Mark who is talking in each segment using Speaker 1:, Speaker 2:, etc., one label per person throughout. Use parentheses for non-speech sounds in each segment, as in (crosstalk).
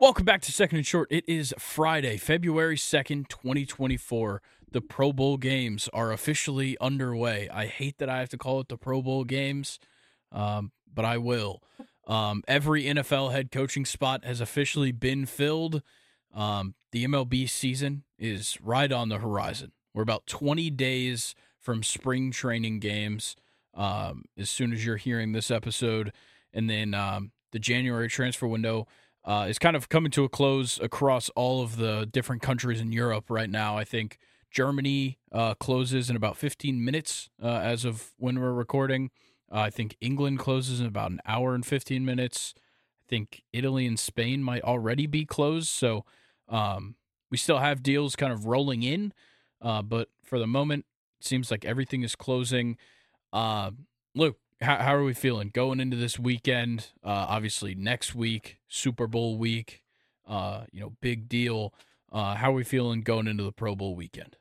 Speaker 1: Welcome back to Second and Short. It is Friday, February 2nd, 2024. The Pro Bowl games are officially underway. I hate that I have to call it the Pro Bowl games, um, but I will. Um, every NFL head coaching spot has officially been filled. Um, the MLB season is right on the horizon. We're about 20 days from spring training games um, as soon as you're hearing this episode. And then um, the January transfer window uh, is kind of coming to a close across all of the different countries in Europe right now. I think Germany uh, closes in about 15 minutes uh, as of when we're recording. Uh, I think England closes in about an hour and 15 minutes. I think Italy and Spain might already be closed. So um, we still have deals kind of rolling in. Uh, but for the moment, it seems like everything is closing. Uh, Luke, how, how are we feeling going into this weekend? Uh, obviously, next week, Super Bowl week, uh, you know, big deal. Uh, how are we feeling going into the Pro Bowl weekend?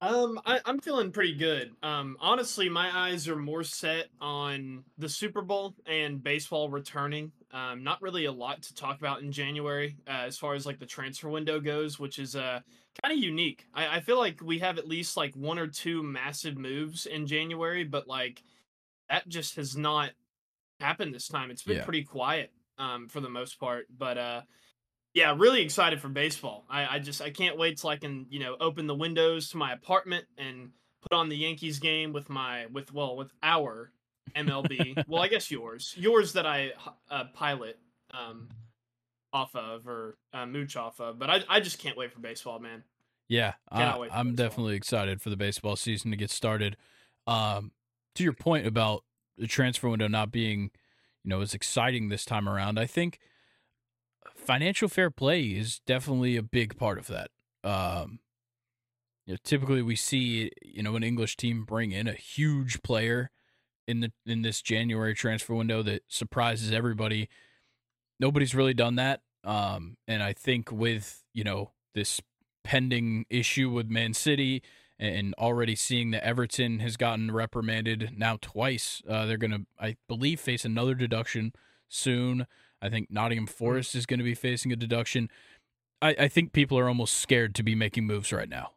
Speaker 2: Um, I, I'm feeling pretty good. Um, honestly, my eyes are more set on the Super Bowl and baseball returning. Um, not really a lot to talk about in January uh, as far as like the transfer window goes, which is uh kind of unique. I, I feel like we have at least like one or two massive moves in January, but like that just has not happened this time. It's been
Speaker 1: Yeah.
Speaker 2: pretty quiet um, for the most part, but uh, yeah, really excited for baseball. I, I just I can't wait till I can you know open the windows to my apartment and put on the Yankees game with my with well with our MLB. well, I (laughs) guess yours, yours that I uh, pilot um, off of or uh, mooch off of. But I I just can't wait for baseball, man.
Speaker 1: Yeah, I, I'm
Speaker 2: baseball.
Speaker 1: definitely excited for the baseball season to get started. Um, to your point about the transfer window not being, you know, as exciting this time around, I think financial fair play is definitely a big part of that. Um, you know, typically we see, you know, an English team bring in a huge player in the in this January transfer window that surprises everybody. Nobody's really done that. Um, and I think with, you know, this pending issue with Man City and already seeing that Everton has gotten reprimanded now twice. Uh, they're going to, I believe, face another deduction soon. I think Nottingham Forest is going to be facing a deduction. I, I think people are almost scared to be making moves right now.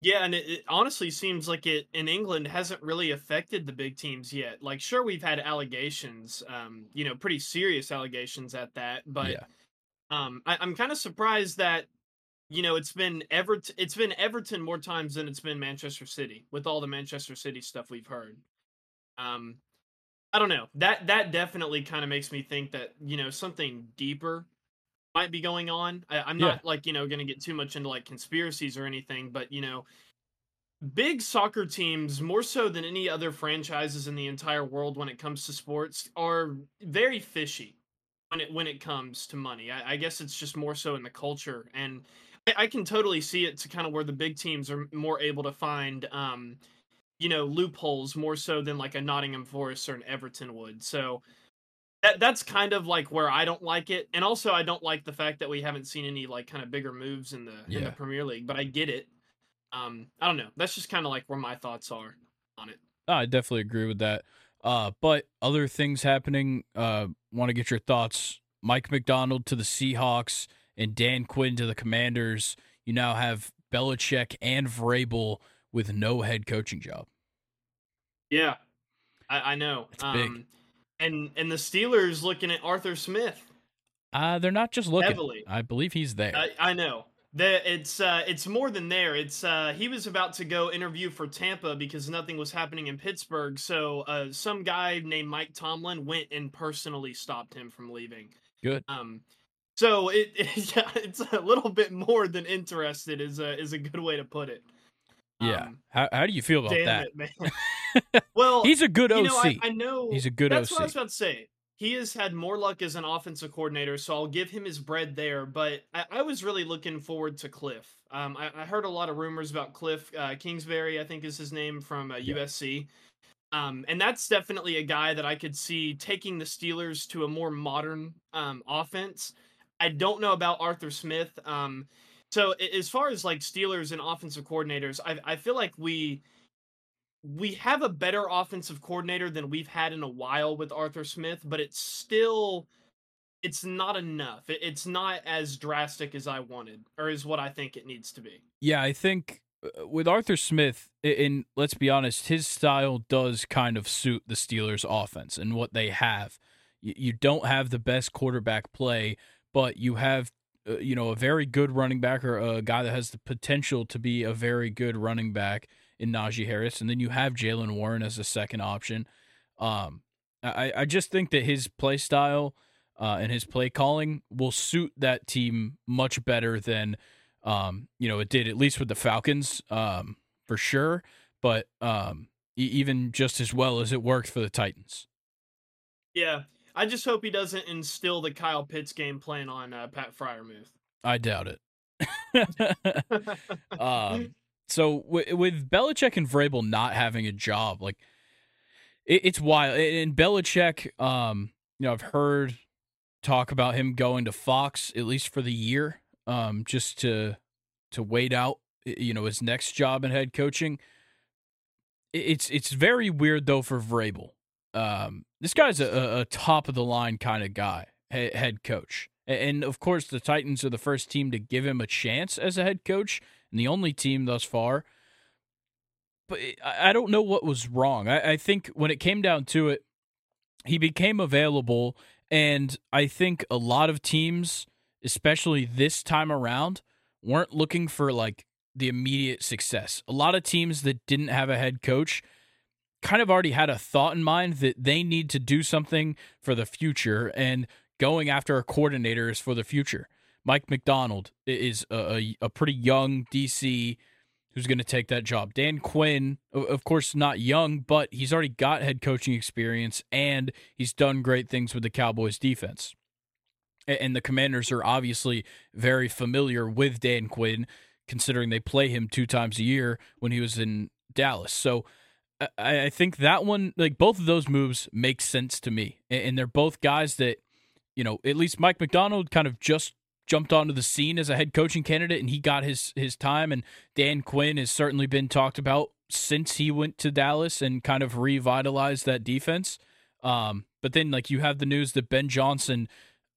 Speaker 2: Yeah, and it, it honestly seems like it in England hasn't really affected the big teams yet. Like, sure, we've had allegations, um, you know, pretty serious allegations at that, but
Speaker 1: yeah.
Speaker 2: um, I, I'm kind of surprised that you know it's been Everton. It's been Everton more times than it's been Manchester City with all the Manchester City stuff we've heard. Um, I don't know. That that definitely kind of makes me think that you know something deeper might be going on. I, I'm
Speaker 1: Yeah.
Speaker 2: not like you know going to get too much into like conspiracies or anything, but you know, big soccer teams more so than any other franchises in the entire world when it comes to sports are very fishy when it when it comes to money. I, I guess it's just more so in the culture, and I, I can totally see it to kind of where the big teams are more able to find. Um, you know loopholes more so than like a Nottingham Forest or an Everton would. So that that's kind of like where I don't like it, and also I don't like the fact that we haven't seen any like kind of bigger moves in the in the Premier League. But I get it. Um, I don't know. That's just kind of like where my thoughts are on it.
Speaker 1: I definitely agree with that. Uh, but other things happening. Uh, want to get your thoughts. Mike Macdonald to the Seahawks and Dan Quinn to the Commanders. You now have Belichick and Vrabel with no head coaching job.
Speaker 2: Yeah, I, I know.
Speaker 1: It's big.
Speaker 2: um, and and the Steelers looking at Arthur Smith.
Speaker 1: Uh, they're not just looking.
Speaker 2: Heavily.
Speaker 1: I believe he's there.
Speaker 2: I, I know. The, it's uh, it's more than there. It's uh, he was about to go interview for Tampa because nothing was happening in Pittsburgh. So uh, some guy named Mike Tomlin went and personally stopped him from leaving.
Speaker 1: Good.
Speaker 2: Um, so it, (laughs) it yeah, it's a little bit more than interested is a is a good way to put it.
Speaker 1: yeah.
Speaker 2: Um,
Speaker 1: how how do you feel about that?
Speaker 2: it, (laughs) well,
Speaker 1: He's a good
Speaker 2: you
Speaker 1: OC.
Speaker 2: know, I, I know
Speaker 1: He's a good
Speaker 2: that's
Speaker 1: OC.
Speaker 2: what I was about to say. He has had more luck as an offensive coordinator, so I'll give him his bread there. But I, I was really looking forward to Kliff. Um, I, I heard a lot of rumors about Kliff uh, Kingsbury, I think is his name from uh,
Speaker 1: Yeah.
Speaker 2: USC. Um, and that's definitely a guy that I could see taking the Steelers to a more modern um, offense. I don't know about Arthur Smith. Um, so as far as like Steelers and offensive coordinators, I, I feel like we we have a better offensive coordinator than we've had in a while with Arthur Smith, but it's still it's not enough. It's not as drastic as I wanted, or is what I think it needs to be.
Speaker 1: Yeah, I think uh, with Arthur Smith, and let's be honest, his style does kind of suit the Steelers' offense and what they have. You don't have the best quarterback play, but you have uh, you know a very good running back or a guy that has the potential to be a very good running back in Najee Harris, and then you have Jaylen Warren as a second option. Um, I I just think that his play style uh, and his play calling will suit that team much better than um, you know it did at least with the Falcons um, for sure, but um, even just as well as it worked for the Titans.
Speaker 2: Yeah, I just hope he doesn't instill the Kyle Pitts game plan on uh, Pat Freiermuth.
Speaker 1: I doubt it. (laughs) (laughs) um, so w- with Belichick and Vrabel not having a job, like it, it's wild. And Belichick, um, you know, I've heard talk about him going to Fox at least for the year, um, just to to wait out, you know, his next job in head coaching. It's it's very weird though for Vrabel. Um, this guy's a, a top of the line kind of guy, head coach, and of course the Titans are the first team to give him a chance as a head coach, and the only team thus far. But I don't know what was wrong. I, I think when it came down to it, he became available and I think a lot of teams, especially this time around, weren't looking for like the immediate success. A lot of teams that didn't have a head coach kind of already had a thought in mind that they need to do something for the future, and going after a coordinator is for the future. Mike Macdonald is a, a, pretty young DC who's going to take that job. Dan Quinn, of course, not young, but he's already got head coaching experience and he's done great things with the Cowboys defense. And the Commanders are obviously very familiar with Dan Quinn, considering they play him two times a year when he was in Dallas. So I think that one, like both of those moves, make sense to me. And they're both guys that, you know, at least Mike Macdonald kind of just jumped onto the scene as a head coaching candidate and he got his his time and Dan Quinn has certainly been talked about since he went to Dallas and kind of revitalized that defense. Um, but then like you have the news that Ben Johnson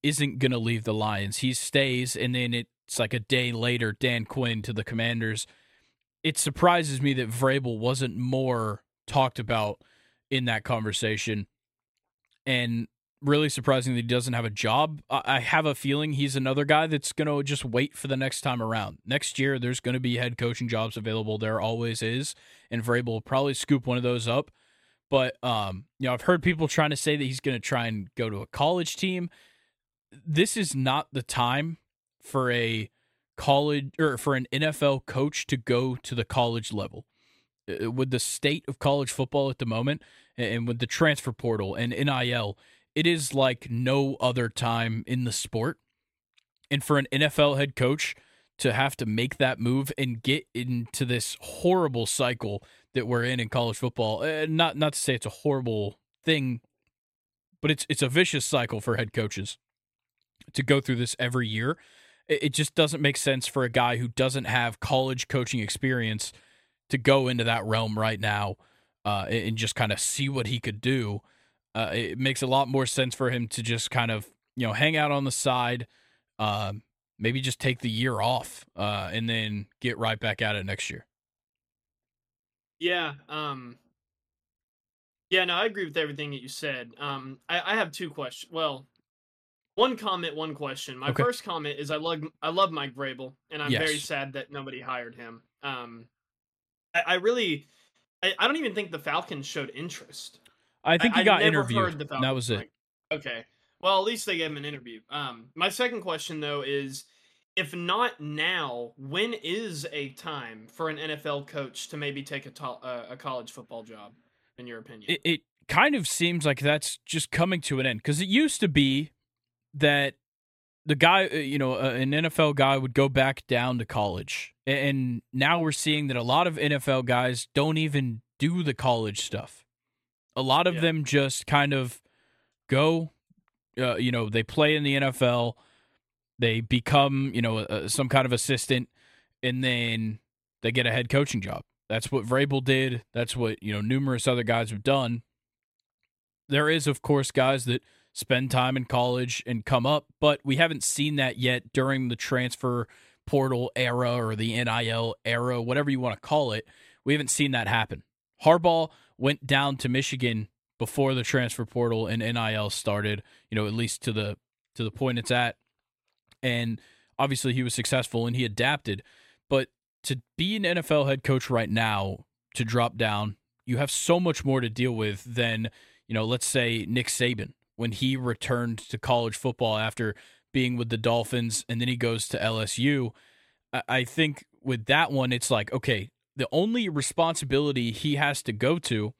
Speaker 1: isn't going to leave the Lions. He stays and then it's like a day later Dan Quinn to the Commanders. It surprises me that Vrabel wasn't more talked about in that conversation. And really surprising he doesn't have a job. I have a feeling he's another guy that's going to just wait for the next time around. Next year, there's going to be head coaching jobs available. There always is, and Vrabel will probably scoop one of those up. But um, you know, I've heard people trying to say that he's going to try and go to a college team. This is not the time for a college or for an NFL coach to go to the college level. Uh, with the state of college football at the moment, and with the transfer portal and NIL, it is like no other time in the sport. And for an NFL head coach to have to make that move and get into this horrible cycle that we're in in college football, uh, not not to say it's a horrible thing, but it's it's a vicious cycle for head coaches to go through this every year. It, it just doesn't make sense for a guy who doesn't have college coaching experience to go into that realm right now uh, and just kind of see what he could do uh, it makes a lot more sense for him to just kind of you know hang out on the side, um, maybe just take the year off, uh, and then get right back at it next year.
Speaker 2: Yeah, um, yeah, no, I agree with everything that you said. Um, I, I have two questions. Well, one comment, one question. My okay. first comment is I love I love Mike Vrabel, and I'm yes. very sad that nobody hired him. Um, I, I really, I, I, don't even think the Falcons showed interest.
Speaker 1: I think he got interviewed. that was it.
Speaker 2: okay. Well, at least they gave him an interview. Um, my second question though is, if not now, when is a time for an NFL coach to maybe take a, to- uh, a college football job? In your opinion,
Speaker 1: it, it kind of seems like that's just coming to an end because it used to be that the guy, uh, you know, uh, an NFL guy would go back down to college, and now we're seeing that a lot of NFL guys don't even do the college stuff. A lot of yeah. them just kind of go, uh, you know, they play in the NFL, they become, you know, uh, some kind of assistant, and then they get a head coaching job. That's what Vrabel did. That's what, you know, numerous other guys have done. There is, of course, guys that spend time in college and come up, but we haven't seen that yet during the transfer portal era or the NIL era, whatever you want to call it. We haven't seen that happen. Harbaugh went down to Michigan before the transfer portal and NIL started, you know, at least to the to the point it's at. And obviously he was successful and he adapted, but to be an NFL head coach right now, to drop down, you have so much more to deal with than, you know, let's say Nick Saban when he returned to college football after being with the Dolphins and then he goes to LSU. I think with that one, it's like, okay, the only responsibility he has to go to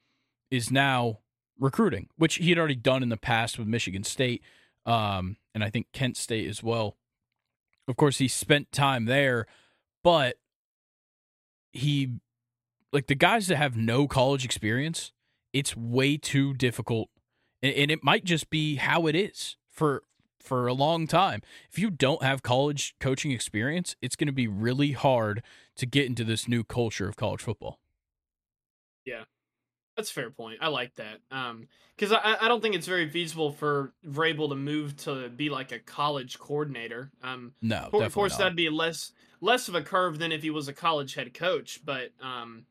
Speaker 1: is now recruiting, which he had already done in the past with Michigan State, um, and I think Kent State as well. Of course, he spent time there, but he, like the guys that have no college experience, it's way too difficult, and, and it might just be how it is for for a long time. If you don't have college coaching experience, it's going to be really hard to get into this new culture of college football.
Speaker 2: Yeah, that's a fair point. I like that. Um, because I, I don't think it's very feasible for Vrabel to move to be like a college coordinator. Um,
Speaker 1: no,
Speaker 2: of course not. that'd be less less of a curve than if he was a college head coach. But um,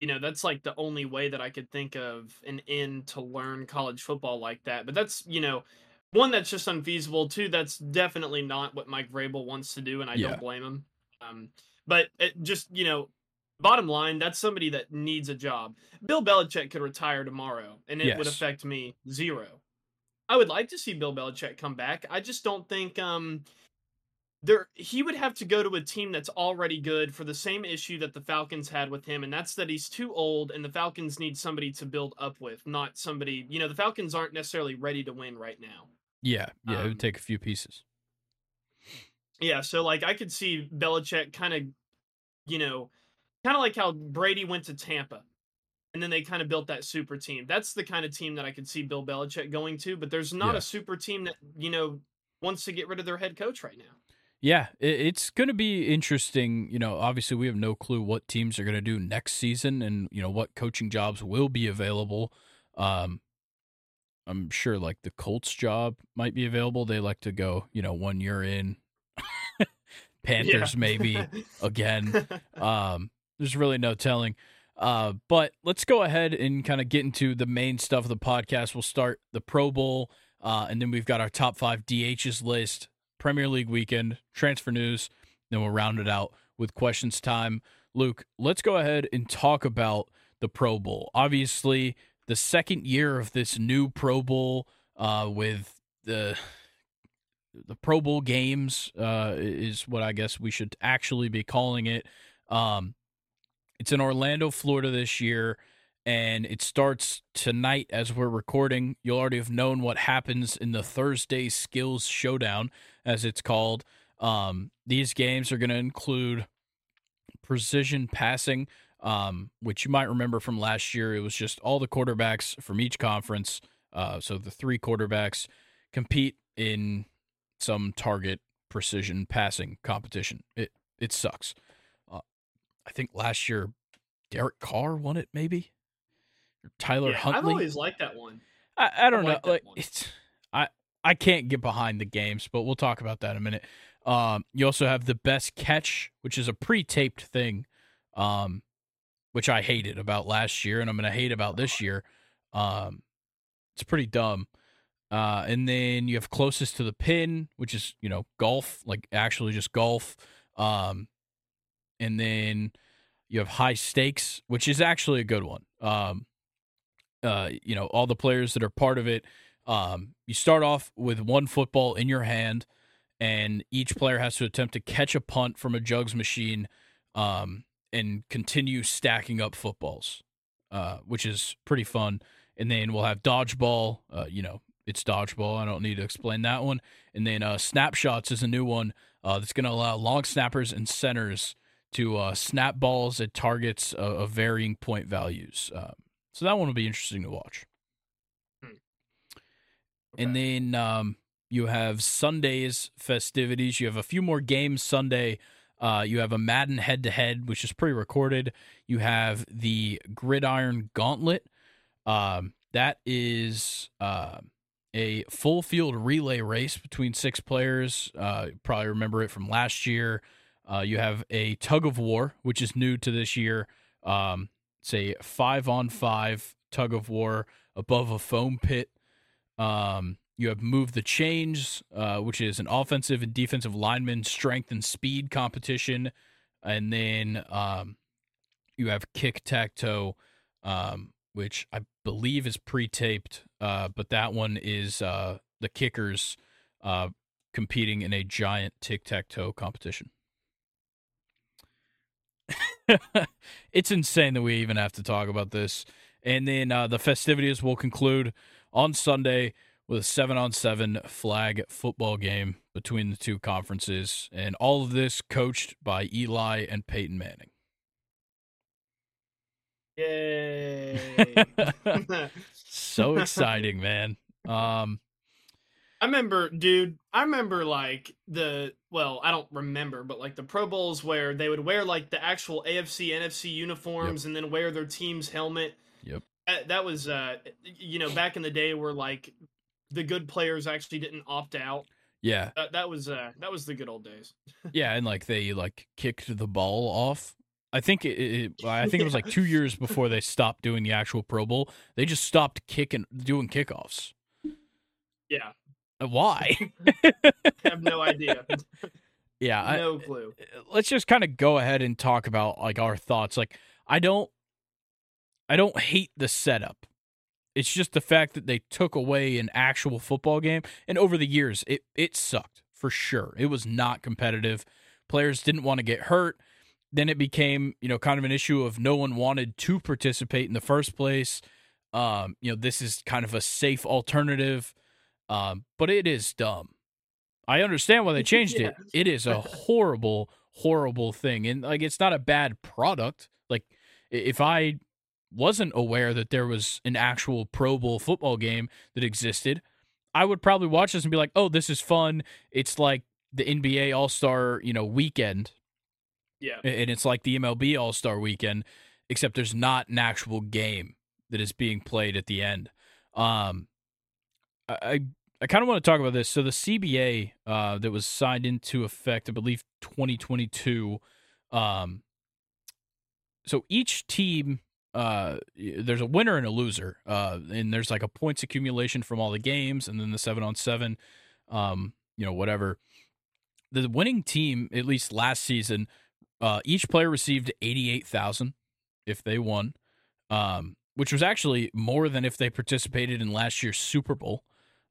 Speaker 2: you know, that's like the only way that I could think of an end to learn college football like that. But that's you know, one that's just unfeasible. Two, that's definitely not what Mike Vrabel wants to do, and I yeah. don't blame him. Um, but it just you know, bottom line, that's somebody that needs a job. Bill Belichick could retire tomorrow, and it yes. would affect me zero. I would like to see Bill Belichick come back. I just don't think um there he would have to go to a team that's already good for the same issue that the Falcons had with him, and that's that he's too old, and the Falcons need somebody to build up with, not somebody. You know, the Falcons aren't necessarily ready to win right now.
Speaker 1: Yeah, yeah, um, it would um take a few pieces.
Speaker 2: Yeah, so like I could see Belichick kind of, you know, kind of like how Brady went to Tampa and then they kind of built that super team. That's the kind of team that I could see Bill Belichick going to, but there's not yeah. a super team that, you know, wants to get rid of their head coach right now.
Speaker 1: Yeah, it's going to be interesting. You know, obviously, we have no clue what teams are going to do next season and, you know, what coaching jobs will be available. Um, I'm sure like the Colts job might be available. They like to go, you know, one year in. (laughs) Panthers yeah. maybe (laughs) again. Um, there's really no telling. Uh, but let's go ahead and kind of get into the main stuff of the podcast. We'll start the Pro Bowl, uh, and then we've got our top five DHs list, Premier League weekend, transfer news. Then we'll round it out with questions time. Luke, let's go ahead and talk about the Pro Bowl. Obviously, the second year of this new Pro Bowl uh, with the the Pro Bowl games uh, is what I guess we should actually be calling it. Um, it's in Orlando, Florida this year, and it starts tonight as we're recording. You'll already have known what happens in the Thursday Skills Showdown, as it's called. Um, these games are going to include precision passing, um, which you might remember from last year. It was just all the quarterbacks from each conference. Uh, so the three quarterbacks compete in some target precision passing competition. It it sucks. I think last year Derek Carr won it, maybe. Tyler yeah, Huntley.
Speaker 2: I've always liked that one.
Speaker 1: I, I don't know. Like it's I I can't get behind the games, but we'll talk about that in a minute. Um, you also have the best catch, which is a pre-taped thing, um, which I hated about last year, and I'm gonna hate about this year. Um, it's pretty dumb. Uh, and then you have closest to the pin, which is you know golf, like actually just golf. Um, and then you have high stakes, which is actually a good one. Um, uh, you know, all the players that are part of it. Um, you start off with one football in your hand, and each player has to attempt to catch a punt from a jugs machine, um, and continue stacking up footballs, uh, which is pretty fun. And then we'll have dodgeball. Uh, you know, it's dodgeball. I don't need to explain that one. And then uh, snapshots is a new one uh, that's going to allow long snappers and centers to uh, snap balls at targets of, of varying point values. So that one will be interesting to watch. Hmm. Okay. And then um, you have Sunday's festivities. You have a few more games Sunday. Uh, you have a Madden head to head, which is pre recorded. You have the Gridiron Gauntlet. Um, that is uh, a full field relay race between six players. Uh, probably remember it from last year. Uh, you have a tug of war, which is new to this year. Um, it's a five on five tug of war above a foam pit. Um, you have move the chains, uh, which is an offensive and defensive lineman strength and speed competition, and then um, you have kick tack toe, um, which I believe is pre-taped, uh, but that one is uh, the kickers uh, competing in a giant tic tac toe competition. (laughs) it's insane that we even have to talk about this. And then uh, the festivities will conclude on Sunday with a seven on seven flag football game between the two conferences. And all of this coached by Eli and Peyton Manning.
Speaker 2: Yay. (laughs)
Speaker 1: so exciting, man. Um,
Speaker 2: I remember, dude. I remember like the well, I don't remember, but like the Pro Bowls where they would wear like the actual AFC, NFC uniforms, and then wear their team's helmet.
Speaker 1: Yep.
Speaker 2: That, that was, uh, you know, back in the day where like the good players actually didn't opt out.
Speaker 1: yeah,
Speaker 2: That, that was, uh, that was the good old days. (laughs)
Speaker 1: yeah, and like they like kicked the ball off. I think it, it I think it was like two (laughs) years before they stopped doing the actual Pro Bowl. They just stopped kicking, doing kickoffs.
Speaker 2: Yeah,
Speaker 1: Why? (laughs) (laughs)
Speaker 2: I have no idea. (laughs)
Speaker 1: yeah, I,
Speaker 2: no clue.
Speaker 1: let's just kind of go ahead and talk about like our thoughts. Like I don't I don't hate the setup. It's just the fact that they took away an actual football game and over the years it it sucked for sure. It was not competitive. Players didn't want to get hurt. Then it became, you know, kind of an issue of no one wanted to participate in the first place. Um, you know, this is kind of a safe alternative. Um, but it is dumb. I understand why they changed
Speaker 2: Yeah.
Speaker 1: it. It is a horrible, horrible thing. And like it's not a bad product. Like if I wasn't aware that there was an actual Pro Bowl football game that existed, I would probably watch this and be like, "Oh, this is fun." It's like the NBA All-Star, you know, weekend
Speaker 2: Yeah.
Speaker 1: and it's like the MLB All Star Weekend, except there's not an actual game that is being played at the end. Um, I I, kind of want to talk about this. So the CBA uh, that was signed into effect, I believe, 2022. Um, so each team. Uh, there's a winner and a loser. Uh, and there's like a points accumulation from all the games, and then the seven on seven. Um, you know, whatever. The winning team, at least last season, uh, each player received eighty-eight thousand if they won, um, which was actually more than if they participated in last year's Super Bowl,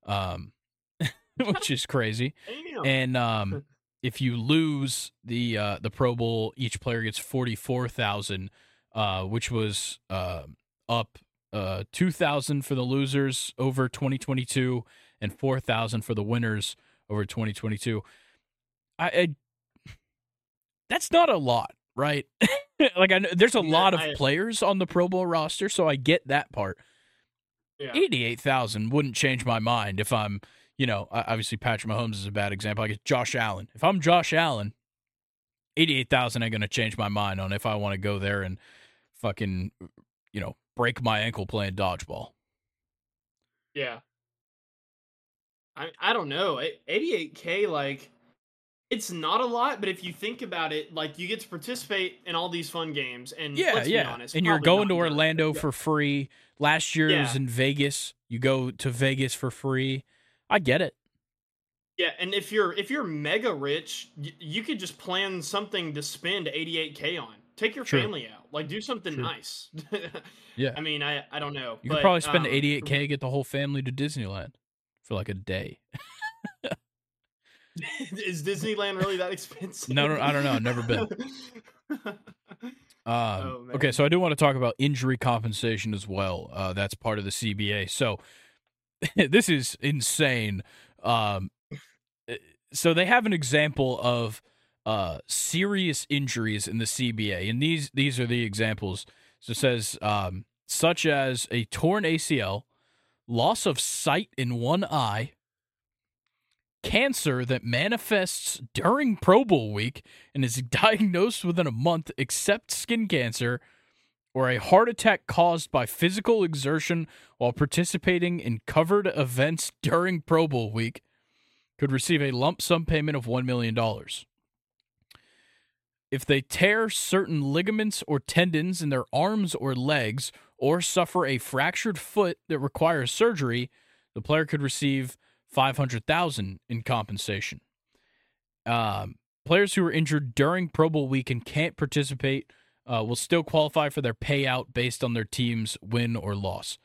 Speaker 1: um, (laughs) which is crazy.
Speaker 2: Damn.
Speaker 1: And (laughs) um, if you lose the uh, the Pro Bowl, each player gets forty-four thousand, uh, which was uh, up uh, two thousand for the losers over twenty twenty-two, and four thousand for the winners over twenty twenty-two. I, I (laughs) that's not a lot, right? like I know there's a
Speaker 2: No,
Speaker 1: lot of
Speaker 2: I-
Speaker 1: players on the Pro Bowl roster, so I get that part.
Speaker 2: Yeah.
Speaker 1: Eighty-eight thousand wouldn't change my mind if I'm, you know, obviously Patrick Mahomes is a bad example. I guess Josh Allen. If I'm Josh Allen, eighty-eight thousand ain't gonna change my mind on if I want to go there and fucking, you know, break my ankle playing dodgeball.
Speaker 2: Yeah. I I don't know. 88k like it's not a lot, but if you think about it, like you get to participate in all these fun games and
Speaker 1: Yeah,
Speaker 2: let's
Speaker 1: yeah.
Speaker 2: be honest,
Speaker 1: and you're going to. Orlando
Speaker 2: Yeah.
Speaker 1: for free. Last year it was in Vegas. You go to Vegas for free. I get it.
Speaker 2: Yeah, and if you're if you're mega rich, y- you could just plan something to spend 88k on. Take your
Speaker 1: Sure.
Speaker 2: family out. Like do something
Speaker 1: Sure.
Speaker 2: nice. (laughs)
Speaker 1: Yeah.
Speaker 2: I mean, I I don't know.
Speaker 1: You
Speaker 2: but,
Speaker 1: could probably spend
Speaker 2: um,
Speaker 1: 88k, get the whole family to Disneyland for like a day. (laughs) (laughs)
Speaker 2: Is Disneyland really that expensive?
Speaker 1: No, no, I don't know. I've never been. (laughs) Um,
Speaker 2: Oh,
Speaker 1: okay, so I do want to talk about injury compensation as well. Uh, that's part of the CBA. So (laughs) this is insane. Um, eh, so they have an example of uh, serious injuries in the CBA, and these these are the examples. So it says um, such as a torn ACL, loss of sight in one eye, cancer that manifests during Pro Bowl week and is (laughs) diagnosed within a month, except skin cancer, or a heart attack caused by physical exertion while participating in covered events during Pro Bowl week could receive a lump sum payment of $1 million. If they tear certain ligaments or tendons in their arms or legs or suffer a fractured foot that requires surgery, the player could receive 500,000 in compensation. Um, players who are injured during Pro Bowl week and can't participate uh, will still qualify for their payout based on their team's win or loss.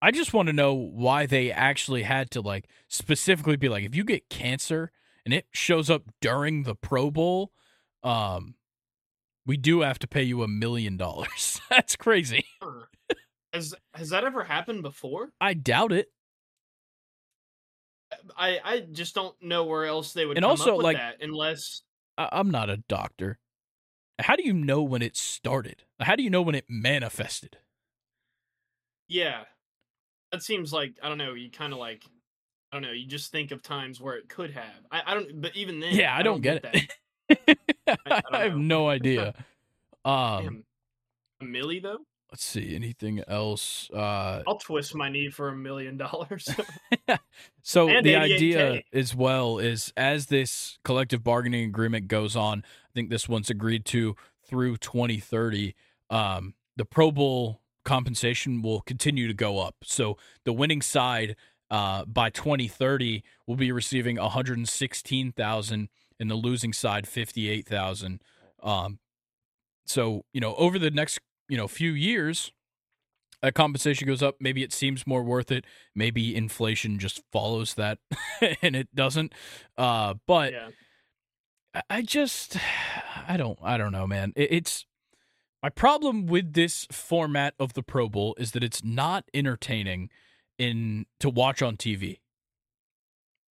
Speaker 1: I just want to know why they actually had to like specifically be like if you get cancer and it shows up during the Pro Bowl, um, we do have to pay you a million dollars. (laughs) That's crazy.
Speaker 2: Has has that ever happened before?
Speaker 1: I doubt it.
Speaker 2: I I just don't know where else they would
Speaker 1: And
Speaker 2: come
Speaker 1: also,
Speaker 2: up with
Speaker 1: like-
Speaker 2: that unless
Speaker 1: I- I'm not a doctor. How do you know when it started? How do you know when it manifested?
Speaker 2: yeah. That seems like I don't know, you kind of like I don't know, you just think of times where it could have. I, I don't but even then
Speaker 1: Yeah, I don't get
Speaker 2: that.
Speaker 1: it. (laughs) I,
Speaker 2: I don't
Speaker 1: have no (laughs) idea. Um,
Speaker 2: Damn. A milli though?
Speaker 1: Let's see anything else. Uh,
Speaker 2: I'll twist my knee for a million dollars. (laughs)
Speaker 1: so
Speaker 2: And
Speaker 1: the
Speaker 2: 88K.
Speaker 1: idea as well is as this collective bargaining agreement goes on, I think this one's agreed to through 2030. Um, the Pro Bowl compensation will continue to go up. So the winning side uh, by 2030 will be receiving 116,000 and the losing side 58,000. Um, so, you know, over the next, you know, few years, that compensation goes up. Maybe it seems more worth it. Maybe inflation just follows that (laughs) and it doesn't. Uh, but
Speaker 2: yeah.
Speaker 1: I- just, I don't, I don't know, man. It, it's my problem with this format of the Pro Bowl is that it's not entertaining in to watch on TV.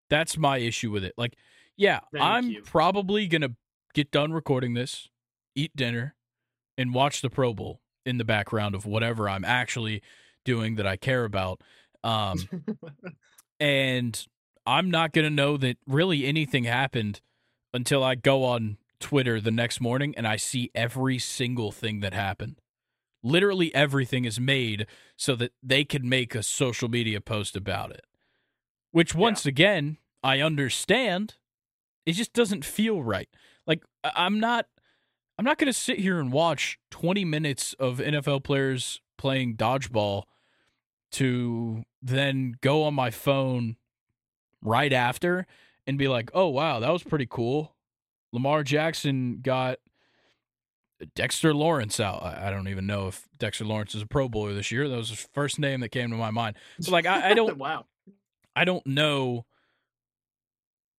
Speaker 1: That's my issue with it. Like, yeah,
Speaker 2: Thank
Speaker 1: I'm
Speaker 2: you.
Speaker 1: probably gonna get done recording this, eat dinner, and watch the Pro Bowl in the background of whatever I'm actually doing that I care about. Um, (laughs) and I'm not going to know that really anything happened until I go on Twitter the next morning and I see every single thing that happened. Literally everything is made so that they can make a social media post about it. Which once again, I understand. It just doesn't feel right. Like I'm not I'm not going to sit here and watch 20 minutes of NFL players playing dodgeball to then go on my phone right after and be like, "Oh wow, that was pretty cool." Lamar Jackson got Dexter Lawrence out. I don't even know if Dexter Lawrence is a Pro Bowler this year. That was the first name that came to my mind. So like, I, I don't, (laughs)
Speaker 2: wow.
Speaker 1: I don't know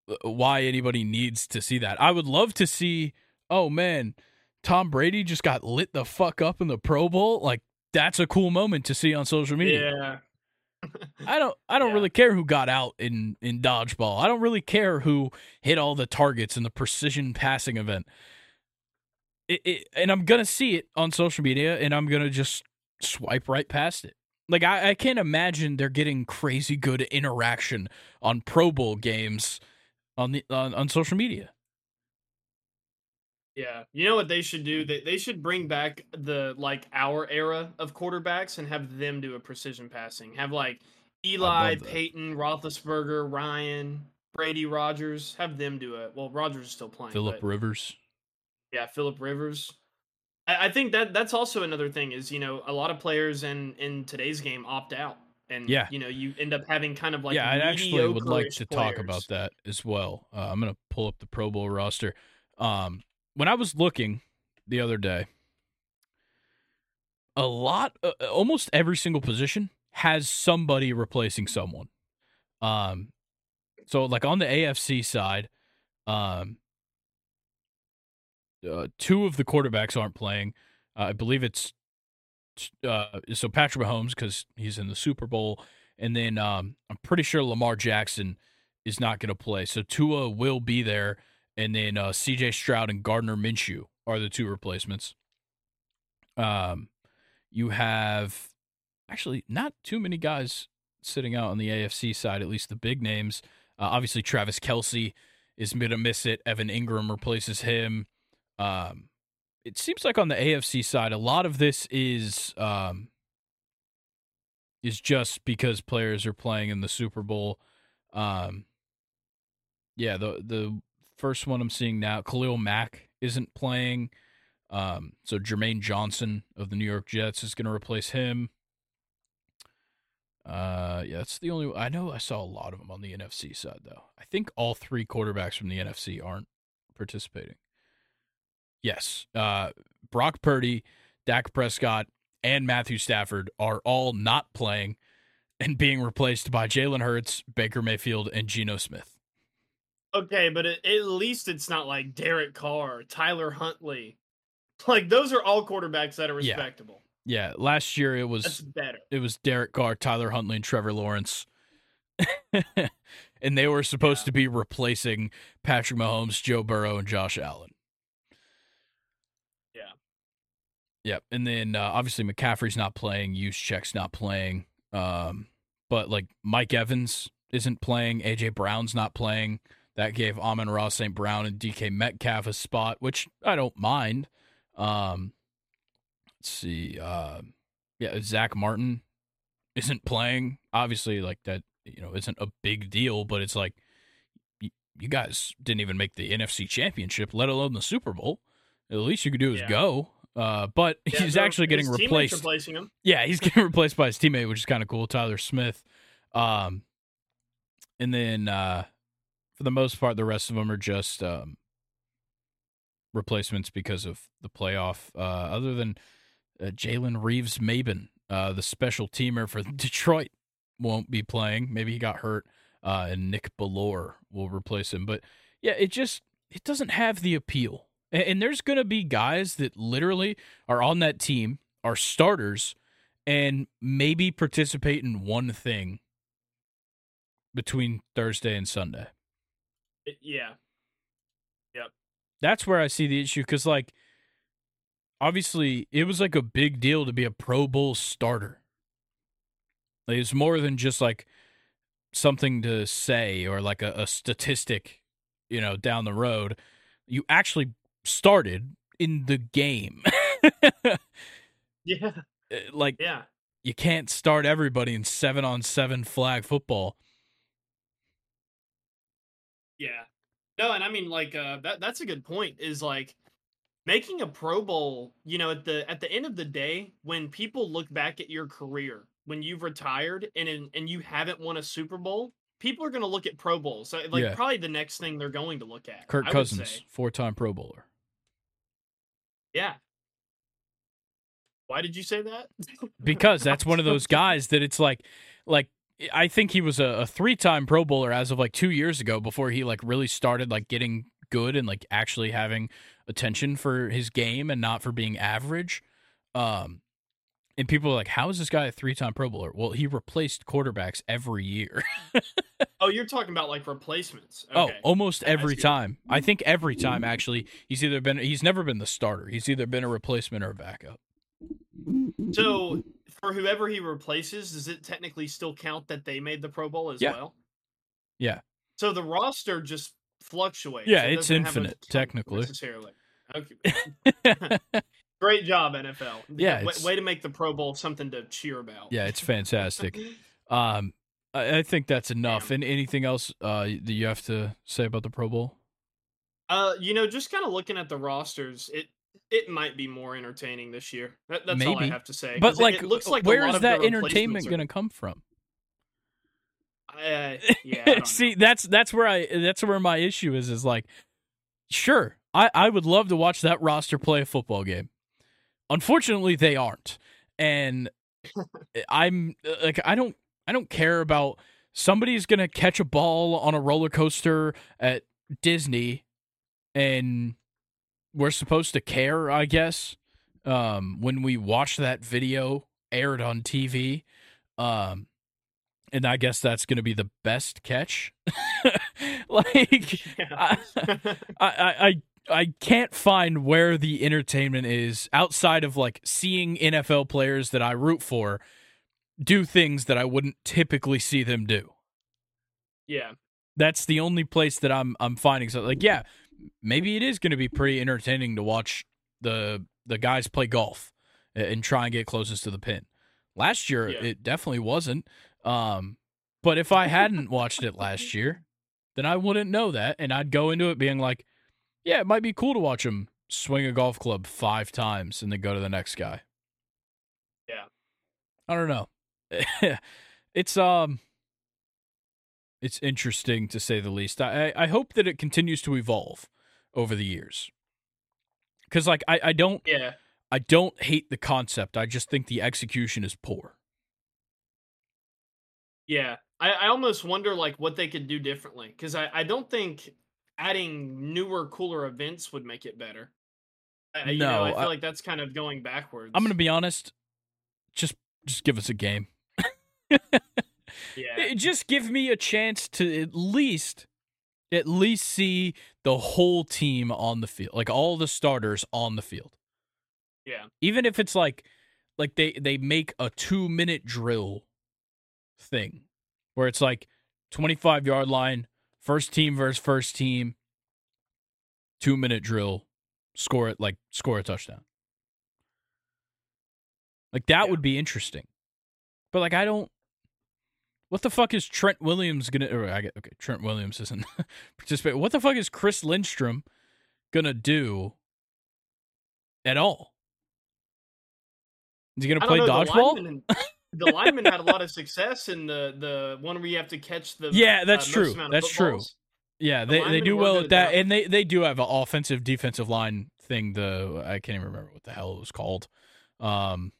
Speaker 1: uh, why anybody needs to see that. I would love to see. Oh man, Tom Brady just got lit the fuck up in the Pro Bowl. Like that's a cool moment to see on social media.
Speaker 2: Yeah.
Speaker 1: I don't I don't
Speaker 2: Yeah.
Speaker 1: really care who got out in in dodgeball. I don't really care who hit all the targets in the precision passing event. It, it, and I'm gonna see it on social media, and I'm gonna just swipe right past it. Like I, I can't imagine they're getting crazy good interaction on Pro Bowl games on the on, on social media.
Speaker 2: Yeah. You know what they should do? They they should bring back the like our era of quarterbacks and have them do a precision passing. Have like Eli. Peyton, Roethlisberger, Ryan, Brady, Rodgers. Have them do it. Well, Rodgers is still playing.
Speaker 1: Philip Rivers.
Speaker 2: yeah, Philip Rivers. I, I think that that's also another thing is you know a lot of players in in today's game opt out, and
Speaker 1: Yeah.
Speaker 2: you know you end up having kind of like
Speaker 1: yeah, I actually would like to talk about that as well. Uh, I'm gonna pull up the Pro Bowl roster. Um, when I was looking the other day, a lot, uh, almost every single position has somebody replacing someone. Um, so like on the AFC side, um, uh, two of the quarterbacks aren't playing. Uh, I believe it's uh, so Patrick Mahomes because he's in the Super Bowl, and then um, I'm pretty sure Lamar Jackson is not going to play. So Tua will be there, and then uh, C.J. Stroud and Gardner Minshew are the two replacements. Um, you have actually not too many guys sitting out on the AFC side, at least the big names. Uh, obviously, Travis Kelce is going to miss it. Evan Engram replaces him. Um, it seems like on the AFC side, a lot of this is um, is just because players are playing in the Super Bowl. Um, yeah, the the first one I'm seeing now, Khalil Mack isn't playing. Um, so Jermaine Johnson of the New York Jets is going to replace him. Uh, yeah, that's the only. I know I saw a lot of them on the NFC side though. I think all three quarterbacks from the NFC aren't participating. Yes, uh, Brock Purdy, Dak Prescott, and Matthew Stafford are all not playing and being replaced by Jalen Hurts, Baker Mayfield, and Geno Smith.
Speaker 2: Okay, but at, at least it's not like Derek Carr, Tyler Huntley. Like those are all quarterbacks that are
Speaker 1: Yeah.
Speaker 2: respectable.
Speaker 1: Yeah, last year it was
Speaker 2: That's better.
Speaker 1: it was Derek Carr, Tyler Huntley, and Trevor Lawrence. (laughs) and they were supposed
Speaker 2: Yeah.
Speaker 1: to be replacing Patrick Mahomes, Joe Burrow, and Josh Allen.
Speaker 2: Yeah.
Speaker 1: Yep. And then uh, obviously McCaffrey's not playing, Check's not playing. Um, but like Mike Evans isn't playing, AJ Brown's not playing. That gave Amon-Ra St. Brown and DK Metcalf a spot, which I don't mind. Um, let's see. Uh, yeah, Zack Martin isn't playing. Obviously, like that, you know, isn't a big deal, but it's like y- you guys didn't even make the NFC Championship, let alone the Super Bowl. The least you could do is
Speaker 2: Yeah.
Speaker 1: go. Uh, but
Speaker 2: Yeah,
Speaker 1: he's actually getting replaced.
Speaker 2: Replacing him.
Speaker 1: Yeah, he's getting replaced by his teammate, which is kind of cool, Tyler Smith. Um, and then uh, for the most part, the rest of them are just um, replacements because of the playoff. Uh, other than uh, Jalen Reeves-Maybin, uh, the special teamer for (laughs) Detroit, won't be playing. Maybe he got hurt, uh, and Nick Bellore will replace him. But yeah, it just it doesn't have the appeal. And, and there's gonna be guys that literally are on that team, are starters, and maybe participate in one thing between Thursday and Sunday.
Speaker 2: Yeah.
Speaker 1: That's where I see the issue because, like, obviously, it was like a big deal to be a Pro Bowl starter. Like, it was more than just like something to say or like a, a statistic, you know, down the road. You actually started in the game. (laughs)
Speaker 2: Yeah.
Speaker 1: Eh, like,
Speaker 2: Yeah.
Speaker 1: you can't start everybody in seven on seven flag football.
Speaker 2: Yeah. No, and I mean like uh that that's a good point is like making a Pro Bowl, you know, at the at the end of the day when people look back at your career when you've retired and in, and you haven't won a Super Bowl, people are going to look at Pro Bowls. So, Like
Speaker 1: Yeah.
Speaker 2: probably the next thing they're going to look at.
Speaker 1: Kirk
Speaker 2: I would
Speaker 1: Cousins,
Speaker 2: say.
Speaker 1: four time Pro Bowler.
Speaker 2: Yeah. Why did you say that?
Speaker 1: because that's one of those guys that it's like like I think he was a, a three time Pro Bowler as of like two years ago before he like really started like getting good and like actually having attention for his game and not for being average. Um and people are like, How is this guy a three time Pro Bowler? Well, he replaced quarterbacks every year. (laughs)
Speaker 2: Oh, you're talking about like replacements.
Speaker 1: Oh, almost
Speaker 2: I
Speaker 1: every
Speaker 2: see.
Speaker 1: time. I think every time actually he's either been he's never been the starter. He's either been a replacement or a backup.
Speaker 2: So for whoever he replaces, does it technically still count that they made the Pro Bowl as
Speaker 1: Yeah.
Speaker 2: well?
Speaker 1: Yeah.
Speaker 2: So the roster just fluctuates.
Speaker 1: Yeah,
Speaker 2: It
Speaker 1: it's
Speaker 2: doesn't have a
Speaker 1: infinite, technically.
Speaker 2: Necessarily. Okay. (laughs) (laughs) Great job, NFL.
Speaker 1: Yeah,
Speaker 2: Way, way to make the Pro Bowl something to cheer about.
Speaker 1: yeah, it's fantastic. (laughs) Um, I, I think that's enough.
Speaker 2: Damn.
Speaker 1: And anything else uh, that you have to say about the Pro Bowl?
Speaker 2: Uh, you know, just kind of looking at the rosters, it it might be more entertaining this year. That, that's all I have to say.
Speaker 1: But like,
Speaker 2: it looks like a lot
Speaker 1: is that entertainment going to come from?
Speaker 2: Uh, (laughs) yeah,
Speaker 1: See, that's that's where I that's where my issue is. Is like, sure, I I would love to watch that roster play a football game. Unfortunately, they aren't, and (laughs) I'm like, I don't I don't care about somebody's gonna catch a ball on a roller coaster at Disney, and we're supposed to care, I guess. Um, when we watch that video aired on TV, um, and I guess that's going to be the best catch. (laughs) like,
Speaker 2: Yeah.
Speaker 1: I, I, I, I can't find where the entertainment is outside of like seeing NFL players that I root for do things that I wouldn't typically see them do.
Speaker 2: yeah.
Speaker 1: That's the only place that I'm I'm finding so like yeah, maybe it is going to be pretty entertaining to watch the the guys play golf and try and get closest to the pin. Last year,
Speaker 2: Yeah.
Speaker 1: it definitely wasn't. Um, but if I hadn't watched it last year, then I wouldn't know that, and I'd go into it being like, "Yeah, it might be cool to watch him swing a golf club five times and then go to the next guy."
Speaker 2: Yeah.
Speaker 1: I don't know. (laughs) it's um, it's interesting to say the least. I I hope that it continues to evolve over the years. Because like I, I don't
Speaker 2: Yeah.
Speaker 1: I don't hate the concept. I just think the execution is poor.
Speaker 2: Yeah, I, I almost wonder like what they could do differently because I, I don't think adding newer, cooler events would make it better. I, you know,
Speaker 1: No,
Speaker 2: I feel
Speaker 1: I-
Speaker 2: like that's kind of going backwards.
Speaker 1: I'm gonna be honest. Just just give us a game. (laughs)
Speaker 2: yeah,
Speaker 1: Just give me a chance to at least at least see the whole team on the field. Like all the starters on the field.
Speaker 2: yeah,
Speaker 1: Even if it's like like they they make a 2 minute drill thing where it's like 25 yard line, first team versus first team, 2 minute drill, score it like score a touchdown. Like that
Speaker 2: Yeah.
Speaker 1: would be interesting. But like I don't what the fuck is Trent Williams gonna or I get okay, Trent Williams isn't (laughs) participating. What the fuck is Chris Lindstrom gonna do at all? Is he gonna play
Speaker 2: the
Speaker 1: dodgeball?
Speaker 2: lineman- (laughs) The lineman had a lot of success in the the one where you have to catch the
Speaker 1: Yeah,
Speaker 2: uh,
Speaker 1: that's
Speaker 2: most
Speaker 1: true. That's true. Yeah,
Speaker 2: The
Speaker 1: they, they do well at
Speaker 2: at
Speaker 1: that,
Speaker 2: that.
Speaker 1: and they, they do have an offensive defensive line thing. The I can't even remember what the hell it was called. Um,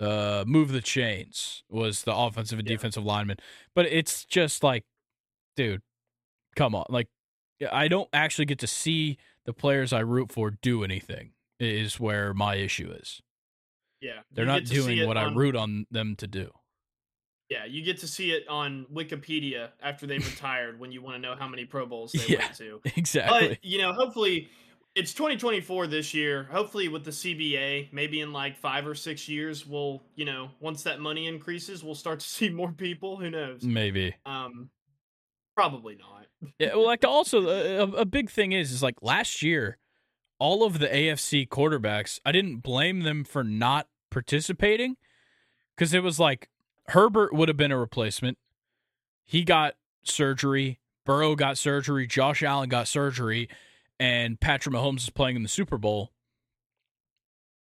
Speaker 1: uh, move the chains was the offensive and
Speaker 2: Yeah.
Speaker 1: defensive lineman, but it's just like, dude, come on, like I don't actually get to see the players I root for do anything. Is where my issue is.
Speaker 2: Yeah,
Speaker 1: They're not
Speaker 2: get to see
Speaker 1: doing what I root on them to do.
Speaker 2: Yeah, you get to see it on Wikipedia after they've (laughs) retired when you want to know how many Pro Bowls they
Speaker 1: Yeah.
Speaker 2: went to. (laughs)
Speaker 1: Exactly.
Speaker 2: But you know, hopefully, it's 2024 this year. Hopefully, with the CBA, maybe in like five or six years, we'll you know once that money increases, we'll start to (laughs) see more people. Who knows?
Speaker 1: Maybe.
Speaker 2: Um, probably not. (laughs)
Speaker 1: Yeah, well, like also a, a- a big thing is is like last year, all of the AFC quarterbacks, I didn't blame them for not participating because it was like Herbert would have been a replacement. He got surgery. Burrow got surgery. Josh Allen got surgery, and Patrick Mahomes is playing in the Super Bowl.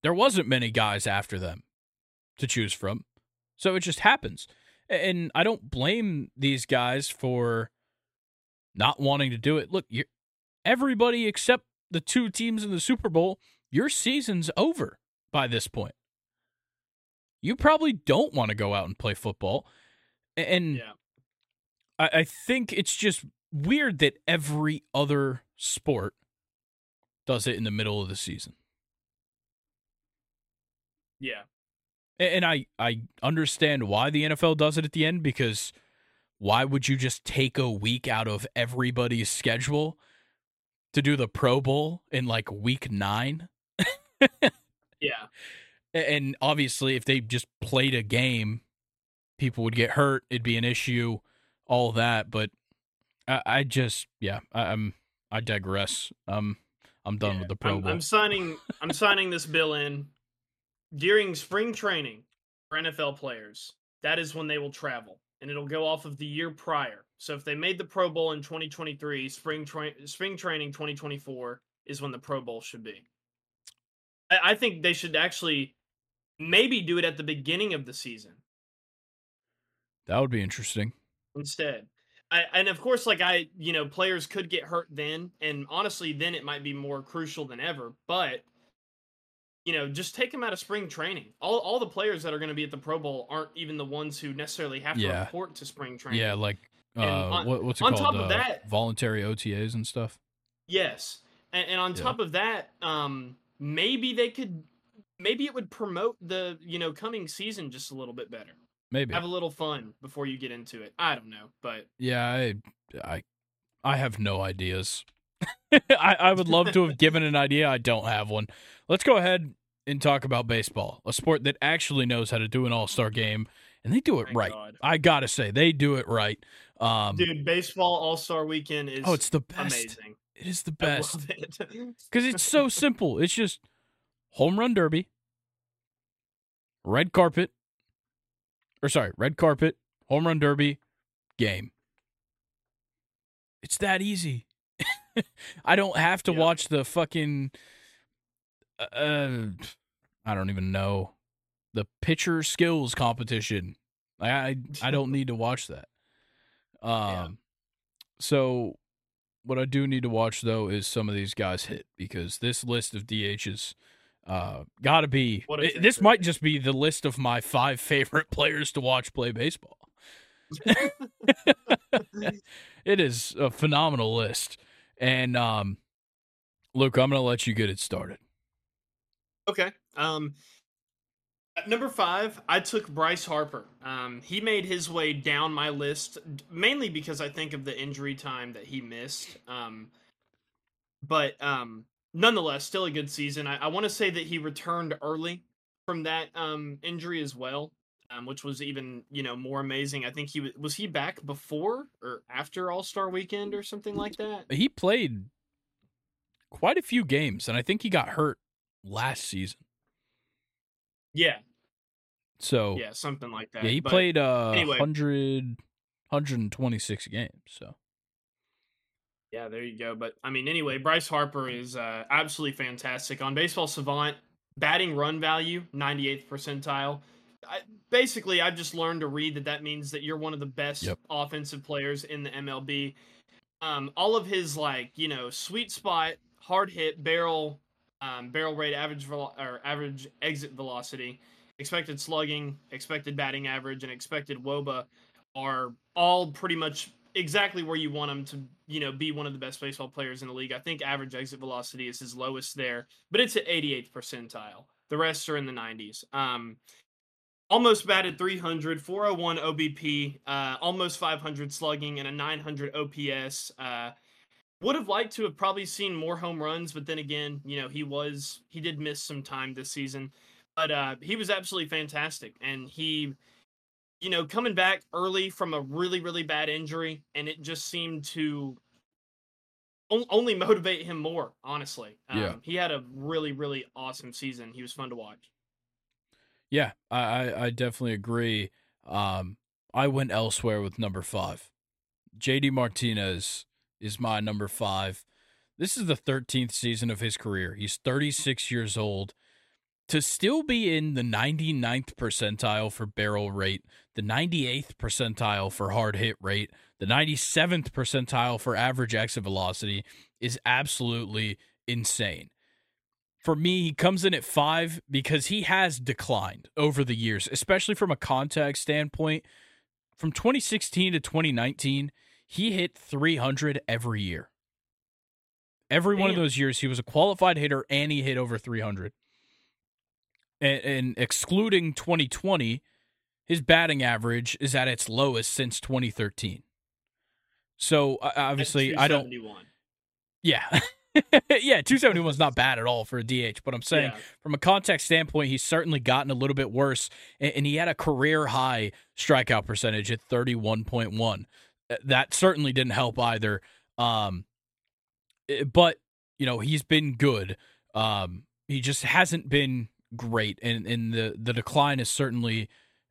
Speaker 1: There wasn't many guys after them to choose from, so it just happens. And I don't blame these guys for not wanting to do it. Look, you're, everybody except the two teams in the Super Bowl, your season's over by this point. You probably don't want to go out and play football. And
Speaker 2: Yeah,
Speaker 1: I, I think it's just weird that every other sport does it in the middle of the season.
Speaker 2: yeah,
Speaker 1: And I, I understand why the NFL does it at the end because why would you just take a week out of everybody's schedule to do the Pro Bowl in like week nine?
Speaker 2: yeah,
Speaker 1: And obviously, if they just played a game, people would get hurt. It'd be an issue, all that. But I, I just, yeah, I, I'm, I digress. Um, I'm done
Speaker 2: yeah.
Speaker 1: with the Pro
Speaker 2: I'm,
Speaker 1: Bowl.
Speaker 2: I'm signing. (laughs) I'm signing this bill in during spring training for NFL players. That is when they will travel, and it'll go off of the year prior. So if they made the Pro Bowl in 2023, spring tra- spring training 2024 is when the Pro Bowl should be. I, I think they should actually maybe do it at the beginning of the season
Speaker 1: that would be interesting.
Speaker 2: instead. I, and of course, like I, you know, players could get hurt then, and honestly, then it might be more crucial than ever. But you know, just take them out of spring training. All all the players that are going to be at the Pro Bowl aren't even the ones who necessarily have to
Speaker 1: Yeah.
Speaker 2: report to spring training.
Speaker 1: Yeah, like uh,
Speaker 2: on-
Speaker 1: what, what's it
Speaker 2: on
Speaker 1: called?
Speaker 2: top of
Speaker 1: Uh,
Speaker 2: that-
Speaker 1: voluntary OTAs and stuff.
Speaker 2: Yes, and, and on
Speaker 1: Yeah.
Speaker 2: top of that, um, maybe they could, maybe it would promote the you know coming season just a little bit better.
Speaker 1: Maybe.
Speaker 2: Have a little fun before you get into it. I don't know, but
Speaker 1: Yeah, I, I, I have no ideas. (laughs) I, I would love to have (laughs) given an idea. I don't have one. Let's go ahead and talk about baseball, a sport that actually knows how to do an all star game, and they do it
Speaker 2: Thank
Speaker 1: right.
Speaker 2: God.
Speaker 1: I gotta say, they do it right. Um,
Speaker 2: dude, baseball All Star Weekend is
Speaker 1: oh, it's the best.
Speaker 2: amazing.
Speaker 1: It is the best (laughs) because it. it's so simple. It's just home run derby, red carpet, or sorry, red carpet, home run derby, game. It's that easy. (laughs) I don't have to yeah. watch the fucking. Uh, I don't even know the pitcher skills competition. I I, I don't need to watch that. (laughs) Um, yeah. so what I do need to watch though is some of these guys hit because this list of DHs uh got to be it, this might just be the list of my five (laughs) favorite players to watch play baseball. (laughs) it is a phenomenal list. And um Luke, I'm going to let you get it started.
Speaker 2: Okay. Um at number five, I took Bryce Harper. Um, he made his way down my list mainly because I think of the injury time that he missed. Um, but um, nonetheless, still a good season. I, I want to say that he returned early from that um, injury as well, um, which was even you know more amazing. I think he was was he back before or after All Star Weekend or something like that.
Speaker 1: He played quite a few games, and I think he got hurt last season.
Speaker 2: Yeah.
Speaker 1: So
Speaker 2: yeah, something like that.
Speaker 1: Yeah, he
Speaker 2: but
Speaker 1: played uh anyway. 100, 126 games. So
Speaker 2: yeah, there you go. But I mean, anyway, Bryce Harper is uh, absolutely fantastic on Baseball Savant. Batting run value, 98th percentile. I, basically, I've just learned to read that that means that you're one of the best yep. offensive players in the MLB. Um, all of his like you know sweet spot, hard hit, barrel um, barrel rate, average velo- or average exit velocity, expected slugging, expected batting average, and expected WOBA are all pretty much exactly where you want him to, you know, be one of the best baseball players in the league. I think average exit velocity is his lowest there, but it's at 88th percentile. The rest are in the 90s. Um, almost batted 300, 401 OBP, uh, almost 500 slugging, and a 900 OPS. Uh, would have liked to have probably seen more home runs, but then again, you know, he was he did miss some time this season, but uh, he was absolutely fantastic, and he, you know, coming back early from a really really bad injury, and it just seemed to only motivate him more. Honestly, um, yeah, he had a really really awesome season. He was fun to watch.
Speaker 1: Yeah, I I definitely agree. Um, I went elsewhere with number five, JD Martinez is my number five. This is the 13th season of his career. He's 36 years old. To still be in the 99th percentile for barrel rate, the 98th percentile for hard hit rate, the 97th percentile for average exit velocity is absolutely insane. For me, he comes in at five because he has declined over the years, especially from a contact standpoint. From 2016 to 2019, he hit 300 every year. Every Damn. one of those years, he was a qualified hitter and he hit over 300. And, and, excluding 2020, his batting average is at its lowest since 2013. So obviously, I don't. Yeah. (laughs) yeah, 271 is not bad at all for a DH, but I'm saying yeah. from a context standpoint, he's certainly gotten a little bit worse, and, and he had a career high strikeout percentage at 31.1. Uh, that certainly didn't help either. Um, eh, but you know he's been good. Um, he just hasn't been great, and and the the decline is certainly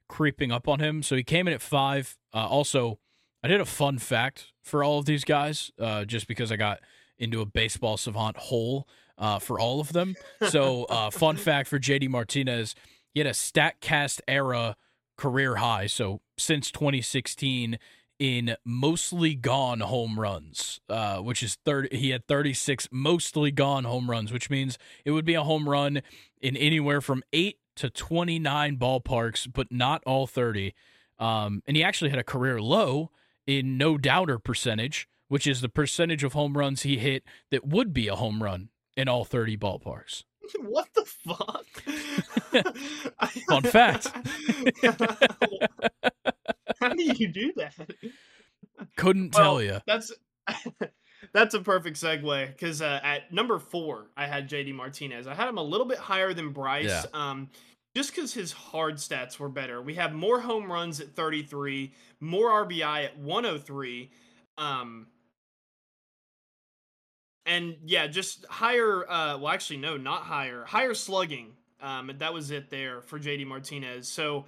Speaker 1: creeping up on him. So he came in at five. Uh, also, I did a fun fact for all of these guys, uh, just because I got into a baseball savant hole uh, for all of them. So, uh, (laughs) fun fact for JD Martinez, he had a Statcast era career high. So since 2016, in mostly gone home runs, uh, which is third. He had 36 mostly gone home runs, which means it would be a home run in anywhere from eight to 29 ballparks, but not all 30. Um, and he actually had a career low in no doubter percentage, which is the percentage of home runs he hit that would be a home run in all 30 ballparks. (laughs)
Speaker 2: What the fuck? (laughs)
Speaker 1: Fun fact. (laughs)
Speaker 2: How do you do that?
Speaker 1: Couldn't well, tell you.
Speaker 2: That's that's a perfect segue because uh, at number four, I had JD Martinez. I had him a little bit higher than Bryce. Yeah. Um, just because his hard stats were better. We have more home runs at 33, more RBI at 103. Um, and yeah, just higher. Uh, well, actually, no, not higher. Higher slugging. Um, that was it there for JD Martinez. So,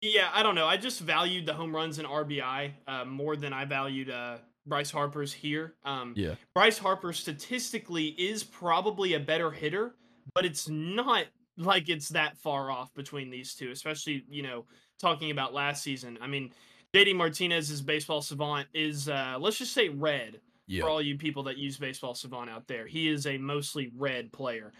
Speaker 2: yeah, I don't know. I just valued the home runs and RBI uh, more than I valued uh, Bryce Harper's here. Um,
Speaker 1: yeah,
Speaker 2: Bryce Harper statistically is probably a better hitter, but it's not like it's that far off between these two, especially you know talking about last season. I mean, JD Martinez's baseball savant is uh, let's just say red
Speaker 1: yeah.
Speaker 2: for all you people that use baseball savant out there. He is a mostly red player.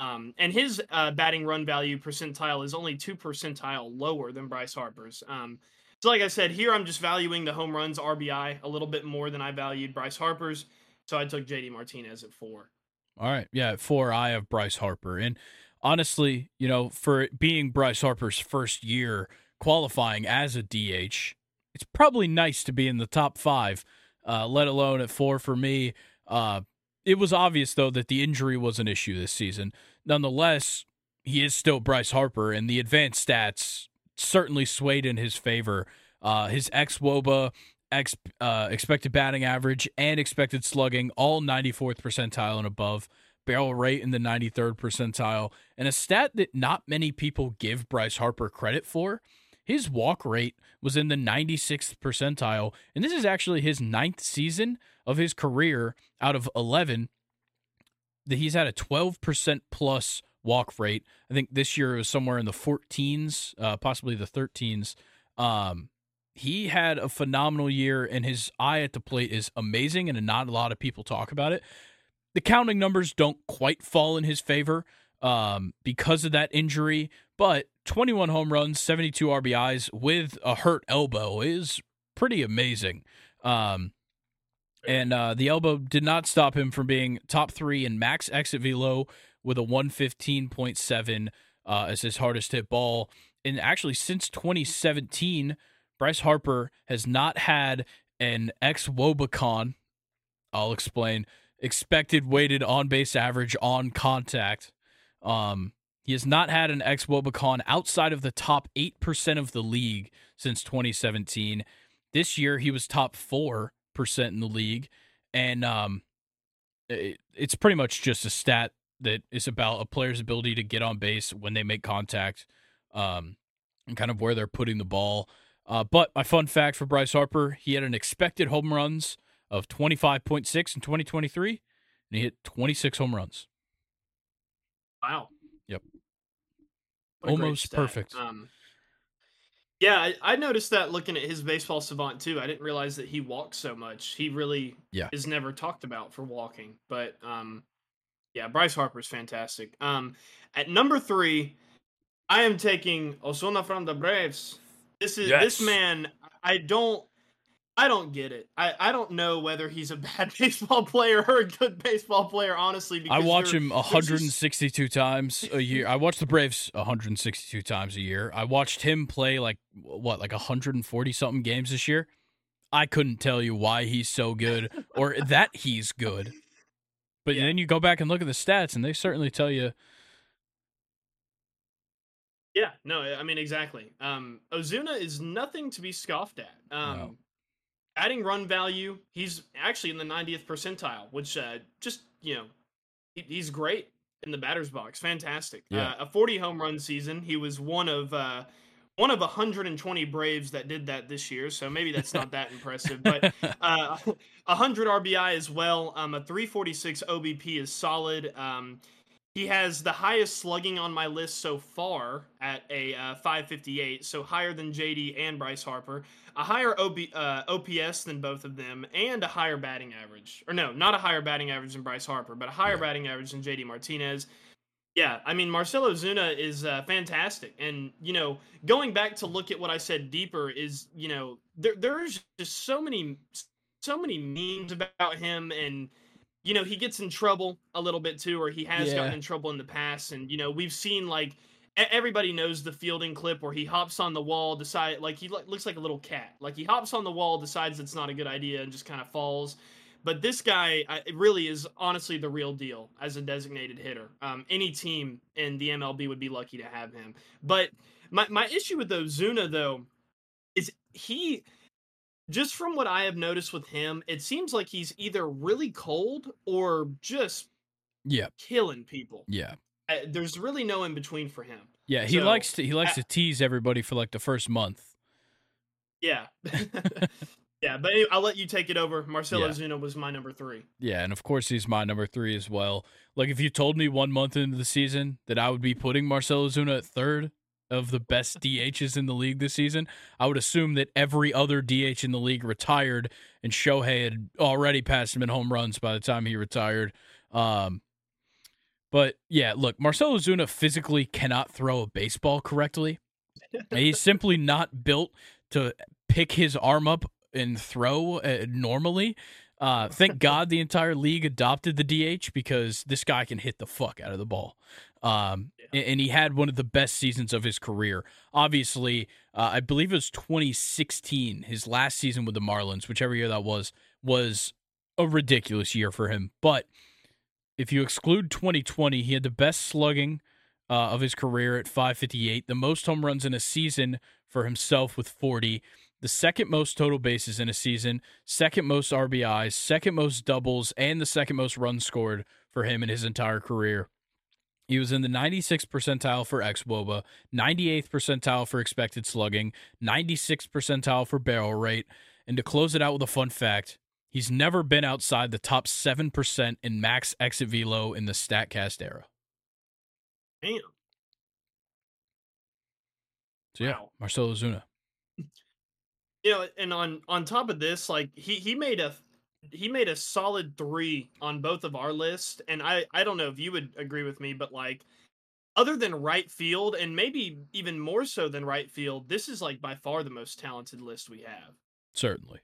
Speaker 2: Um, and his uh, batting run value percentile is only two percentile lower than Bryce Harper's. Um, so, like I said, here I'm just valuing the home runs RBI a little bit more than I valued Bryce Harper's. So I took JD Martinez at four.
Speaker 1: All right. Yeah, at four, I have Bryce Harper. And honestly, you know, for being Bryce Harper's first year qualifying as a DH, it's probably nice to be in the top five, uh, let alone at four for me. Uh, it was obvious, though, that the injury was an issue this season. Nonetheless, he is still Bryce Harper, and the advanced stats certainly swayed in his favor. Uh, his ex Woba, ex uh, expected batting average, and expected slugging, all 94th percentile and above. Barrel rate in the 93rd percentile, and a stat that not many people give Bryce Harper credit for. His walk rate was in the 96th percentile, and this is actually his ninth season of his career out of 11 that he's had a 12% plus walk rate. I think this year was somewhere in the 14s, uh, possibly the 13s. Um, he had a phenomenal year, and his eye at the plate is amazing, and not a lot of people talk about it. The counting numbers don't quite fall in his favor um, because of that injury, but 21 home runs, 72 RBIs with a hurt elbow is pretty amazing. Um, and uh, the elbow did not stop him from being top three in max exit velo with a 115.7 uh, as his hardest hit ball. And actually, since 2017, Bryce Harper has not had an ex Wobacon. I'll explain. Expected weighted on base average on contact. Um, he has not had an ex Wobacon outside of the top 8% of the league since 2017. This year, he was top four percent in the league, and um, it, it's pretty much just a stat that is about a player's ability to get on base when they make contact, um, and kind of where they're putting the ball. Uh, but my fun fact for Bryce Harper, he had an expected home runs of 25.6 in 2023, and he hit 26 home runs.
Speaker 2: Wow.
Speaker 1: Yep. Almost perfect.
Speaker 2: Um, yeah, I, I, noticed that looking at his baseball savant too. I didn't realize that he walks so much. He really
Speaker 1: yeah.
Speaker 2: is never talked about for walking. But um, yeah, Bryce Harper's fantastic. Um, at number three, I am taking Ozuna from the Braves. This is yes. this man. I don't I don't get it. I, I don't know whether he's a (laughs) bad baseball player or a good baseball player, honestly.
Speaker 1: I watch him 162 just... times a year. I watch the Braves 162 times a year. I watched him play like what, like 140 something games this year. I couldn't tell you why he's so good or that he's good. But yeah. then you go back and look at the stats, and they certainly tell you.
Speaker 2: Yeah, no, I mean exactly. Um, Ozuna is nothing to be scoffed at. Um, no adding run value, he's actually in the 90th percentile, which uh, just you know, he, he's great in the batter's box. Fantastic.
Speaker 1: Yeah.
Speaker 2: Uh, a 40 home run season. He was one of uh, one of 120 Braves that did that this year, so maybe that's not that impressive. But uh, (laughs) 100 RBI as well. Um, a 346 OBP is solid. Um, he has the highest slugging on my list so far at a uh, 558, so higher than JD and Bryce Harper. A higher OB, uh, OPS than both of them, and a higher batting average. Or no, not a higher batting average than Bryce Harper, but a higher yeah. batting average than JD Martinez. Yeah, I mean Marcell Ozuna is uh, fantastic, and you know, going back to look at what I said deeper is, you know, there there's just so many so many memes about him and you know, he gets in trouble a little bit too, or he has yeah. gotten in trouble in the past. And, you know, we've seen like everybody knows the fielding clip where he hops on the wall, decide like he looks like a little cat. Like he hops on the wall, decides it's not a good idea, and just kind of falls. But this guy really is honestly the real deal as a designated hitter. Um, any team in the MLB would be lucky to have him. But my, my issue with Ozuna though is he just from what I have noticed with him, it seems like he's either really cold or just
Speaker 1: Yeah,
Speaker 2: killing people.
Speaker 1: yeah,
Speaker 2: Uh, there's really no in between for him.
Speaker 1: yeah. He
Speaker 2: So,
Speaker 1: likes to he likes
Speaker 2: I-
Speaker 1: to tease everybody for like the first month.
Speaker 2: Yeah. (laughs) (laughs) yeah, but anyway, I'll let you take it over. Marcelo
Speaker 1: Yeah.
Speaker 2: Zuna was my number three.
Speaker 1: Yeah, and of course he's my number three as well. Like if you told me one month into the season that I would be putting Marcell Ozuna at third of the best (laughs) DHs in the league this season, I would assume that every other DH in the league retired and Shohei had already passed him in home runs by the time he retired. Um, but yeah, look, Marcell Ozuna physically cannot throw a baseball correctly. (laughs) He's simply not built to pick his arm up and throw uh, normally. Uh, (laughs) thank God the entire league adopted the DH because this guy can hit the fuck out of the ball. Um, and, and he had one of the best seasons of his career. Obviously, uh, I believe it was 2016, his last season with the Marlins, whichever year that was, was a ridiculous year for him. But if you exclude 2020, he had the best slugging uh, of his career at 558, the most home runs in a season for himself with 40, the second most total bases in a season, second most RBIs, second most doubles, and the second most runs scored for him in his entire career. He was in the 96th percentile for xWOBA, 98th percentile for expected slugging, 96th percentile for barrel rate, and to close it out with a fun fact, he's never been outside the top 7% in max exit velo in the StatCast era.
Speaker 2: Damn.
Speaker 1: So yeah,
Speaker 2: Wow.
Speaker 1: Marcell Ozuna.
Speaker 2: You know, and on on top of this, like he he made a he made a solid three on both of our list, and I I don't know if you would agree with me, but like other than right field, and maybe even more so than right field, this is like by far the most talented list we have
Speaker 1: Certainly.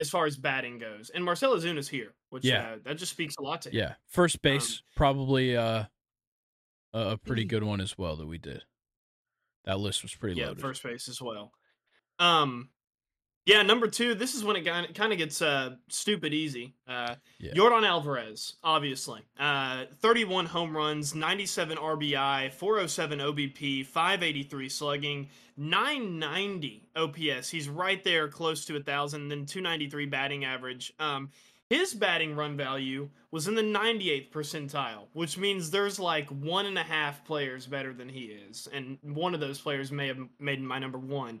Speaker 2: as far as batting goes. And Marcell Ozuna's here, which
Speaker 1: Yeah.
Speaker 2: uh, that just speaks a lot to him.
Speaker 1: Yeah. First base, probably uh, a, a pretty good one as well that we did. That list was pretty
Speaker 2: yeah,
Speaker 1: loaded.
Speaker 2: first base as well. Um, yeah, number two. This is when it kind of gets uh stupid easy. Uh,
Speaker 1: Yeah.
Speaker 2: Yordan Alvarez, obviously, uh, 31 home runs, 97 RBI, 407 OBP, 583 slugging, 990 OPS. He's right there, close to a thousand. Then 293 batting average. Um, his batting run value was in the 98th percentile, which means there's like one and a half players better than he is, and one of those players may have made my number one.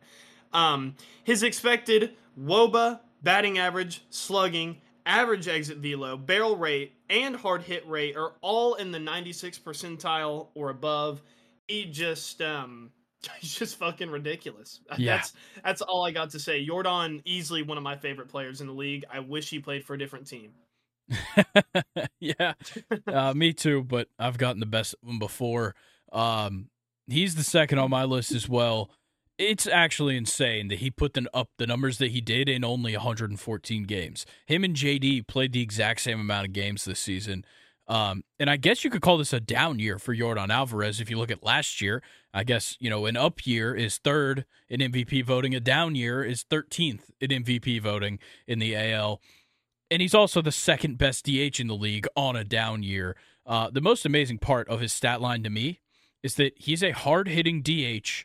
Speaker 2: Um, his expected WOBA, batting average, slugging, average exit velo, barrel rate, and hard hit rate are all in the 96 percentile or above. He just um (laughs) he's just fucking ridiculous. (laughs)
Speaker 1: Yeah.
Speaker 2: That's that's all I got to say. Yordan easily one of my favorite players in the league. I wish he played for a different team. (laughs)
Speaker 1: yeah, uh, me too. But I've gotten the best of him before. Um, he's the second on my list as well. It's actually insane that he put the, up the numbers that he did in only 114 games. Him and JD played the exact same amount of games this season. Um, and I guess you could call this a down year for Yordan Alvarez if you look at last year. I guess, you know, an up year is third in MVP voting, a down year is 13th in MVP voting in the AL and he's also the second best DH in the league on a down year. Uh, the most amazing part of his stat line to me is that he's a hard hitting DH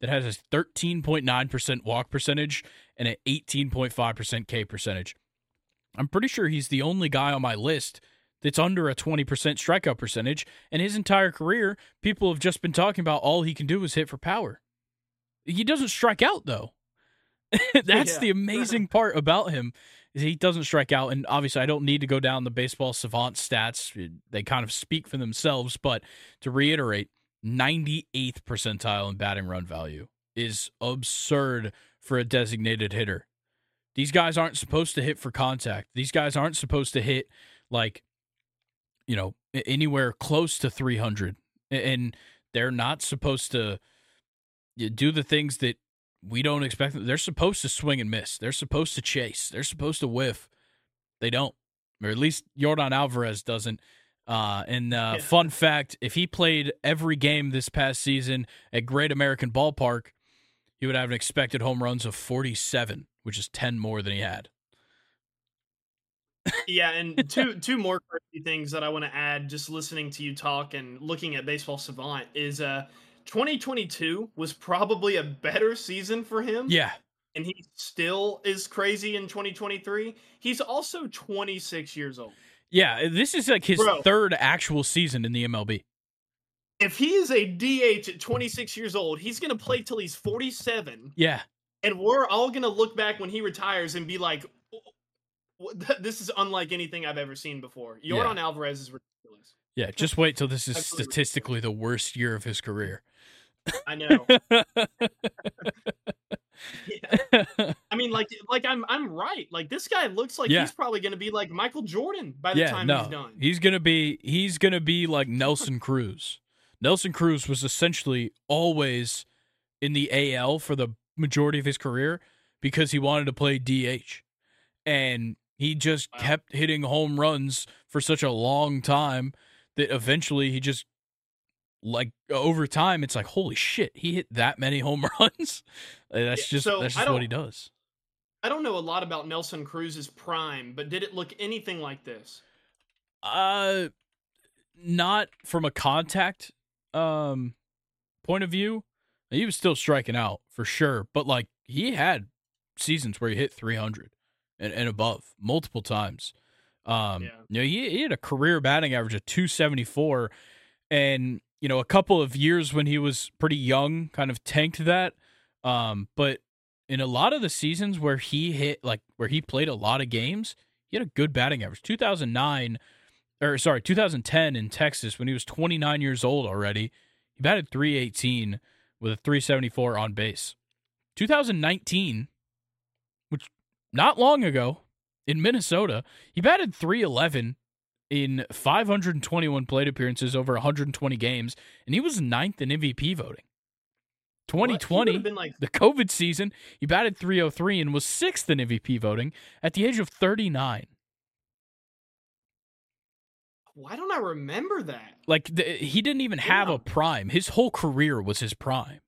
Speaker 1: that has a 13.9% walk percentage and an 18.5% K percentage. I'm pretty sure he's the only guy on my list that's under a 20% strikeout percentage. And his entire career, people have just been talking about all he can do is hit for power. He doesn't strike out, though. (laughs) that's
Speaker 2: Yeah.
Speaker 1: the amazing (laughs) part about him is he doesn't strike out and obviously I don't need to go down the baseball savant stats they kind of speak for themselves but to reiterate 98th percentile in batting run value is absurd for a designated hitter these guys aren't supposed to hit for contact these guys aren't supposed to hit like you know anywhere close to 300 and they're not supposed to do the things that we don't expect them. They're supposed to swing and miss. They're supposed to chase. They're supposed to whiff. They don't, or at least Yordan Alvarez doesn't. Uh, and uh,
Speaker 2: Yeah.
Speaker 1: fun fact: if he played every game this past season at Great American Ballpark, he would have an expected home runs of 47, which is 10 more than he had.
Speaker 2: Yeah, and two (laughs) two more crazy things that I want to add just listening to you talk and looking at Baseball Savant is uh 2022 was probably a better season for him
Speaker 1: Yeah,
Speaker 2: and he still is crazy in 2023. He's also 26 years old.
Speaker 1: Yeah, this is like his
Speaker 2: Bro.
Speaker 1: third actual season in the MLB.
Speaker 2: If he is a DH at 26 years old, he's going to play till he's 47,
Speaker 1: Yeah,
Speaker 2: and we're all going to look back when he retires and be like, "This is unlike anything I've ever seen before." Yordan Alvarez is ridiculous.
Speaker 1: yeah. Just wait till this is
Speaker 2: Absolutely
Speaker 1: statistically the worst year of his career.
Speaker 2: I know. (laughs) Yeah. I mean, like, like I'm, I'm right. Like this guy looks like
Speaker 1: Yeah.
Speaker 2: he's probably going to be like Michael Jordan by the
Speaker 1: yeah,
Speaker 2: time
Speaker 1: no,
Speaker 2: he's done.
Speaker 1: he's gonna be he's gonna be like Nelson Cruz. Nelson Cruz was essentially always in the AL for the majority of his career because he wanted to play DH, and he just
Speaker 2: Wow.
Speaker 1: kept hitting home runs for such a long time that eventually he just like over time it's like holy shit he hit that many home (laughs) runs Uh, that's just
Speaker 2: so
Speaker 1: that's just what he does
Speaker 2: I don't know a lot about Nelson Cruz's prime, but did it look anything like this?
Speaker 1: Uh, not from a contact um point of view. He was still striking out for sure, but like he had seasons where he hit 300 and, and above multiple times. Um,
Speaker 2: Yeah.
Speaker 1: you know, he, he had a career batting average of 274, and you know, a couple of years when he was pretty young, kind of tanked that. Um, but in a lot of the seasons where he hit, like where he played a lot of games, he had a good batting average. 2009, or sorry, 2010 in Texas when he was 29 years old already, he batted 318 with a 374 on base. 2019, which not long ago in Minnesota, he batted 311 in 521 plate appearances over 120 games, and he was ninth in MVP voting.
Speaker 2: What? He would've
Speaker 1: 2020,
Speaker 2: been like,
Speaker 1: the COVID season, he batted 303 and was sixth in MVP voting at the age of 39.
Speaker 2: why don't I remember that?
Speaker 1: Like the, he didn't even have
Speaker 2: Yeah.
Speaker 1: a prime. His whole career was his prime.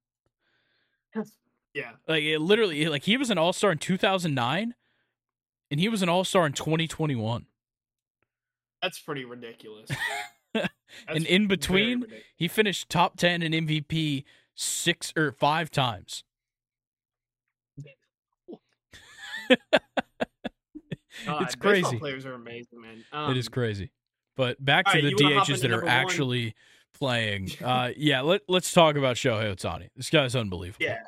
Speaker 2: Yeah,
Speaker 1: Like it literally, like he was an All Star in 2009, and he was an All Star in 2021.
Speaker 2: That's pretty ridiculous. (laughs)
Speaker 1: And in between, he finished top 10 in MVP six or five times.
Speaker 2: God,
Speaker 1: it's crazy.
Speaker 2: Players are amazing, man.
Speaker 1: it is
Speaker 2: Um,
Speaker 1: crazy. But back to
Speaker 2: right,
Speaker 1: the
Speaker 2: you wanna hop
Speaker 1: DHs that are
Speaker 2: one?
Speaker 1: actually playing. (laughs) Uh, yeah, let let's talk about Shohei Ohtani. This guy's unbelievable.
Speaker 2: Yeah.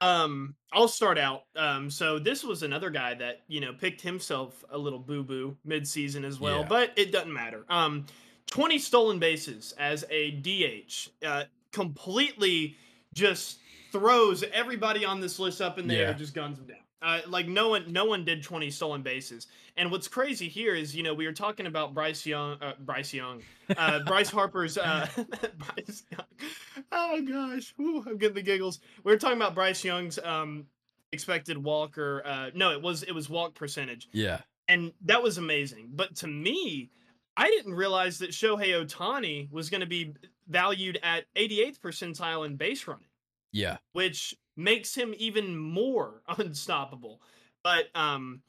Speaker 2: Um, I'll start out. Um, so this was another guy that you know picked himself a little boo boo mid season as well,
Speaker 1: Yeah.
Speaker 2: but it doesn't matter. Um, twenty stolen bases as a DH, uh, completely just throws everybody on this list up in the
Speaker 1: Yeah.
Speaker 2: just guns them down. Uh, like no one, no one did twenty stolen bases. And what's crazy here is, you know, we were talking about Bryce Young, uh, Bryce Young, uh, (laughs) Bryce Harper's, uh, (laughs) Bryce Young. Oh gosh, Whew, I'm getting the giggles. We were talking about Bryce Young's um, expected walk or uh, no, it was it was walk percentage,
Speaker 1: Yeah.
Speaker 2: and that was amazing. But to me, I didn't realize that Shohei Ohtani was going to be valued at 88th percentile in base running
Speaker 1: Yeah.
Speaker 2: which makes him even more (laughs) unstoppable. But um,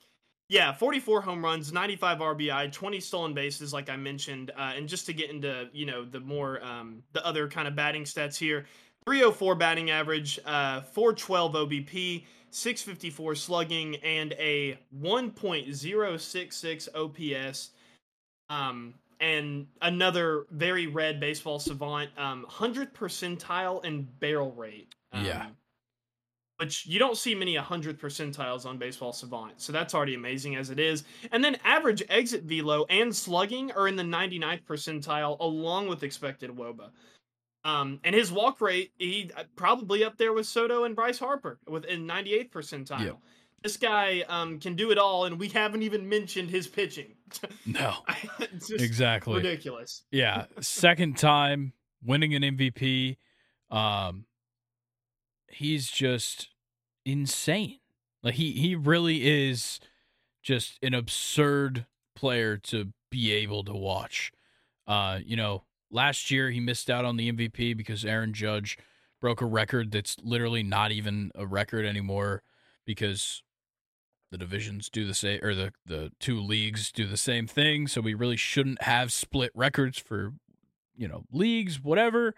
Speaker 2: yeah, 44 home runs, 95 RBI, 20 stolen bases, like I mentioned. Uh, and just to get into you know the more um, the other kind of batting stats here, 304 batting average, uh, 412 OBP, 654 slugging, and a 1.066 OPS. Um, and another very red baseball savant, um, 100 percentile in barrel rate. Um,
Speaker 1: Yeah.
Speaker 2: Which you don't see many 100 percentiles on Baseball Savant. So that's already amazing as it is. And then average exit velo and slugging are in the 99th percentile along with expected WOBA. Um, and his walk rate, he uh, probably up there with Soto and Bryce Harper within 98th percentile.
Speaker 1: Yep.
Speaker 2: This guy um, can do it all, and we haven't even mentioned his pitching. (laughs)
Speaker 1: No.
Speaker 2: it's just
Speaker 1: Exactly.
Speaker 2: ridiculous.
Speaker 1: Yeah, second time winning an MVP. Um, he's just insane. Like he he really is just an absurd player to be able to watch. Uh, you know, last year he missed out on the MVP because Aaron Judge broke a record that's literally not even a record anymore because the divisions do the same or the the two leagues do the same thing so we really shouldn't have split records for you know leagues whatever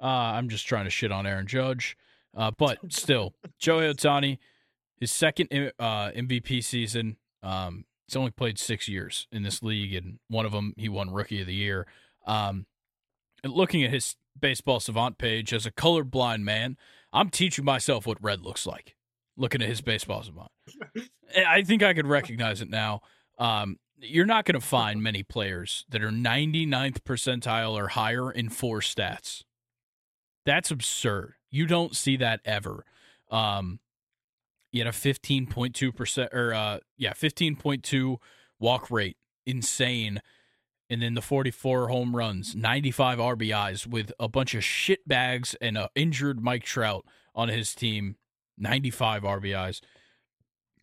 Speaker 1: uh i'm just trying to shit on aaron judge uh but still Shohei Ohtani his second uh, MVP season. Um, he's only played six years in this league, and one of them he won Rookie of the Year. Um, looking at his baseball savant page as a colorblind man, I'm teaching myself what red looks like. Looking at his baseball savant, (laughs) I think I could recognize it now. Um, you're not going to find many players that are 99th percentile or higher in four stats. That's absurd. You don't see that ever. Um, you had a 15.2% or uh, yeah, 15.2 walk rate, insane. And then the 44 home runs, 95 RBIs with a bunch of shit bags and a injured Mike Trout on his team, 95 RBIs.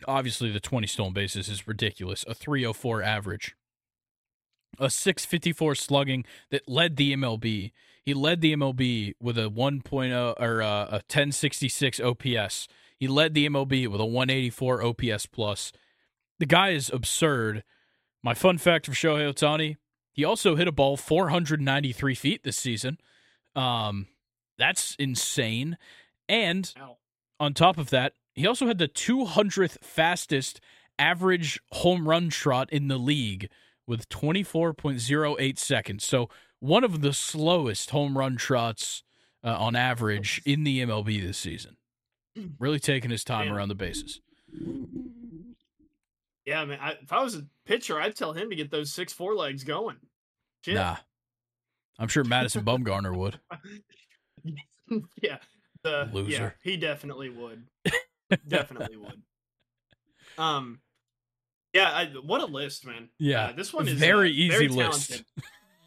Speaker 1: Obviously, the 20 stolen bases is ridiculous. A 304 average. A 654 slugging that led the MLB. He led the MLB with a 1.0 or uh, a 1066 OPS. He led the MLB with a 184 OPS plus. The guy is absurd. My fun fact for Shohei Ohtani, he also hit a ball 493 feet this season. Um, that's insane. And
Speaker 2: Ow.
Speaker 1: on top of that, he also had the 200th fastest average home run trot in the league with 24.08 seconds. So one of the slowest home run trots uh, on average in the MLB this season. (clears throat) Really taking his time
Speaker 2: Man.
Speaker 1: around the bases.
Speaker 2: Yeah, man. I, if I was a pitcher, I'd tell him to get those six four legs going. Shit.
Speaker 1: Nah. I'm sure Madison Bumgarner would. (laughs)
Speaker 2: yeah. The, Yeah,
Speaker 1: Loser.
Speaker 2: he definitely would. (laughs) definitely would. Um. Yeah. I, what a list, man.
Speaker 1: Yeah.
Speaker 2: Uh, this one is
Speaker 1: very
Speaker 2: uh,
Speaker 1: easy
Speaker 2: very
Speaker 1: list.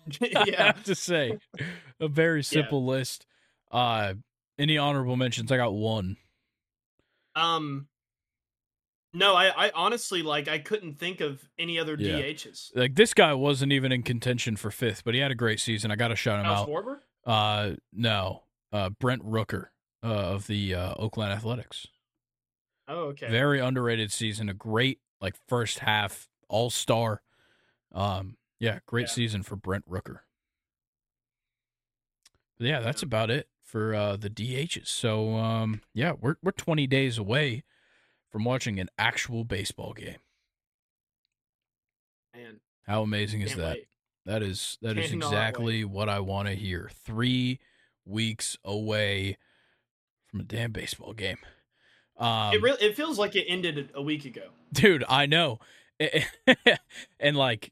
Speaker 2: Talented. (laughs)
Speaker 1: I
Speaker 2: yeah.
Speaker 1: have to say, a very simple list. Uh, any honorable mentions? I got one.
Speaker 2: Um. No, I, I honestly like I couldn't think of any other
Speaker 1: Yeah.
Speaker 2: DHs.
Speaker 1: Like this guy wasn't even in contention for fifth, but he had a great season. I got to shout him
Speaker 2: Kyle
Speaker 1: out.
Speaker 2: Schwarber?
Speaker 1: Uh, no, uh, Brent Rooker uh, of the uh, Oakland Athletics.
Speaker 2: Oh, okay.
Speaker 1: Very underrated season. A great like first half All Star. Um, yeah, great
Speaker 2: Yeah.
Speaker 1: season for Brent Rooker. But yeah, that's about it for uh, the DHs. So um, yeah, we're we're 20 days away from watching an actual baseball game.
Speaker 2: Man,
Speaker 1: How amazing is that?
Speaker 2: wait.
Speaker 1: That is that is exactly what I want to hear. Three weeks away from a damn baseball game. Um,
Speaker 2: it really it feels like it ended a week ago.
Speaker 1: dude, I know, (laughs) and like,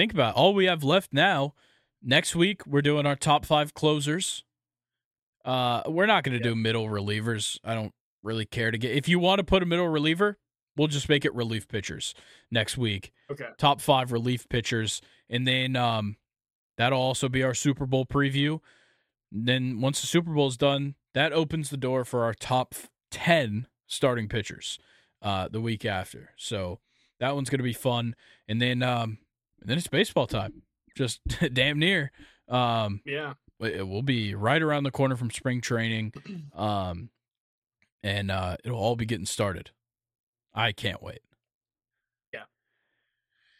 Speaker 1: think about it. all we have left now. Next week we're doing our top five closers. Uh, we're not going to
Speaker 2: Yeah.
Speaker 1: do middle relievers. I don't really care to get. If you want to put a middle reliever, we'll just make it relief pitchers next week.
Speaker 2: Okay.
Speaker 1: top five relief pitchers, and then um, that'll also be our Super Bowl preview. Then once the Super Bowl is done, that opens the door for our top ten starting pitchers uh, the week after. So that one's gonna be fun, and then um, and then it's baseball time, just (laughs) damn near. Um,
Speaker 2: Yeah.
Speaker 1: it will be right around the corner from spring training, (clears throat) um, and uh, it'll all be getting started. I can't wait.
Speaker 2: Yeah,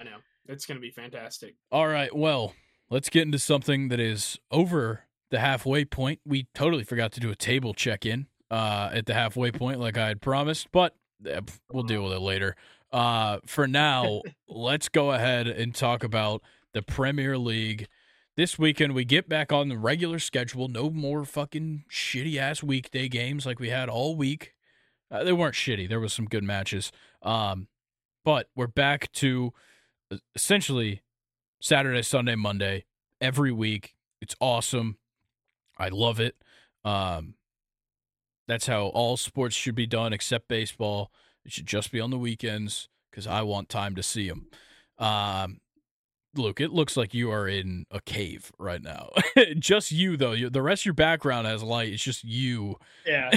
Speaker 2: I know. It's gonna be fantastic.
Speaker 1: All right, well, let's get into something that is over the halfway point. We totally forgot to do a table check in uh, at the halfway point, like I had promised, but eh, we'll deal with it later. Uh, for now, let's go ahead and talk about the Premier League. This weekend, we get back on the regular schedule. No more fucking shitty ass weekday games like we had all week. Uh, they weren't shitty. There was some good matches. Um, but we're back to uh, essentially Saturday, Sunday, Monday every week. It's awesome. I love it. Um, that's how all sports should be done except baseball. It should just be on the weekends because I want time to see them. Um, Luke, it looks like you are in a cave right now. (laughs) just you though. You, the rest of your background has light. It's just you.
Speaker 2: Yeah.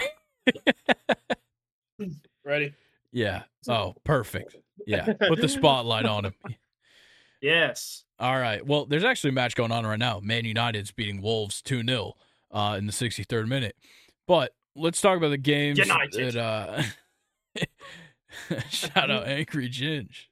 Speaker 2: (laughs) Ready?
Speaker 1: Yeah. Oh, perfect. Yeah. (laughs) Put the spotlight on him.
Speaker 2: Yes.
Speaker 1: All right. Well, there's actually a match going on right now. Man United's beating Wolves 2 0 uh, in the 63rd minute. But let's talk about the games
Speaker 2: United.
Speaker 1: that. Uh... (laughs) Shout out (laughs) Angry Ginge.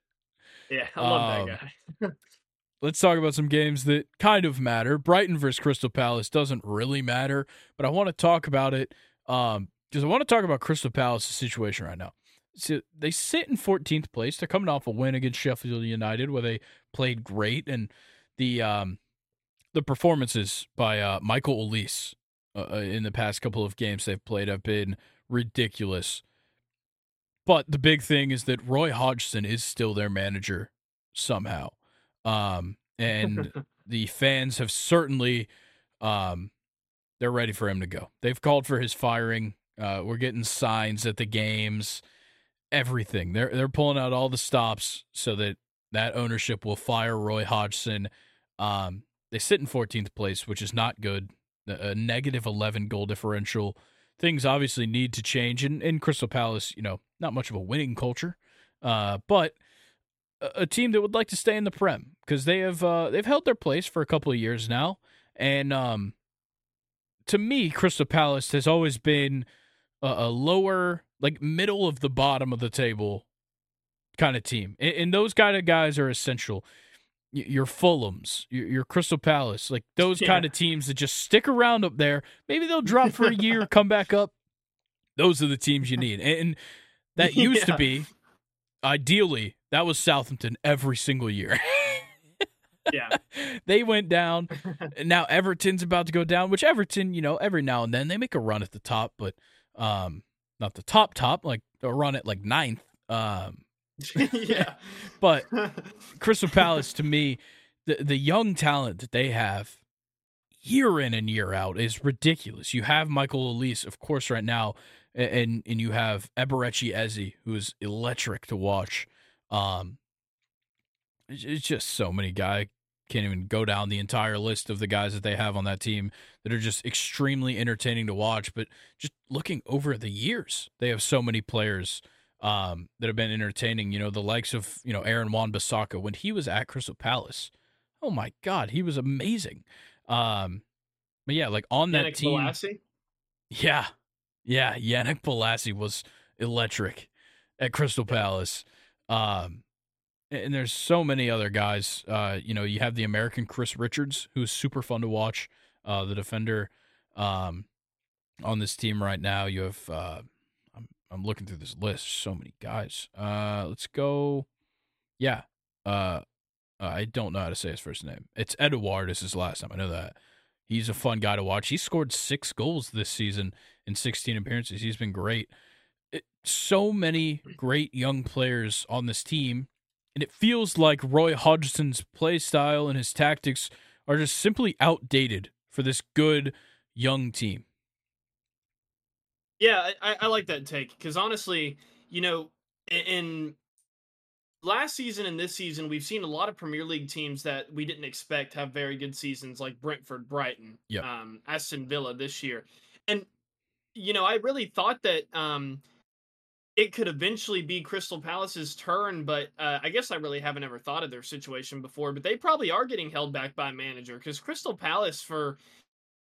Speaker 2: Yeah, I love
Speaker 1: Um,
Speaker 2: that guy. (laughs)
Speaker 1: Let's talk about some games that kind of matter. Brighton versus Crystal Palace doesn't really matter, but I want to talk about it um, because I want to talk about Crystal Palace's situation right now. so they sit in 14th place. They're coming off a win against Sheffield United where they played great, and the um, the performances by uh, Michael Olise uh, uh, in the past couple of games they've played have been ridiculous. But the big thing is that Roy Hodgson is still their manager somehow, um, and (laughs) the fans have certainly um, they're ready for him to go. They've called for his firing. Uh, we're getting signs at the games, everything. They're they're pulling out all the stops so that that ownership will fire Roy Hodgson. Um, they sit in 14th place, which is not good. A negative 11 goal differential. Things obviously need to change. And in Crystal Palace, you know, not much of a winning culture, uh, but a, a team that would like to stay in the Prem because they have uh, they've held their place for a couple of years now. And um, to me, Crystal Palace has always been a, a lower, like middle of the bottom of the table kind of team. And, and those kind of guys are essential. Your Fulhams, your, your Crystal Palace, like those yeah. kind of teams that just stick around up there. Maybe they'll drop for a year, (laughs) come back up. Those are the teams you need. And that (laughs) used yeah. to be, ideally, that was Southampton every single year.
Speaker 2: yeah. (laughs)
Speaker 1: they went down. and now Everton's about to go down, which Everton, you know, every now and then they make a run at the top, but um not the top top, like a run at like ninth. Um (laughs)
Speaker 2: yeah.
Speaker 1: but (laughs) Crystal Palace to me, the the young talent that they have year in and year out is ridiculous. You have Michael Olise, of course, right now, and and you have Eberechi Eze, who is electric to watch. Um, it's just so many guys. Can't even go down the entire list of the guys that they have on that team that are just extremely entertaining to watch. But just looking over the years, they have so many players um, that have been entertaining. You know, the likes of you know Aaron Wan-Bissaka when he was at Crystal Palace. Oh my God, he was amazing. Um, but yeah, like on that
Speaker 2: Yannick
Speaker 1: team,
Speaker 2: Bolasie?
Speaker 1: yeah, yeah, Yannick Bolasie was electric at Crystal Palace. Um, and there's so many other guys. Uh, you know, you have the American Chris Richards, who's super fun to watch. Uh, the defender um, on this team right now. You have uh, I'm looking through this list. So many guys. Uh, let's go. Yeah. Uh, I don't know how to say his first name. It's Edouard is his last name. I know that. He's a fun guy to watch. He scored six goals this season in 16 appearances. He's been great. It, so many great young players on this team, and it feels like Roy Hodgson's play style and his tactics are just simply outdated for this good young team.
Speaker 2: Yeah, I, I like that take because honestly, you know, in last season and this season, we've seen a lot of Premier League teams that we didn't expect have very good seasons, like Brentford, Brighton,
Speaker 1: yep.
Speaker 2: um, Aston Villa this year, and you know, I really thought that um, it could eventually be Crystal Palace's turn, but uh, I guess I really haven't ever thought of their situation before. But they probably are getting held back by a manager because Crystal Palace for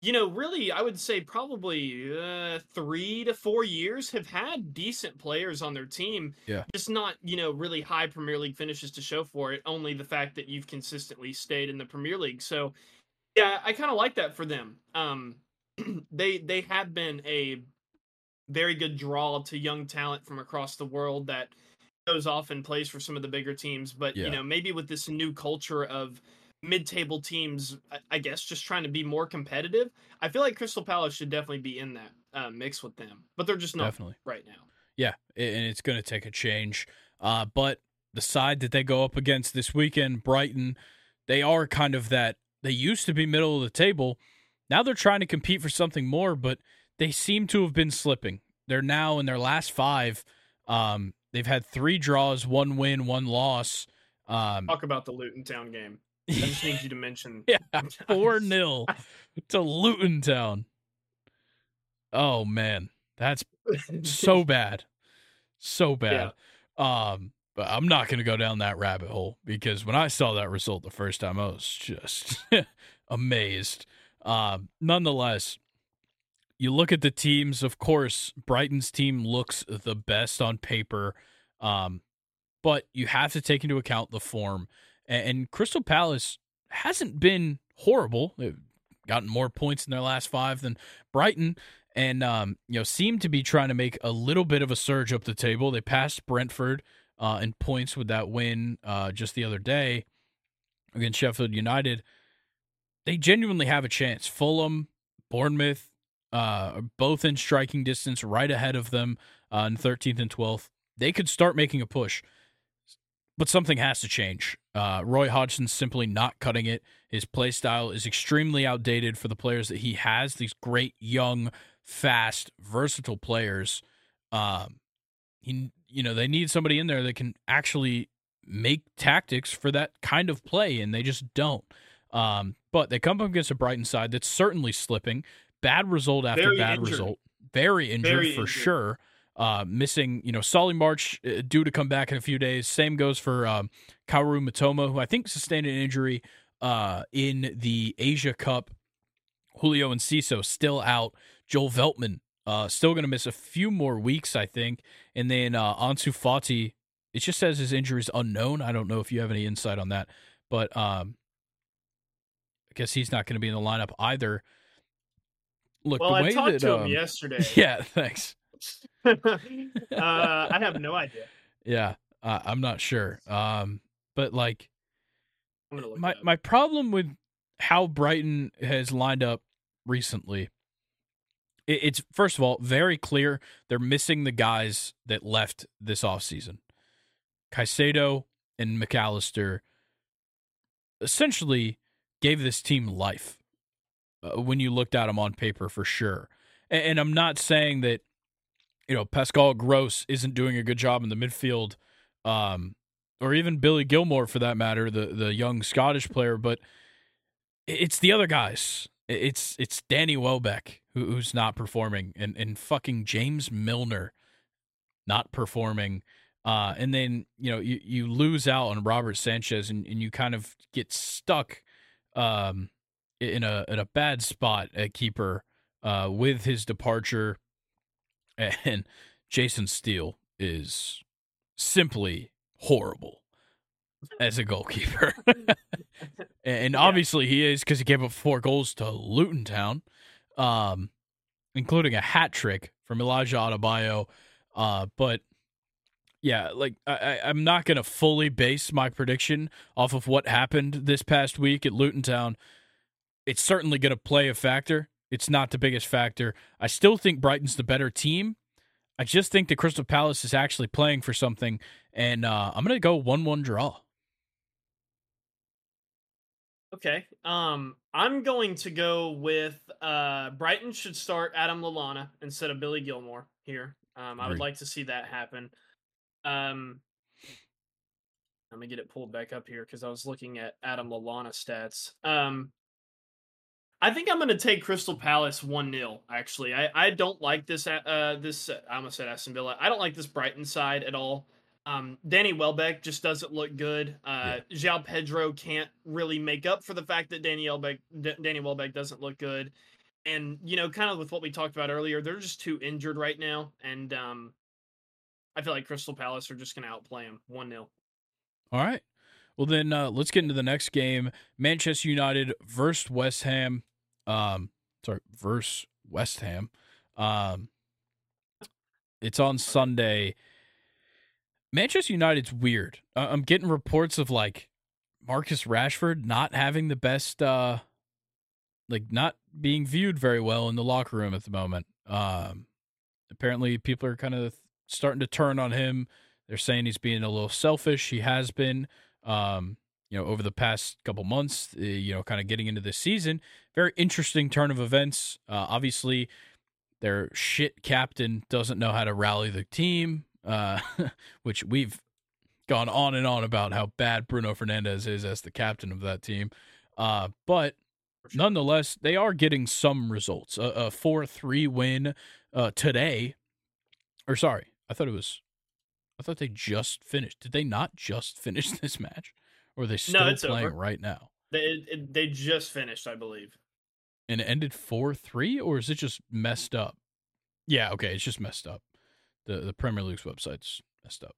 Speaker 2: you know, really, I would say probably uh, three to four years have had decent players on their team.
Speaker 1: Yeah.
Speaker 2: Just not, you know, really high Premier League finishes to show for it. Only the fact that you've consistently stayed in the Premier League. So, yeah, I kind of like that for them. Um, (clears throat) they they have been a very good draw to young talent from across the world that goes off and plays for some of the bigger teams. But yeah. you know, maybe with this new culture of mid-table teams, I guess, just trying to be more competitive. I feel like Crystal Palace should definitely be in that uh, mix with them, but they're just not definitely. right now.
Speaker 1: Yeah, and it's going to take a change. Uh, but the side that they go up against this weekend, Brighton, they are kind of that. They used to be middle of the table. Now they're trying to compete for something more, but they seem to have been slipping. They're now in their last five. Um, they've had three draws, one win, one loss. Um,
Speaker 2: Talk about the Luton Town game. I just need you to mention. (laughs)
Speaker 1: yeah, (laughs) four 0 to Luton Town. Oh man, that's so (laughs) bad, so bad. Yeah. Um, but I'm not going to go down that rabbit hole because when I saw that result the first time, I was just amazed. Um, nonetheless, you look at the teams. Of course, Brighton's team looks the best on paper, um, but you have to take into account the form and Crystal Palace hasn't been horrible. They've gotten more points in their last five than Brighton. and um, you know seem to be trying to make a little bit of a surge up the table. They passed Brentford uh, in points with that win uh, just the other day against Sheffield United. They genuinely have a chance. Fulham, Bournemouth, uh, both in striking distance, right ahead of them uh, in 13th and 12th. They could start making a push, but something has to change. Uh, Roy Hodgson's simply not cutting it. His play style is extremely outdated for the players that he has. These great young fast, versatile players. Um, he, you know, they need somebody in there that can actually make tactics for that kind of play, and they just don't. Um, but they come up against a Brighton side that's certainly slipping. Bad result after Very bad injured. result. Very injured Very for injured. sure. Uh, missing, you know, Solly March uh, due to come back in a few days. Same goes for um, Kaoru Mitoma, who I think sustained an injury uh, in the Asia Cup. Julio Enciso still out. Joel Veltman uh, still going to miss a few more weeks, I think. And then uh, Ansu Fati, it just says his injury is unknown. I don't know if you have any insight on that, but um, I guess he's not going to be in the lineup either.
Speaker 2: Look, well, I talked that, to him um, (laughs) yesterday.
Speaker 1: Yeah, thanks. (laughs)
Speaker 2: uh, I have no idea.
Speaker 1: Yeah, uh, I'm not sure. Um, but like, my my problem with how Brighton has lined up recently it's first of all very clear they're missing the guys that left this offseason. Caicedo and Mac Allister essentially gave this team life uh, when you looked at them on paper for sure. And, and, I'm not saying that you know Pascal Gross isn't doing a good job in the midfield, um, or even Billy Gilmour for that matter, the the young Scottish player, but it's the other guys. It's it's Danny Welbeck who, who's not performing, and and fucking James Milner not performing. Uh, and then you know you, you lose out on Robert Sanchez, and, and you kind of get stuck um, in a in a bad spot at keeper uh, with his departure, (laughs) and Jason Steele is simply horrible as a goalkeeper, (laughs) and obviously he is because he gave up four goals to Luton Town um, including a hat trick from Elijah Adebayo. Uh, but yeah, like I, I'm not gonna fully base my prediction off of what happened this past week at Luton Town. It's certainly gonna play a factor. It's not the biggest factor. I still think Brighton's the better team. I just think the Crystal Palace is actually playing for something, and uh, I'm gonna go one-one draw.
Speaker 2: Okay. Um, I'm going to go with uh, Brighton should start Adam Lallana instead of Billy Gilmour here. Um, I would like to see that happen. Um, let me get it pulled back up here because I was looking at Adam Lallana stats. Um, I think I'm going to take Crystal Palace one 0 Actually, I I don't like this. Uh, this I almost said Aston Villa. I don't like this Brighton side at all. Um, Danny Welbeck just doesn't look good. Uh, yeah. João Pedro can't really make up for the fact that Danny Welbeck, D- Danny Welbeck doesn't look good. And, you know, kind of with what we talked about earlier, they're just too injured right now. And um, I feel like Crystal Palace are just going to outplay them 1 0.
Speaker 1: All right. Well, then uh, let's get into the next game Manchester United versus West Ham. Um, sorry, versus West Ham. Um, it's on Sunday. Manchester United's weird. I'm getting reports of like Marcus Rashford not having the best, uh, like not being viewed very well in the locker room at the moment. Um, apparently, people are kind of starting to turn on him. They're saying he's being a little selfish. He has been, um, you know, over the past couple months. Uh, you know, kind of getting into this season. Very interesting turn of events. Uh, obviously, their shit captain doesn't know how to rally the team uh, (laughs) which we've gone on and on about how bad Bruno Fernandes is as the captain of that team. Uh, but nonetheless, they are getting some results. A, 4 3 win uh, today. Or sorry, I thought it was. I thought they just finished. Did they not just (laughs) finish this match? Or they still no, playing over. right now?
Speaker 2: They, it, they just finished, I believe.
Speaker 1: And it ended 4 3, or is it just messed up? Yeah, okay, it's just messed up. The the Premier League's website's messed up.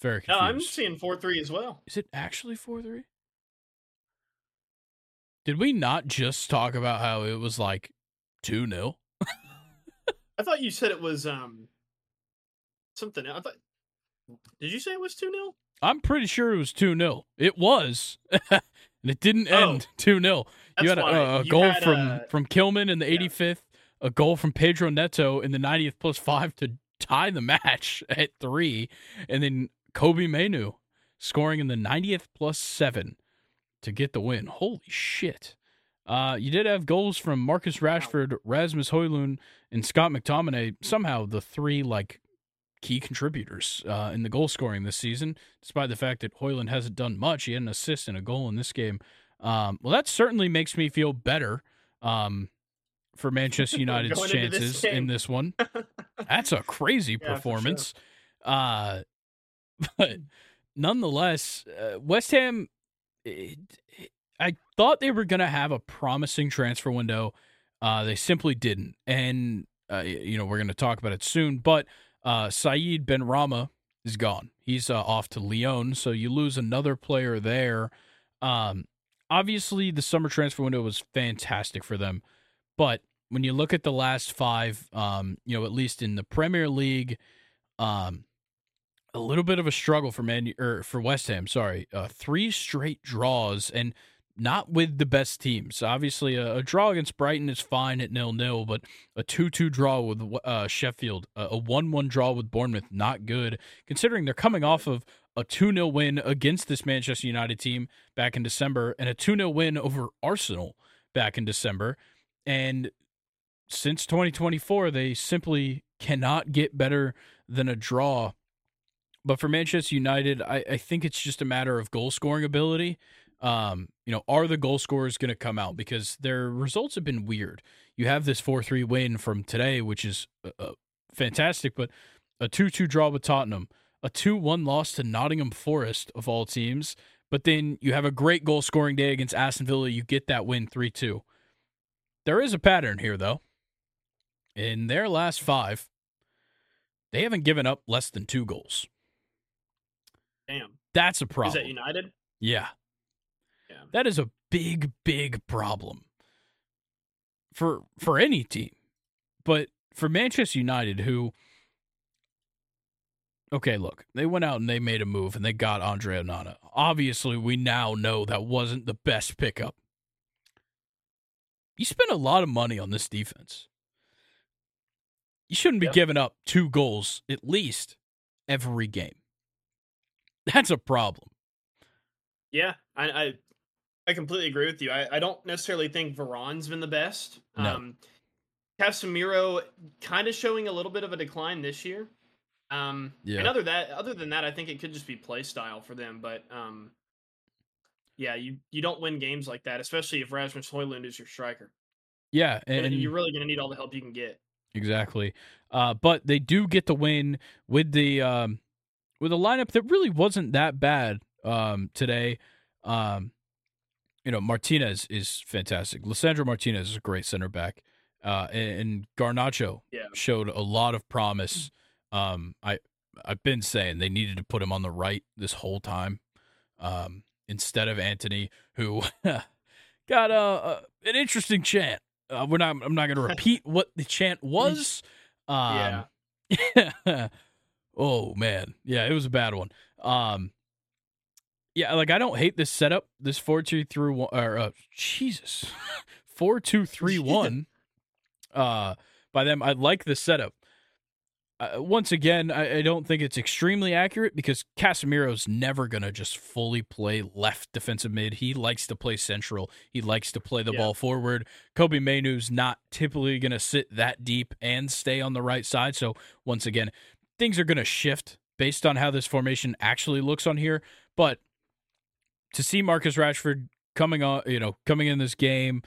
Speaker 1: Very confused.
Speaker 2: No, I'm seeing four three as well.
Speaker 1: Is it actually four three? Did we not just talk about how it was like two 0
Speaker 2: I thought you said it was um something. I thought. Did you say it was two 0
Speaker 1: I'm pretty sure it was 2 0. It was. (laughs) and it didn't
Speaker 2: Oh.
Speaker 1: end (laughs) 2 0. You had a, a
Speaker 2: You
Speaker 1: goal
Speaker 2: had,
Speaker 1: from,
Speaker 2: uh,
Speaker 1: from Kilman in the
Speaker 2: yeah.
Speaker 1: 85th, a goal from Pedro Neto in the 90th plus five to tie the match (laughs) at three, and then Kobbie Mainoo scoring in the 90th plus seven to get the win. Holy shit. Uh, you did have goals from Marcus Rashford, Rasmus Højlund, and Scott McTominay. Somehow the three like key contributors uh, in the goal scoring this season, despite the fact that Højlund hasn't done much. He had an assist and a goal in this game. Um, well, that certainly makes me feel better um, for Manchester (laughs) United's
Speaker 2: into this
Speaker 1: chances in this one. (laughs) That's a crazy
Speaker 2: Yeah, for sure.
Speaker 1: performance. Uh, (laughs) but nonetheless, uh, West Ham, it, it- I thought they were going to have a promising transfer window. Uh, they simply didn't. And, uh, you know, we're going to talk about it soon. But uh, Saïd Benrahma is gone. He's uh, off to Lyon. So you lose another player there. Um, obviously, the summer transfer window was fantastic for them. But when you look at the last five, um, you know, at least in the Premier League, um, a little bit of a struggle for Man or for West Ham. Sorry, uh, three straight draws and not with the best teams. Obviously, a, a draw against Brighton is fine at nil nil, but a two two draw with uh, Sheffield, a one one draw with Bournemouth, not good. Considering they're coming off of a 2 0 win against this Manchester United team back in December and a 2 0 win over Arsenal back in December. And since 2024, they simply cannot get better than a draw. But for Manchester United, I, I think it's just a matter of goal scoring ability. Um, you know, are the goal scorers going to come out? Because their results have been weird. You have this 4 3 win from today, which is uh, uh, fantastic, but a 2 2 draw with Tottenham, a 2 1 loss to Nottingham Forest, of all teams. But then you have a great goal scoring day against Aston Villa. You get that win 3 2. There is a pattern here, though. In their last five, they haven't given up less than two goals.
Speaker 2: Damn.
Speaker 1: That's a problem.
Speaker 2: Is that United?
Speaker 1: yeah. That is a big, big problem for for any team. But for Manchester United, who Okay, look, they went out and they made a move and they got Andre Onana. Obviously, we now know that wasn't the best pickup. You spent a lot of money on this defense. You shouldn't be
Speaker 2: Yeah.
Speaker 1: giving up two goals at least every game. That's a problem.
Speaker 2: Yeah, I, I I completely agree with you. I, I don't necessarily think Varane's been the best.
Speaker 1: No.
Speaker 2: Um Casemiro kind of showing a little bit of a decline this year. Um
Speaker 1: Yeah.
Speaker 2: and other that other than that, I think it could just be play style for them. But um yeah, you you don't win games like that, especially if Rasmus Højlund is your striker.
Speaker 1: Yeah,
Speaker 2: And,
Speaker 1: and,
Speaker 2: you're really gonna need all the help you can get.
Speaker 1: Exactly. Uh, but they do get the win with the um, with a lineup that really wasn't that bad um, today. Um, you know, Martinez is fantastic. Lissandro Martinez is a great center back. Uh, and, Garnacho
Speaker 2: Yeah.
Speaker 1: showed a lot of promise. Um, I I've been saying they needed to put him on the right this whole time, um, instead of Antony, who (laughs) got a, a an interesting chant. Uh, we're not. I'm not going (laughs) to repeat what the chant was. Um, yeah. (laughs) oh man, yeah, it was a bad one. Um, yeah, like I don't hate this setup. This four two three one or uh, Jesus, (laughs) four two three one. Uh, by them, I like the setup. Uh, once again, I, I don't think it's extremely accurate because Casemiro's never gonna just fully play left defensive mid. He likes to play central. He likes to play the
Speaker 2: Yeah.
Speaker 1: ball forward. Kobbie Mainoo's not typically gonna sit that deep and stay on the right side. So once again, things are gonna shift based on how this formation actually looks on here. But to see Marcus Rashford coming on, you know, coming in this game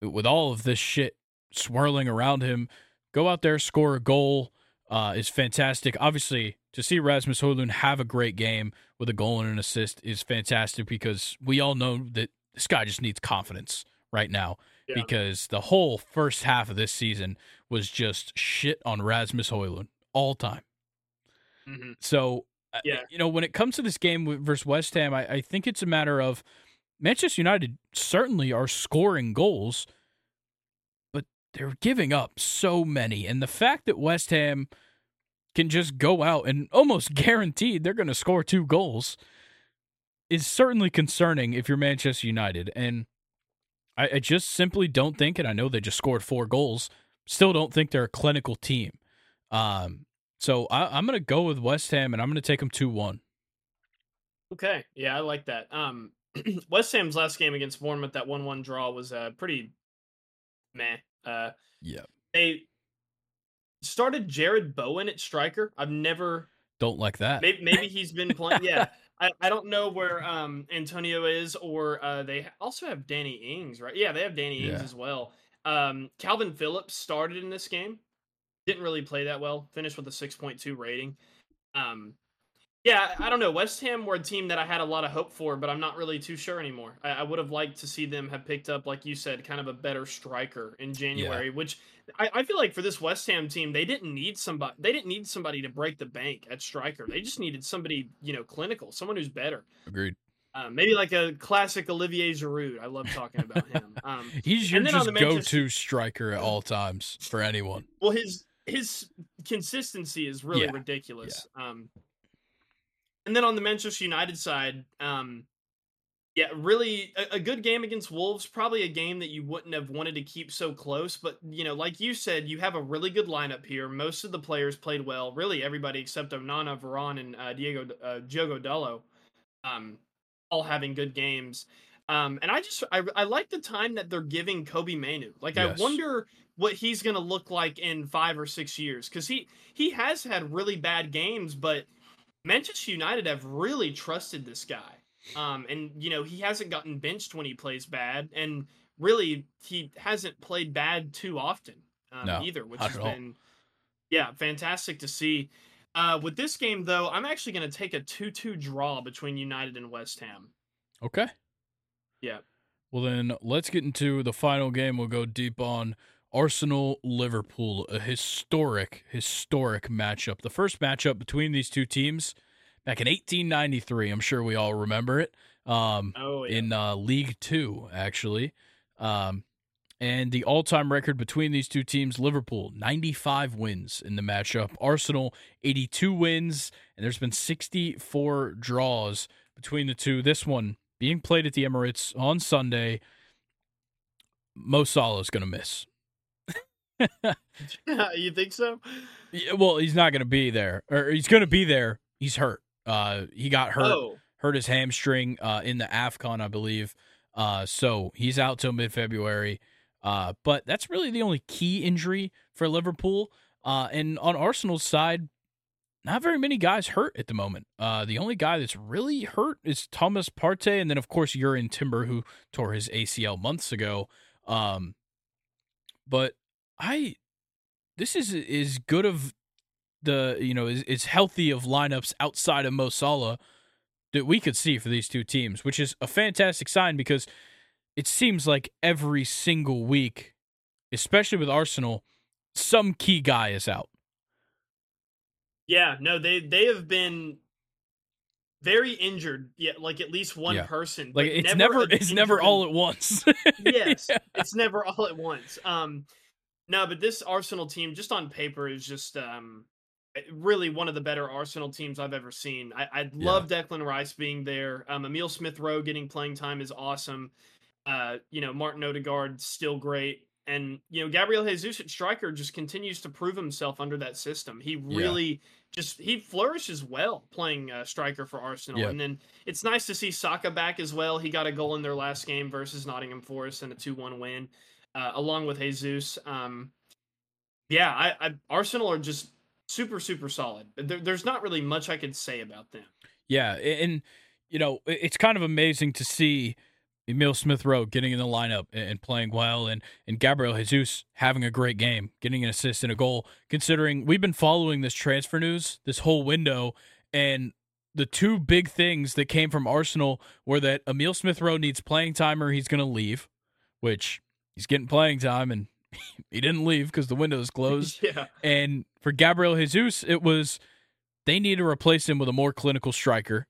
Speaker 1: with all of this shit swirling around him, go out there, score a goal uh, is fantastic. Obviously, to see Rasmus Højlund have a great game with a goal and an assist is fantastic because we all know that this guy just needs confidence right now
Speaker 2: Yeah.
Speaker 1: because the whole first half of this season was just shit on Rasmus Højlund all time.
Speaker 2: hmm
Speaker 1: So,
Speaker 2: Yeah.
Speaker 1: you know, when it comes to this game versus West Ham, I, I think it's a matter of Manchester United certainly are scoring goals, but they're giving up so many. And the fact that West Ham can just go out and almost (laughs) guaranteed they're going to score two goals is certainly concerning if you're Manchester United. And I, I, just simply don't think, and I know they just scored four goals, still don't think they're a clinical team. Um, so I, am going to go with West Ham and I'm going to take them 2 1.
Speaker 2: Okay. Yeah, I like that. Um, (clears throat) West Ham's last game against Bournemouth, that 1 1 draw was uh, pretty meh. Uh,
Speaker 1: yeah.
Speaker 2: They started Jarrod Bowen at striker. I've never.
Speaker 1: Don't like that.
Speaker 2: Maybe, maybe he's been playing. yeah. (laughs) I, I don't know where um, Antonio is, or uh, they also have Danny Ings, right? Yeah, they have Danny Ings yeah. as well. Um, Kalvin Phillips started in this game. Didn't really play that well. Finished with a 6.2 rating. Um, yeah, I don't know. West Ham were a team that I had a lot of hope for, but I'm not really too sure anymore. I, I would have liked to see them have picked up, like you said, kind of a better striker in January. Yeah. Which I, I, feel like for this West Ham team, they didn't need somebody. They didn't need somebody to break the bank at striker. They just needed somebody, you know, clinical, someone who's better.
Speaker 1: Agreed.
Speaker 2: Um, maybe like a classic Olivier Giroud. I love talking about him. Um, (laughs)
Speaker 1: He's your just go-to striker at all times for anyone.
Speaker 2: Well, his his consistency is really yeah. ridiculous. Yeah. Um, and then on the Manchester United side, um, yeah, really a, a, good game against Wolves. Probably a game that you wouldn't have wanted to keep so close, but you know, like you said, you have a really good lineup here. Most of the players played well. Really, everybody except Onana, Varane, and uh, Diego uh, Diogo Dalot, um, all having good games. Um, and I just I, I like the time that they're giving Kobbie Mainoo. Like yes. I wonder what he's going to look like in five or six years because he he has had really bad games, but Manchester United have really trusted this guy. Um, and you know, he hasn't gotten benched when he plays bad, and really he hasn't played bad too often um, no, either, which has been yeah, fantastic to see. Uh, with this game though, I'm actually going to take a 2-2 draw between United and West Ham.
Speaker 1: Okay.
Speaker 2: Yeah.
Speaker 1: Well then, let's get into the final game. We'll go deep on Arsenal Liverpool, a historic, historic matchup. The first matchup between these two teams back in 1893. I'm sure we all remember it. Um,
Speaker 2: oh, yeah.
Speaker 1: In uh, League Two, actually. Um, and the all time record between these two teams Liverpool, 95 wins in the matchup. Arsenal, 82 wins. And there's been 64 draws between the two. This one being played at the Emirates on Sunday. Mo Salah is going to miss. (laughs)
Speaker 2: you think so?
Speaker 1: Yeah, well, he's not going to be there, or he's going to be there. He's hurt. Uh, he got hurt, oh. hurt his hamstring uh, in the Afcon, I believe. Uh, so he's out till mid February. Uh, but that's really the only key injury for Liverpool. Uh, and on Arsenal's side, not very many guys hurt at the moment. Uh, the only guy that's really hurt is Thomas Partey, and then of course Jurrien Timber, who tore his ACL months ago. Um, but I this is is good of the you know is, is healthy of lineups outside of Mo Salah that we could see for these two teams, which is a fantastic sign because it seems like every single week, especially with Arsenal, some key guy is out.
Speaker 2: Yeah, no, they they have been very injured. Yeah, like at least one yeah. person.
Speaker 1: Like it's never, never it's never all at once. (laughs)
Speaker 2: yes, yeah. it's never all at once. Um, no, but this Arsenal team, just on paper, is just um eh, really one of the better Arsenal teams I've ever seen. I, I love yeah. Declan Rice being there. Um, Emil Smith Rowe getting playing time is awesome. Uh, you know, Martin Odegaard still great. And, you know, Gabriel Jesus at striker just continues to prove himself under that system. He really yeah. just he flourishes well playing uh, striker for Arsenal. Yeah. And then it's nice to see Saka back as well. He got a goal in their last game versus Nottingham Forest and a 2-1 win uh, along with Jesus. Um, yeah, I, I, Arsenal are just super super solid. There, there's not really much I could say about them.
Speaker 1: Yeah, and you know it's kind of amazing to see Emil Smith Rowe getting in the lineup and playing well, and and Gabriel Jesus having a great game, getting an assist and a goal. Considering we've been following this transfer news this whole window, and the two big things that came from Arsenal were that Emil Smith Rowe needs playing time or he's going to leave, which he's getting playing time and (laughs) he didn't leave because the window is closed. (laughs)
Speaker 2: yeah.
Speaker 1: And for Gabriel Jesus, it was they need to replace him with a more clinical striker.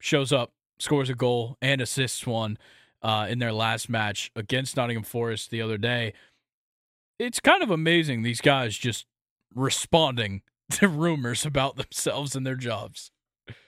Speaker 1: Shows up, scores a goal, and assists one uh, in their last match against Nottingham Forest the other day. it's kind of amazing these guys just responding (laughs) to rumors about themselves and their jobs.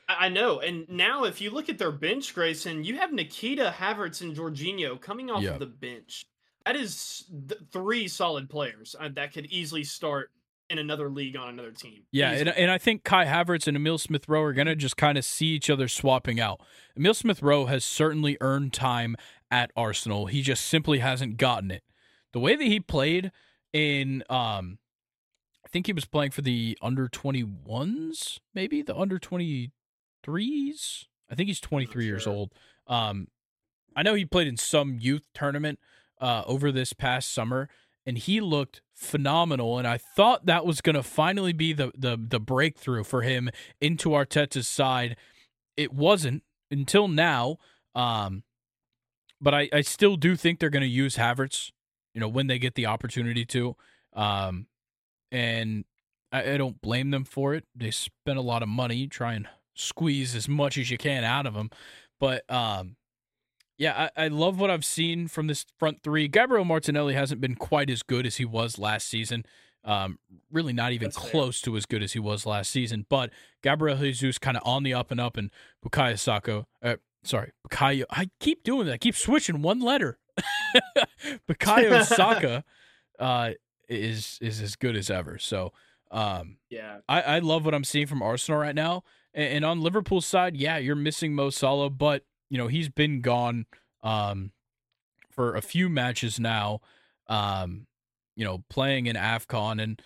Speaker 2: I know. And now, if you look at their bench, Grayson, you have Nketiah, Havertz, and Jorginho coming off of the bench. That is th- three solid players uh, that could easily start in another league on another team.
Speaker 1: Yeah, and, and I think Kai Havertz and Emil Smith Rowe are going to just kind of see each other swapping out. Emil Smith Rowe has certainly earned time at Arsenal. He just simply hasn't gotten it. The way that he played in, um, I think he was playing for the under 21s, maybe the under 23s. I think he's 23 sure. years old. Um, I know he played in some youth tournament uh, over this past summer and he looked phenomenal. And I thought that was going to finally be the, the the breakthrough for him into Arteta's side. It wasn't until now. Um, but I, I still do think they're going to use Havertz, you know, when they get the opportunity to. Um, and I, I don't blame them for it. They spent a lot of money, trying squeeze as much as you can out of them. But um, yeah, I, I, love what I've seen from this front three. Gabriel Martinelli hasn't been quite as good as he was last season. Um, really not even That's close fair. to as good as he was last season. But Gabriel Jesus kind of on the up and up, and Bukayo Saka, uh, sorry, Bukayo. I keep doing that. I keep switching one letter. (laughs) Bukayo Saka (laughs) uh, is is as good as ever. So um,
Speaker 2: yeah,
Speaker 1: I, I love what I'm seeing from Arsenal right now. And, on Liverpool's side, yeah, you're missing Mo Salah, but you know, he's been gone um, for a few matches now, um, you know, playing in AFCON and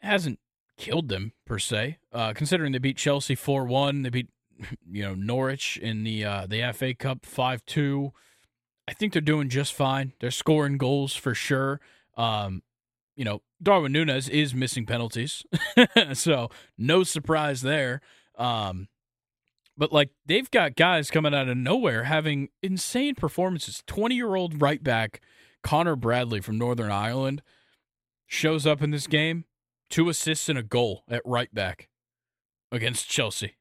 Speaker 1: hasn't killed them per se, uh, considering they beat Chelsea 4 1. They beat, (laughs) you know, Norwich in the, uh, the FA Cup 5 2. I think they're doing just fine. They're scoring goals for sure. Um, you know, Darwin Nunez is missing penalties. (laughs) so no surprise there. Um, but like they've got guys coming out of nowhere having insane performances. 20 year old right back Connor Bradley from Northern Ireland shows up in this game, two assists and a goal at right back against Chelsea.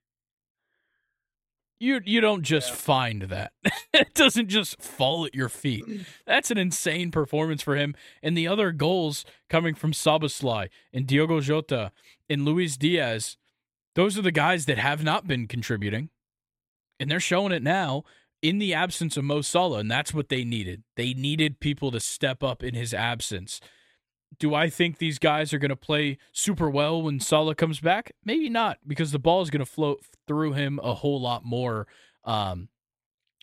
Speaker 1: You you don't just yeah. find that. (laughs) it doesn't just fall at your feet. (clears throat) That's an insane performance for him. And the other goals coming from Szoboszlai and Diogo Jota and Luis Diaz those are the guys that have not been contributing, and they're showing it now in the absence of Mo Salah, and that's what they needed. They needed people to step up in his absence. Do I think these guys are going to play super well when Salah comes back? Maybe not, because the ball is going to float through him a whole lot more. Um,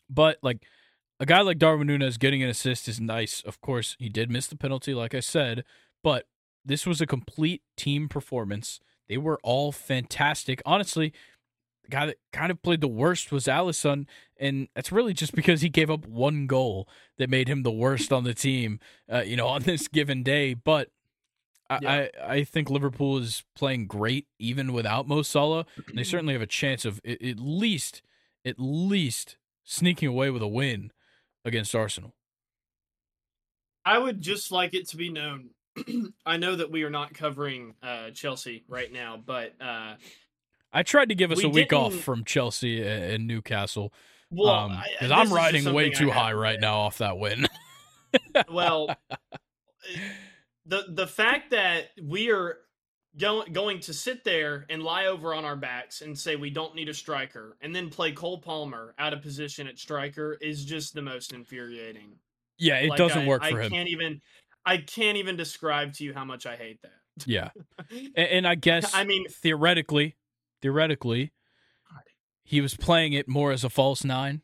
Speaker 1: but like a guy like Darwin Nunez getting an assist is nice. Of course, he did miss the penalty, like I said, but this was a complete team performance. They were all fantastic. Honestly, the guy that kind of played the worst was Alisson, and that's really just because he gave up one goal that made him the worst on the team, uh, you know, (laughs) on this given day. But I, yeah. I, I think Liverpool is playing great even without Mo Salah. they certainly have a chance of at least, at least sneaking away with a win against Arsenal.
Speaker 2: I would just like it to be known (clears throat) I know that we are not covering uh, Chelsea right now, but uh,
Speaker 1: I tried to give us we a week off from Chelsea and Newcastle. Well, because um, I'm riding way too high right now off that win. (laughs)
Speaker 2: well, (laughs) the the fact that we are going going to sit there and lie over on our backs and say we don't need a striker, and then play Cole Palmer out of position at striker is just the most infuriating.
Speaker 1: Yeah, it like doesn't
Speaker 2: I,
Speaker 1: work for
Speaker 2: I
Speaker 1: him.
Speaker 2: I can't even. I can't even describe to you how much I hate that.
Speaker 1: yeah, (laughs) and, and I guess
Speaker 2: I mean
Speaker 1: theoretically, theoretically, he was playing it more as a false nine,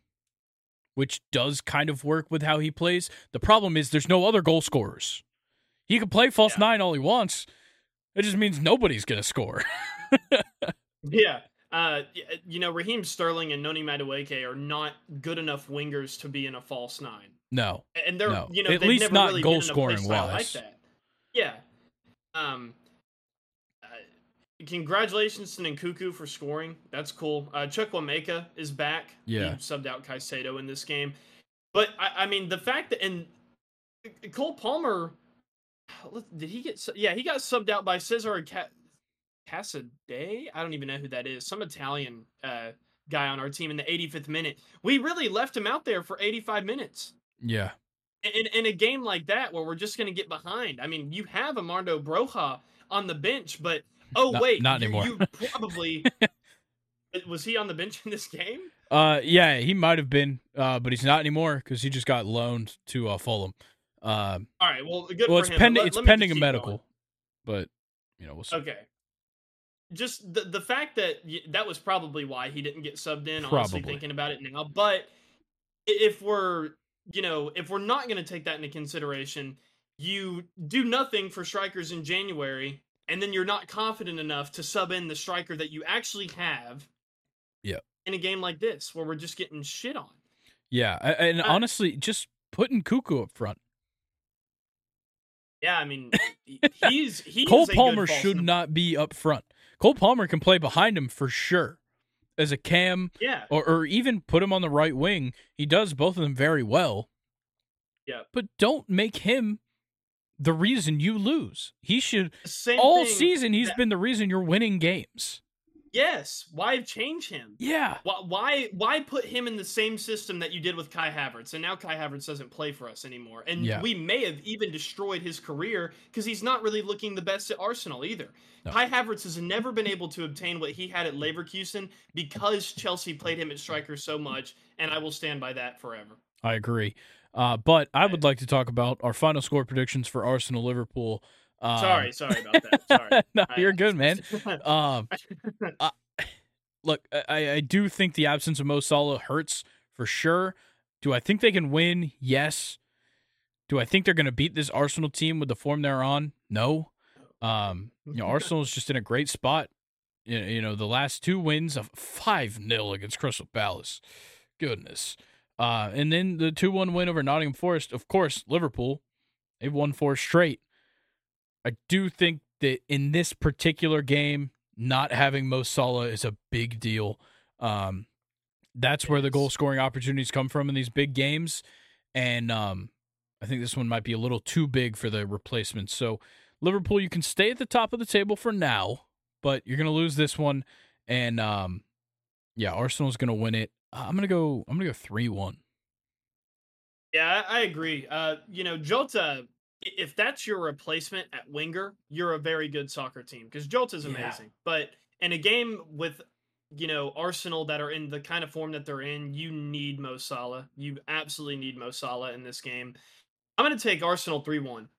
Speaker 1: which does kind of work with how he plays. The problem is there's no other goal scorers. He can play false yeah. nine all he wants. It just means nobody's gonna score. (laughs)
Speaker 2: yeah. Uh, you know, Raheem Sterling and Noni Madueke are not good enough wingers to be in a false nine.
Speaker 1: No,
Speaker 2: and they're
Speaker 1: no.
Speaker 2: you know
Speaker 1: at least
Speaker 2: never
Speaker 1: not
Speaker 2: really
Speaker 1: goal scoring wise.
Speaker 2: Like that. Yeah. Um. Congratulations to Nkunku for scoring. That's cool. Uh, Chukwuemeka is back.
Speaker 1: Yeah.
Speaker 2: He subbed out Caicedo in this game, but I, I mean the fact that and Cole Palmer did he get? Yeah, he got subbed out by Cesar Casadei. I don't even know who that is. Some Italian uh, guy on our team in the 85th minute. We really left him out there for 85 minutes.
Speaker 1: Yeah.
Speaker 2: in, in a game like that where we're just going to get behind. I mean, you have Armando Broja on the bench, but oh
Speaker 1: Not-
Speaker 2: wait,
Speaker 1: not
Speaker 2: you-
Speaker 1: anymore.
Speaker 2: You, (laughs) probably was he on the bench in this game?
Speaker 1: Uh, yeah, he might have been, uh, but he's not anymore because he just got loaned to uh, Fulham. Uh,
Speaker 2: All right, well, good
Speaker 1: well,
Speaker 2: for
Speaker 1: it's
Speaker 2: him.
Speaker 1: pending.
Speaker 2: let-
Speaker 1: it's
Speaker 2: let
Speaker 1: pending a
Speaker 2: keep going.
Speaker 1: medical, but you know we'll see.
Speaker 2: Okay. Just the the fact that y- that was probably why he didn't get subbed in. Honestly,
Speaker 1: Probably.
Speaker 2: thinking about it now, but if we're you know if we're not going to take that into consideration, you do nothing for strikers in January, and then you're not confident enough to sub in the striker that you actually have.
Speaker 1: Yep.
Speaker 2: In a game like this, where we're just getting shit on.
Speaker 1: Yeah, and
Speaker 2: Uh,
Speaker 1: honestly, just putting Cuckoo up front.
Speaker 2: Yeah, I mean, (laughs) he's he's
Speaker 1: Cole Palmer should
Speaker 2: number.
Speaker 1: not be up front. Cole Palmer can play behind him for sure, as a cam
Speaker 2: Yeah,
Speaker 1: or, or even put him on the right wing. He does both of them very well.
Speaker 2: Yeah.
Speaker 1: But don't make him the reason you lose. He should
Speaker 2: same
Speaker 1: all
Speaker 2: thing
Speaker 1: season he's
Speaker 2: that-
Speaker 1: been the reason you're winning games.
Speaker 2: Yes, why change him?
Speaker 1: Yeah.
Speaker 2: Why, why why put him in the same system that you did with Kai Havertz? And now Kai Havertz doesn't play for us anymore. And
Speaker 1: Yeah.
Speaker 2: we may have even destroyed his career because he's not really looking the best at Arsenal either.
Speaker 1: No.
Speaker 2: Kai Havertz has never been able to obtain what he had at Leverkusen because Chelsea played him at striker so much, and I will stand by that forever.
Speaker 1: I agree. Uh, but I would like to talk about our final score predictions for Arsenal Liverpool. Um,
Speaker 2: sorry, sorry about that. (laughs) Sorry.
Speaker 1: no,
Speaker 2: I-
Speaker 1: you're good, man. (laughs) Um, (laughs) I- (sighs) look, I, I do think the absence of Mo Salah hurts for sure. Do I think they can win? Yes. Do I think they're going to beat this Arsenal team with the form they're on? No. Um, you know, Arsenal's just in a great spot. You you know, the last two wins of 5 0 against Crystal Palace. Goodness. Uh, and then the 2 1 win over Nottingham Forest. Of course, Liverpool, they've won four straight. I do think that in this particular game, not having Mo Salah is a big deal. Um, that's where the goal scoring opportunities come from in these big games, and um, I think this one might be a little too big for the replacements. So Liverpool, you can stay at the top of the table for now, but you're gonna lose this one, and um, yeah, Arsenal's gonna win it. Uh, I'm gonna go. I'm gonna go three one.
Speaker 2: Yeah, I agree. Uh, you know, Jota, i- if that's your replacement at winger, you're a very good soccer team because
Speaker 1: Yeah.
Speaker 2: amazing. But in a game with, you know, Arsenal that are in the kind of form that they're in, you need Mo Salah. You absolutely need Mo Salah in this game. I'm going to take Arsenal 3 1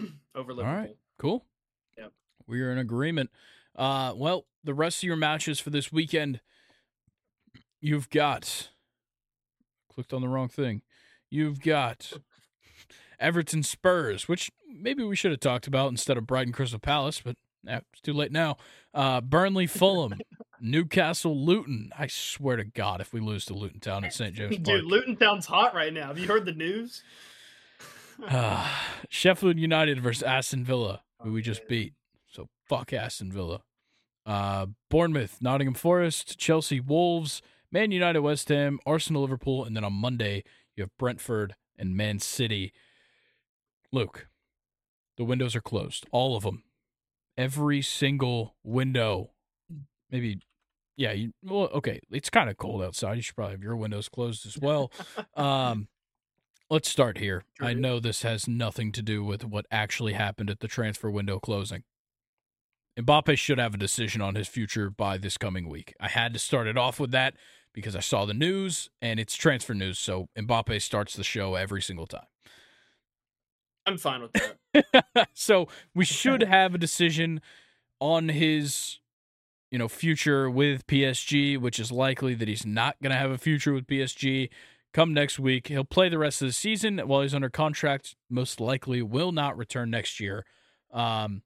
Speaker 2: (clears throat) over Liverpool.
Speaker 1: right. Cool.
Speaker 2: Yep.
Speaker 1: We are in agreement. Uh, well, the rest of your matches for this weekend, you've got. Clicked on the wrong thing. You've got Everton Spurs, which maybe we should have talked about instead of Brighton Crystal Palace, but it's too late now. Uh, Burnley Fulham, (laughs) Newcastle Luton. I swear to God, if we lose to Luton Town at St. James (laughs) Park.
Speaker 2: Dude, Luton Town's hot right now. Have you heard the news?
Speaker 1: Ah, (sighs) Sheffield United versus Aston Villa, who
Speaker 2: Oh,
Speaker 1: we just beat. So fuck Aston Villa. Uh, Bournemouth, Nottingham Forest, Chelsea, Wolves, Man United, West Ham, Arsenal, Liverpool, and then on Monday you have Brentford and Man City. Luke, the windows are closed, all of them, every single window. Maybe, yeah. You, well, okay. It's kind of cold outside. You should probably have your windows closed as well. Um, let's start here. I know this has nothing to do with what actually happened at the transfer window closing. Mbappe should have a decision on his future by this coming week. I had to start it off with that because I saw the news and it's transfer news. So Mbappe starts the show every single time.
Speaker 2: I'm fine with that. (laughs)
Speaker 1: so we should have a decision on his you know future with PSG which is likely that he's not going to have a future with PSG come next week he'll play the rest of the season while he's under contract most likely will not return next year um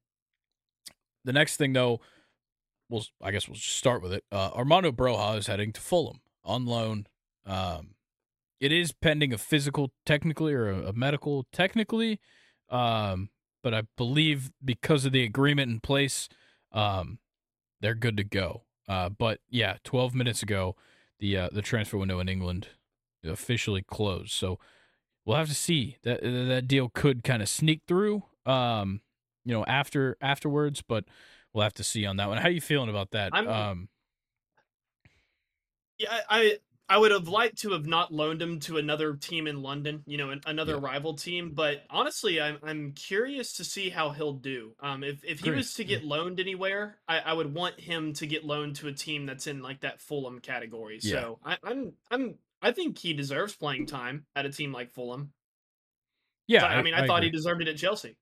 Speaker 1: the next thing though we'll I guess we'll just start with it uh Armando Broja is heading to Fulham on loan um it is pending a physical technically or a, a medical technically um but I believe because of the agreement in place, um, they're good to go. Uh, but yeah, 12 minutes ago, the uh, the transfer window in England officially closed. So we'll have to see that that deal could kind of sneak through, um, you know, after afterwards. But we'll have to see on that one. How are you feeling about that?
Speaker 2: I'm-
Speaker 1: um,
Speaker 2: Yeah, I, I I would have liked to have not loaned him to another team in London, you know, another
Speaker 1: Yeah.
Speaker 2: rival team. But honestly, I'm I'm curious to see how he'll do. Um, if if he
Speaker 1: Agreed,
Speaker 2: was to get loaned anywhere, I, I would want him to get loaned to a team that's in like that Fulham category.
Speaker 1: Yeah.
Speaker 2: So I, I'm I'm I think he deserves playing time at a team like Fulham.
Speaker 1: Yeah,
Speaker 2: I, mean, I, thought he deserved it at Chelsea.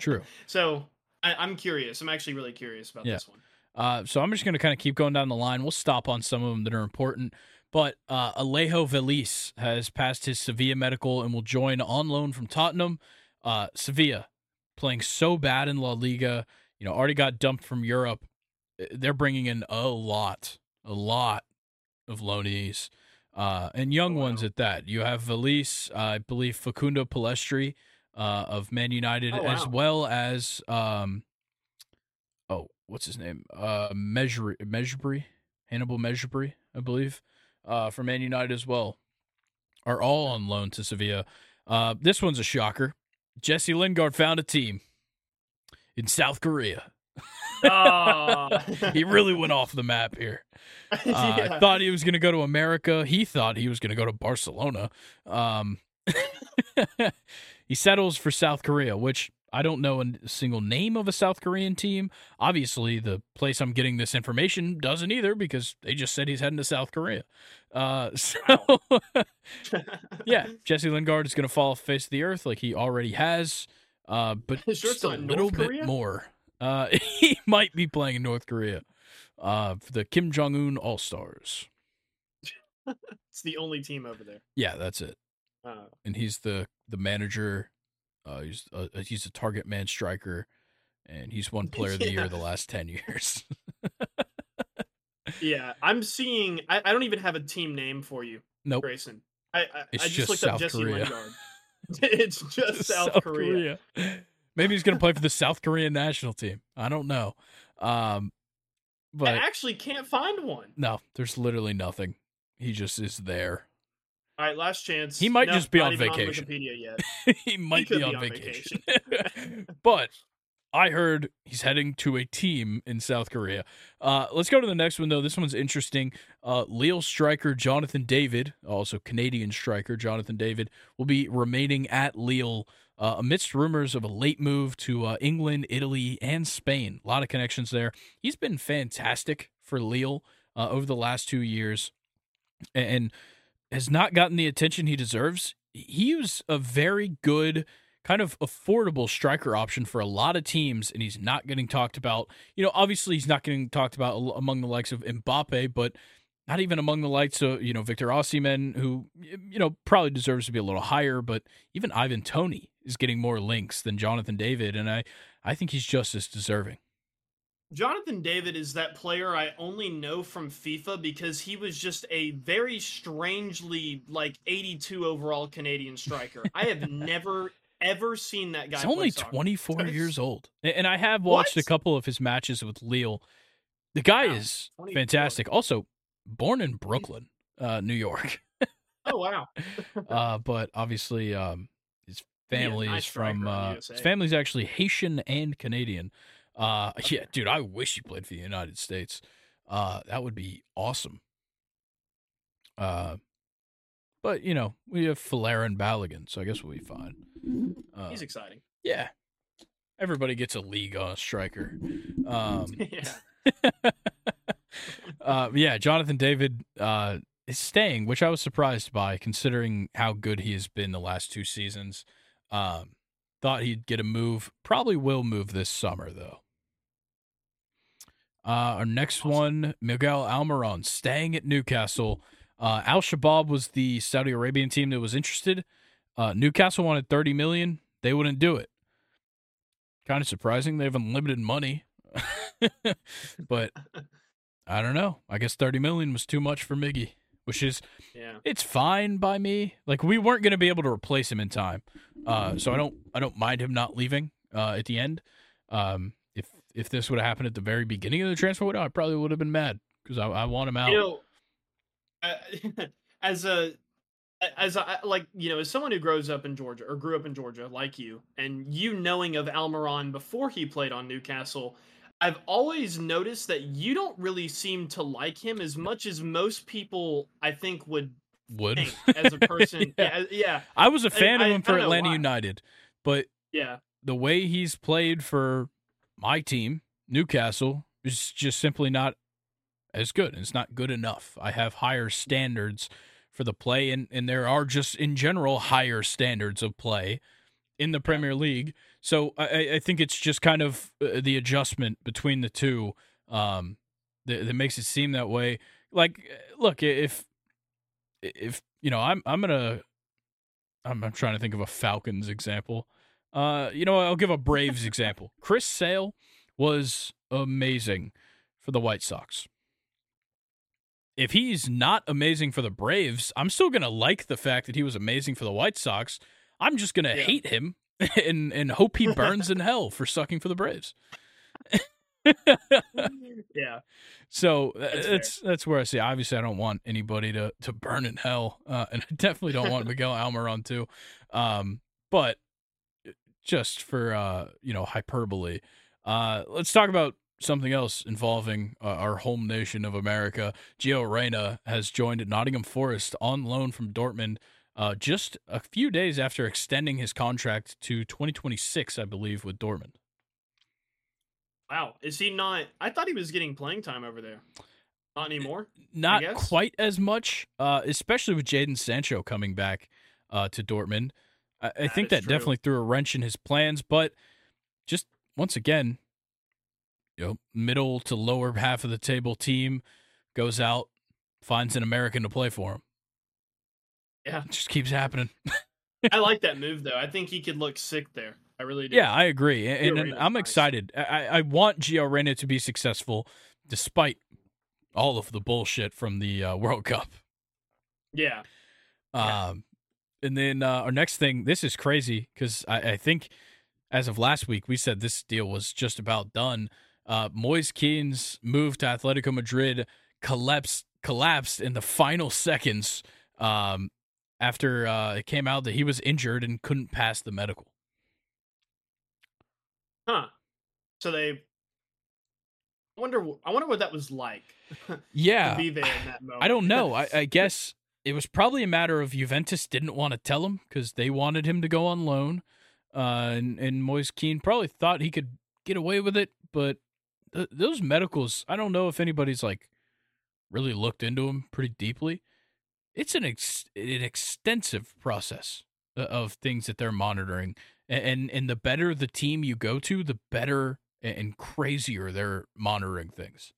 Speaker 1: True. (laughs)
Speaker 2: So I, I'm curious. I'm actually really curious about
Speaker 1: Yeah.
Speaker 2: this one.
Speaker 1: Uh, so I'm just going to kind of keep going down the line. We'll stop on some of them that are important. But uh, Alejo Véliz has passed his Sevilla medical and will join on loan from Tottenham. Uh, Sevilla playing so bad in La Liga, you know, already got dumped from Europe. Uh, They're bringing in a lot, a lot of loanees uh, and young
Speaker 2: Oh, wow.
Speaker 1: ones at that. You have Velis, uh, I believe Facundo Palestri uh, of Man United,
Speaker 2: Oh,
Speaker 1: as well as um, oh, what's his name? Uh, Measure Mejbri, Hannibal Mejbri, I believe, uh, from Man United as well, are all on loan to Sevilla. Uh, this one's a shocker. Jesse Lingard found a team in South Korea. (laughs) He really went off the map here. (laughs) Uh,
Speaker 2: Yeah.
Speaker 1: thought he was going to go to America. He thought he was going to go to Barcelona. Um, (laughs) he settles for South Korea, which I don't know a single name of a South Korean team. Obviously, the place I'm getting this information doesn't either because they just said he's heading to South Korea. Uh, (laughs) so, (laughs) yeah, (laughs) Jesse Lingard is going to fall off the face of the earth like he already has, uh, but just a little
Speaker 2: North
Speaker 1: bit
Speaker 2: Korea?
Speaker 1: more. Uh, he might be playing in North Korea uh, for the Kim Jong Un All Stars.
Speaker 2: it's the only team over there.
Speaker 1: Yeah, that's it.
Speaker 2: Uh,
Speaker 1: And he's the the manager. Uh, he's a, he's a target man striker, and he's won (laughs) Player of the Year the last ten years. (laughs)
Speaker 2: yeah, I'm seeing. I, I don't even have a team name for you,
Speaker 1: nope,
Speaker 2: Grayson. I I,
Speaker 1: It's
Speaker 2: I just,
Speaker 1: just
Speaker 2: looked
Speaker 1: South
Speaker 2: up Jesse
Speaker 1: Korea.
Speaker 2: Lingard. (laughs) it's just South, Korea.
Speaker 1: Maybe he's gonna play for the South Korean national team. I don't know. Um, but I
Speaker 2: actually can't find one.
Speaker 1: no, there's literally nothing. He just is there.
Speaker 2: All right, last chance.
Speaker 1: He might
Speaker 2: No,
Speaker 1: just be on vacation.
Speaker 2: Wikipedia yet. (laughs)
Speaker 1: he might
Speaker 2: could
Speaker 1: be
Speaker 2: be
Speaker 1: on,
Speaker 2: on
Speaker 1: vacation. (laughs) but I heard he's heading to a team in South Korea. Uh, let's go to the next one, though. This one's interesting. Uh, Lille striker Jonathan David, also Canadian striker Jonathan David, will be remaining at Lille uh, amidst rumors of a late move to uh, England, Italy, and Spain. A lot of connections there. He's been fantastic for Lille uh, over the last two years and has not gotten the attention he deserves. He was a very good, kind of affordable striker option for a lot of teams, and he's not getting talked about. You know, obviously he's not getting talked about among the likes of Mbappe, but not even among the likes of you know Victor Osimhen, who you know probably deserves to be a little higher. But even Ivan Toney is getting more links than Jonathan David, and I I think he's just as deserving.
Speaker 2: Jonathan David is that player I only know from FIFA because he was just a very strangely like 82 overall Canadian striker. I have (laughs) never ever seen that guy.
Speaker 1: He's only
Speaker 2: soccer.
Speaker 1: 24 years old. And I have watched a couple of his matches with Lille. The guy
Speaker 2: Wow,
Speaker 1: is
Speaker 2: 24.
Speaker 1: fantastic. Also, born in Brooklyn, uh, New York. (laughs)
Speaker 2: Oh wow. (laughs)
Speaker 1: uh, but obviously, um, his family
Speaker 2: nice
Speaker 1: is from, uh, his family's actually Haitian and Canadian. Uh, (laughs) yeah, dude, I wish he played for the United States. Uh, that would be awesome. Uh, but you know, we have Flair and Balogun, so I guess we'll be fine. Uh,
Speaker 2: He's exciting.
Speaker 1: yeah. Everybody gets a league on a striker. Um, (laughs)
Speaker 2: yeah. (laughs)
Speaker 1: uh, yeah, Jonathan David uh, is staying, which I was surprised by considering how good he has been the last two seasons. Um, thought he'd get a move. Probably will move this summer, though. Uh, our next
Speaker 2: Awesome.
Speaker 1: one, Miguel Almiron, staying at Newcastle. Uh, Al Shabaab was the Saudi Arabian team that was interested. Uh, Newcastle wanted 30 million. They wouldn't do it. Kind of surprising. They have unlimited money. (laughs) but (laughs) I don't know. I guess 30 million was too much for Miggy, which is
Speaker 2: Yeah.
Speaker 1: it's fine by me. Like we weren't going to be able to replace him in time. Uh, so I don't I don't mind him not leaving uh, at the end. Um, if this would have happened at the very beginning of the transfer window, I probably would have been mad because I, I want him out.
Speaker 2: You know, uh, (laughs) as a as like you know, as someone who grows up in Georgia or grew up in Georgia like you, and you knowing of Almiron before he played on Newcastle, I've always noticed that you don't really seem to like him as much as most people I think would
Speaker 1: Would (laughs)
Speaker 2: as a person.
Speaker 1: yeah.
Speaker 2: yeah. yeah,
Speaker 1: I was a fan
Speaker 2: I-
Speaker 1: of
Speaker 2: I
Speaker 1: him for
Speaker 2: don't
Speaker 1: Atlanta
Speaker 2: why.
Speaker 1: United, but
Speaker 2: yeah.
Speaker 1: the way he's played for my team, Newcastle, is just simply not as good. It's not good enough. I have higher standards for the play, and, and there are just in general higher standards of play in the Premier League. So I- I, think it's just kind of uh, the adjustment between the two um, that, that makes it seem that way. Like, uh, look, if if you know, I'm I'm gonna I'm, I'm trying to think of a Falcons example. Uh, you know, I'll give a Braves example. Chris Sale was amazing for the White Sox. If he's not amazing for the Braves, I'm still gonna like the fact that he was amazing for the White Sox. I'm just gonna
Speaker 2: Yeah.
Speaker 1: hate him (laughs) and and hope he burns in hell for sucking for the Braves. (laughs)
Speaker 2: yeah.
Speaker 1: So uh,
Speaker 2: That's
Speaker 1: that's that's, where I see. Obviously, I don't want anybody to to burn in hell, uh, and I definitely don't want Miguel Almiron too. Um, but just for uh, you know hyperbole, uh, let's talk about something else involving uh, our home nation of America. Gio Reyna has joined Nottingham Forest on loan from Dortmund. Uh, just a few days after extending his contract to 2026, I believe, with Dortmund.
Speaker 2: Wow. Is he not? I thought he was getting playing time over there. Not anymore.
Speaker 1: not quite as much, uh, especially with Jadon Sancho coming back uh, to Dortmund. I, I think that
Speaker 2: true.
Speaker 1: definitely threw a wrench in his plans. But just once again, you know, middle to lower half of the table team goes out, finds an American to play for him.
Speaker 2: Yeah.
Speaker 1: It just keeps happening.
Speaker 2: I (laughs) like that move though. I think he could look sick there. I really do.
Speaker 1: Yeah, I agree, and, and I'm
Speaker 2: nice.
Speaker 1: excited. I, I want Gio Reyna to be successful, despite all of the bullshit from the uh, World Cup.
Speaker 2: Yeah.
Speaker 1: Um, and then uh, our next thing, this is crazy because I, I think as of last week we said this deal was just about done. Uh, Moise Kean's move to Atletico Madrid collapsed collapsed in the final seconds um, after uh, it came out that he was injured and couldn't pass the medical.
Speaker 2: Huh. So they. I wonder. I wonder what that was like (laughs)
Speaker 1: Yeah,
Speaker 2: to be there in (sighs) that moment.
Speaker 1: I don't know. I, I guess it was probably a matter of Juventus didn't want to tell him because they wanted him to go on loan, uh, and and Moise Kean probably thought he could get away with it. But th- those medicals, I don't know if anybody's like really looked into them pretty deeply. It's an ex- an extensive process of things that they're monitoring, A- and and the better the team you go to, the better and crazier they're monitoring things.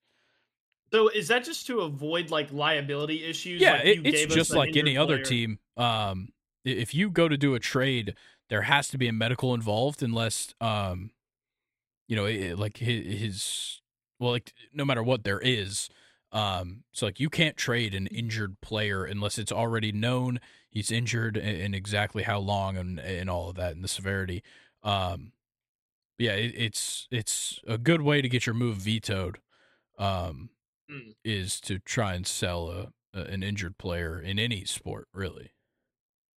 Speaker 2: So is that just to avoid like liability issues?
Speaker 1: Yeah,
Speaker 2: like
Speaker 1: it,
Speaker 2: you
Speaker 1: it's just like any other team. Um, if you go to do a trade, there has to be a medical involved, unless um, you know, i- like his, his well, like no matter what there is. Um, so like you can't trade an injured player unless it's already known he's injured and, and exactly how long and and all of that and the severity. Um, yeah, it, it's it's a good way to get your move vetoed. Um,
Speaker 2: Hmm.
Speaker 1: is to try and sell a, a an injured player in any sport, really.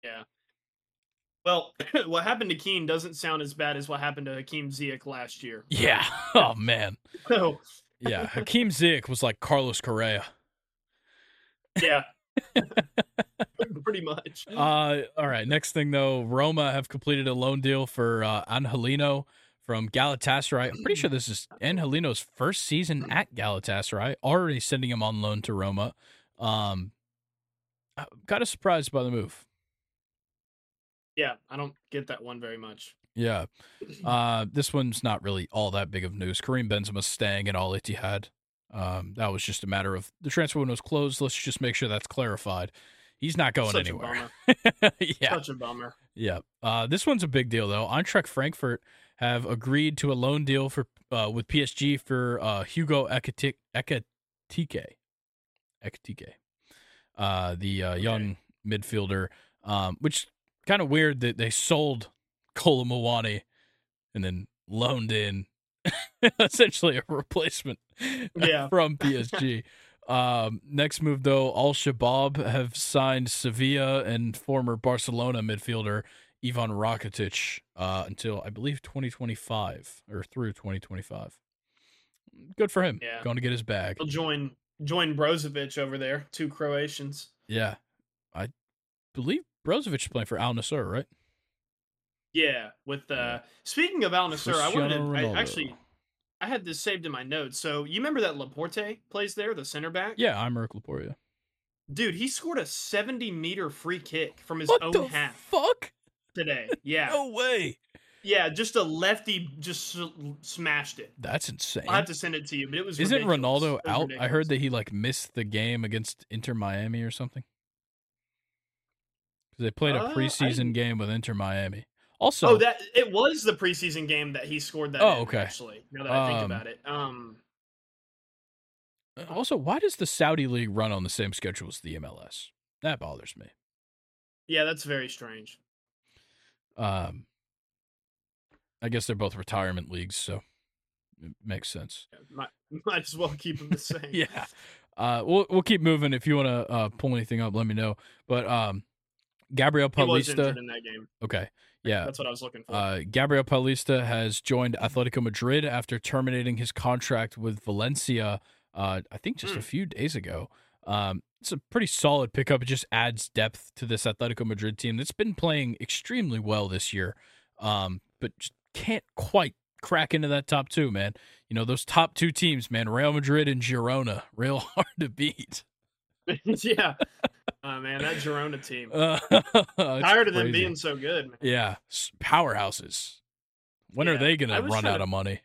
Speaker 2: Yeah. Well, (laughs) what happened to Kean doesn't sound as bad as what happened to Hakim Ziyech last year.
Speaker 1: Yeah. (laughs) Oh man. (laughs)
Speaker 2: So
Speaker 1: Yeah. Hakim Ziyech was like Carlos Correa.
Speaker 2: yeah. Pretty much.
Speaker 1: Uh, all right. Next thing though, Roma have completed a loan deal for uh, Angelino from Galatasaray. I'm pretty sure this is Angelino's first season at Galatasaray. Already sending him on loan to Roma. Um, kind of surprised by the move.
Speaker 2: Yeah, I don't get that one very much.
Speaker 1: Yeah. Uh, this one's not really all that big of news. Karim Benzema's staying at Al Ittihad. Um, that was just a matter of the transfer window was closed. Let's just make sure that's clarified. He's not going
Speaker 2: Such
Speaker 1: anywhere. (laughs) yeah,
Speaker 2: Such a bummer.
Speaker 1: yeah. Uh, this one's a big deal though. Eintracht Frankfurt have agreed to a loan deal for uh, with PSG for uh, Hugo Ekitike, Ekitike, Ekitike, uh, the uh, young midfielder. Um, which kind of weird that they sold Kolo Muani and then loaned in (laughs) essentially a replacement
Speaker 2: Yeah. (laughs)
Speaker 1: from PSG. um, next move, though, Al Shabab have signed Sevilla and former Barcelona midfielder Ivan Rakitic uh, until I believe 2025 or through 2025. Good for him.
Speaker 2: Yeah.
Speaker 1: Going to get his bag.
Speaker 2: He'll join join Brozovic over there, two Croatians.
Speaker 1: Yeah. I believe Brozovic is playing for Al Nassr, right?
Speaker 2: Yeah, with uh speaking of Al Nassr, I wanted to I, actually I had this saved in my notes. So you remember that Laporte plays there, the center back?
Speaker 1: Yeah, Aymeric Laporte. yeah.
Speaker 2: Dude, he scored a 70 meter free kick from his
Speaker 1: What
Speaker 2: own
Speaker 1: the
Speaker 2: half
Speaker 1: fuck?
Speaker 2: Today. (laughs) Yeah.
Speaker 1: No way.
Speaker 2: Yeah, just a lefty just smashed it.
Speaker 1: That's insane.
Speaker 2: I'll have to send it to you, but it was
Speaker 1: Isn't
Speaker 2: ridiculous.
Speaker 1: Ronaldo
Speaker 2: was
Speaker 1: out? I heard that he like missed the game against Inter Miami or something. Because they played
Speaker 2: Uh,
Speaker 1: a
Speaker 2: I-
Speaker 1: preseason game with Inter Miami. Also,
Speaker 2: Oh, that it was the preseason game that he scored that.
Speaker 1: Oh,
Speaker 2: in,
Speaker 1: okay.
Speaker 2: Actually, now that I think
Speaker 1: Um,
Speaker 2: about it, um,
Speaker 1: also, why does the Saudi league run on the same schedule as the MLS? That bothers me.
Speaker 2: yeah, that's very strange.
Speaker 1: Um, I guess they're both retirement leagues, so it makes sense.
Speaker 2: Might, (laughs) might as well keep them the (laughs) same.
Speaker 1: yeah. Uh, we'll we'll keep moving. If you want to uh, pull anything up, let me know. But um, Gabriel Paulista.
Speaker 2: in that game.
Speaker 1: Okay. Yeah.
Speaker 2: That's what I was looking for.
Speaker 1: Uh, Gabriel Paulista has joined Atletico Madrid after terminating his contract with Valencia. Uh, I think just a
Speaker 2: Mm.
Speaker 1: few days ago. Um, it's a pretty solid pickup. It just adds depth to this Atletico Madrid team that's been playing extremely well this year, um, but just can't quite crack into that top two, man. You know those top two teams, man. Real Madrid and Girona, (laughs) real hard to beat. (laughs)
Speaker 2: yeah, uh, man, that Girona team. (laughs)
Speaker 1: Uh,
Speaker 2: Tired of them being so good. Man.
Speaker 1: Yeah, powerhouses. When are they gonna run out
Speaker 2: to-
Speaker 1: of money?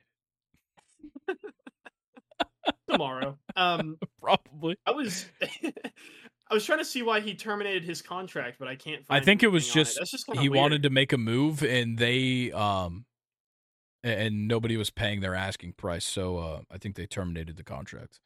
Speaker 2: Tomorrow, um, (laughs)
Speaker 1: Probably.
Speaker 2: I was. (laughs) I was trying to see why he terminated his contract, but I can't. find
Speaker 1: I think it was just,
Speaker 2: That's just
Speaker 1: he
Speaker 2: weird.
Speaker 1: wanted to make a move, and they um, and nobody was paying their asking price, so uh, I think they terminated the contract.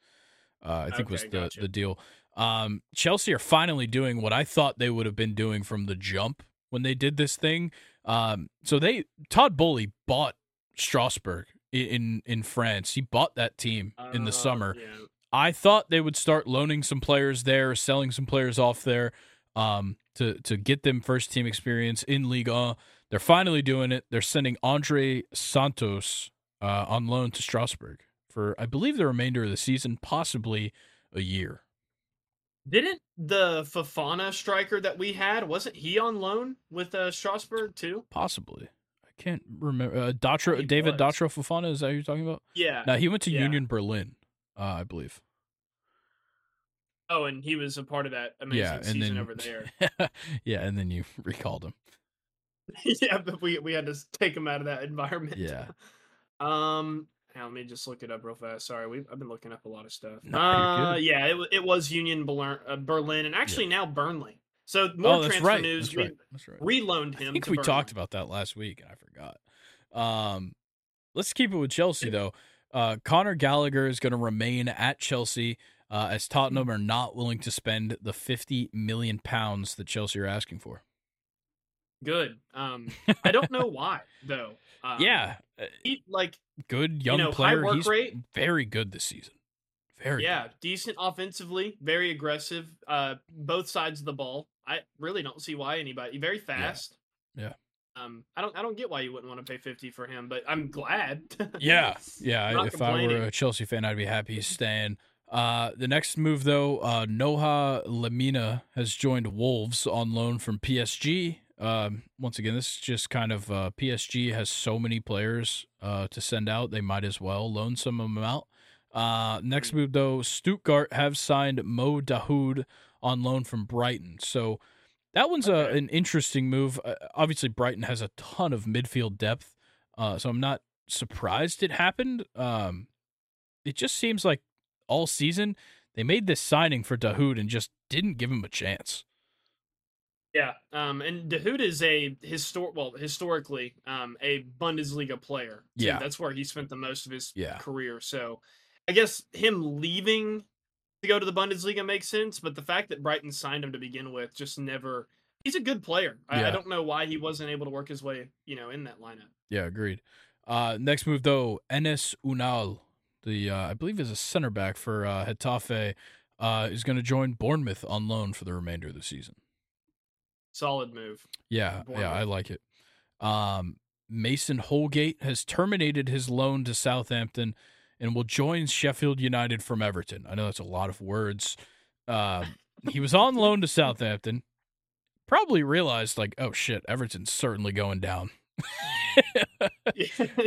Speaker 1: Uh, I think was the
Speaker 2: gotcha.
Speaker 1: the deal. Um, Chelsea are finally doing what I thought they would have been doing from the jump when they did this thing. Um, so they Todd Boehly bought Strasbourg in in France. He bought that team in the
Speaker 2: Uh,
Speaker 1: summer.
Speaker 2: Yeah.
Speaker 1: I thought they would start loaning some players there, selling some players off there, um, to to get them first team experience in Liga. They're finally doing it. They're sending Andrey Santos uh, on loan to Strasbourg for, I believe, the remainder of the season, possibly a year.
Speaker 2: Didn't the Fofana striker that we had wasn't he on loan with uh, Strasbourg too?
Speaker 1: Possibly. I can't remember. Uh, David
Speaker 2: was.
Speaker 1: Datro Fofana, is that who you're talking about?
Speaker 2: Yeah.
Speaker 1: No, he went to
Speaker 2: yeah.
Speaker 1: Union Berlin, uh, I believe.
Speaker 2: Oh, and he was a part of that amazing
Speaker 1: yeah,
Speaker 2: season
Speaker 1: then
Speaker 2: over there. (laughs)
Speaker 1: yeah, and then you (laughs) recalled him. (laughs)
Speaker 2: yeah, but we we had to take him out of that environment.
Speaker 1: Yeah.
Speaker 2: Um. Now, let me just look it up real fast. Sorry, we I've been looking up a lot of stuff.
Speaker 1: No,
Speaker 2: uh, yeah, it it was Union Berlin, uh, Berlin and actually now Burnley. So more
Speaker 1: oh, that's
Speaker 2: transfer
Speaker 1: right.
Speaker 2: news.
Speaker 1: That's
Speaker 2: we
Speaker 1: right. That's right.
Speaker 2: reloaned him.
Speaker 1: I think we
Speaker 2: Burnley.
Speaker 1: talked about that last week, and I forgot. Um, let's keep it with Chelsea though. Uh, Conor Gallagher is going to remain at Chelsea uh, as Tottenham are not willing to spend the fifty million pounds that Chelsea are asking for.
Speaker 2: Good. Um, I don't know (laughs) why though. Um,
Speaker 1: yeah, uh,
Speaker 2: he, like
Speaker 1: good young
Speaker 2: know, high
Speaker 1: player.
Speaker 2: work
Speaker 1: He's
Speaker 2: rate.
Speaker 1: very good this season. Very.
Speaker 2: yeah,
Speaker 1: good.
Speaker 2: decent offensively, very aggressive. Uh, both sides of the ball. I really don't see why anybody. Very fast.
Speaker 1: Yeah.
Speaker 2: Um, I don't. I don't get why you wouldn't want to pay fifty for him, but I'm glad.
Speaker 1: Yeah, (laughs) yeah. If I were a Chelsea fan, I'd be happy he's (laughs) staying. Uh, the next move, though, uh, Noha Lemina has joined Wolves on loan from PSG. Um, once again, this is just kind of uh, PSG has so many players uh, to send out, they might as well loan some of them out. Uh, next move, though, Stuttgart have signed Mo Dahoud on loan from Brighton. So that one's a, an interesting move. Uh, obviously, Brighton has a ton of midfield depth, uh, so I'm not surprised it happened. Um, it just seems like all season they made this signing for Dahoud and just didn't give him a chance.
Speaker 2: Yeah, um, and Dahoud is a histor well historically um a Bundesliga player. too.
Speaker 1: Yeah.
Speaker 2: that's where he spent the most of his
Speaker 1: Yeah.
Speaker 2: career. So, I guess him leaving to go to the Bundesliga makes sense. But the fact that Brighton signed him to begin with just never. He's a good player. I,
Speaker 1: Yeah.
Speaker 2: I don't know why he wasn't able to work his way, you know, in that lineup.
Speaker 1: Yeah, agreed. Uh, next move though, Enes Unal, the uh, I believe is a center back for uh, Getafe, uh, is going to join Bournemouth on loan for the remainder of the season.
Speaker 2: Solid move.
Speaker 1: Yeah, yeah, I like it. Um, Mason Holgate has terminated his loan to Southampton and will join Sheffield United from Everton. I know that's a lot of words. Uh, he was on loan to Southampton. Probably realized, like, oh shit, Everton's certainly going down. (laughs)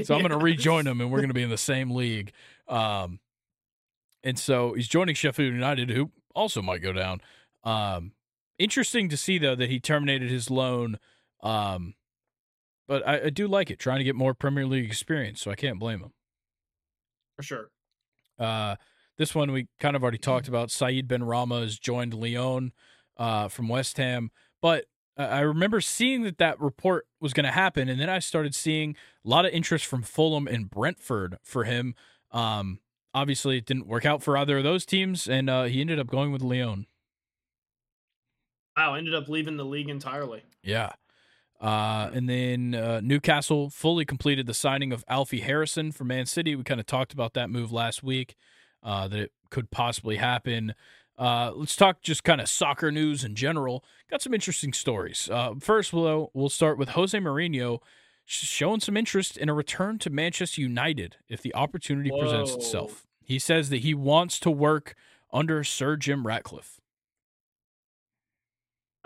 Speaker 1: so I'm going to rejoin him, and we're going to be in the same league. Um, and so he's joining Sheffield United, who also might go down. Um, interesting to see though that he terminated his loan. Um, but I, I do like it, trying to get more Premier League experience, so I can't blame him.
Speaker 2: For sure.
Speaker 1: Uh, this one we kind of already talked about. Said Benrahma has joined Lyon uh, from West Ham, but I remember seeing that that report was going to happen, and then I started seeing a lot of interest from Fulham and Brentford for him. Um, obviously, it didn't work out for either of those teams, and uh, he ended up going with Lyon.
Speaker 2: Wow, ended up leaving the league entirely.
Speaker 1: Yeah. Uh, and then uh, Newcastle fully completed the signing of Alfie Harrison for Man City. We kind of talked about that move last week, uh, that it could possibly happen. Uh, let's talk just kind of soccer news in general. Got some interesting stories. Uh, first, we'll, we'll start with Jose Mourinho showing some interest in a return to Manchester United if the opportunity Whoa. presents itself. He says that he wants to work under Sir Jim Ratcliffe.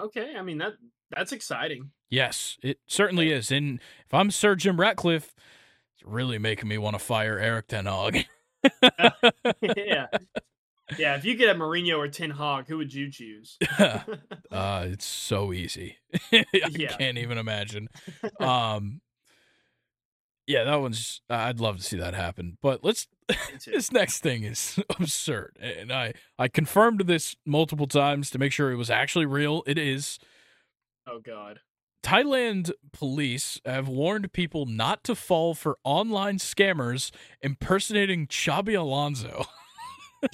Speaker 2: Okay, I mean that that's exciting.
Speaker 1: Yes, it certainly is. And if I'm Sir Jim Ratcliffe, it's really making me want to fire Erik Ten Hag. (laughs)
Speaker 2: yeah. Yeah, if you get a Mourinho or Ten Hag, who would you choose? (laughs) (laughs)
Speaker 1: uh, it's so easy. I yeah. can't even imagine. Um, yeah, that one's. I'd love to see that happen. But let's. this next thing is absurd, and I I confirmed this multiple times to make sure it was actually real. It is.
Speaker 2: Oh God.
Speaker 1: Thailand police have warned people not to fall for online scammers impersonating Xabi Alonso. (laughs)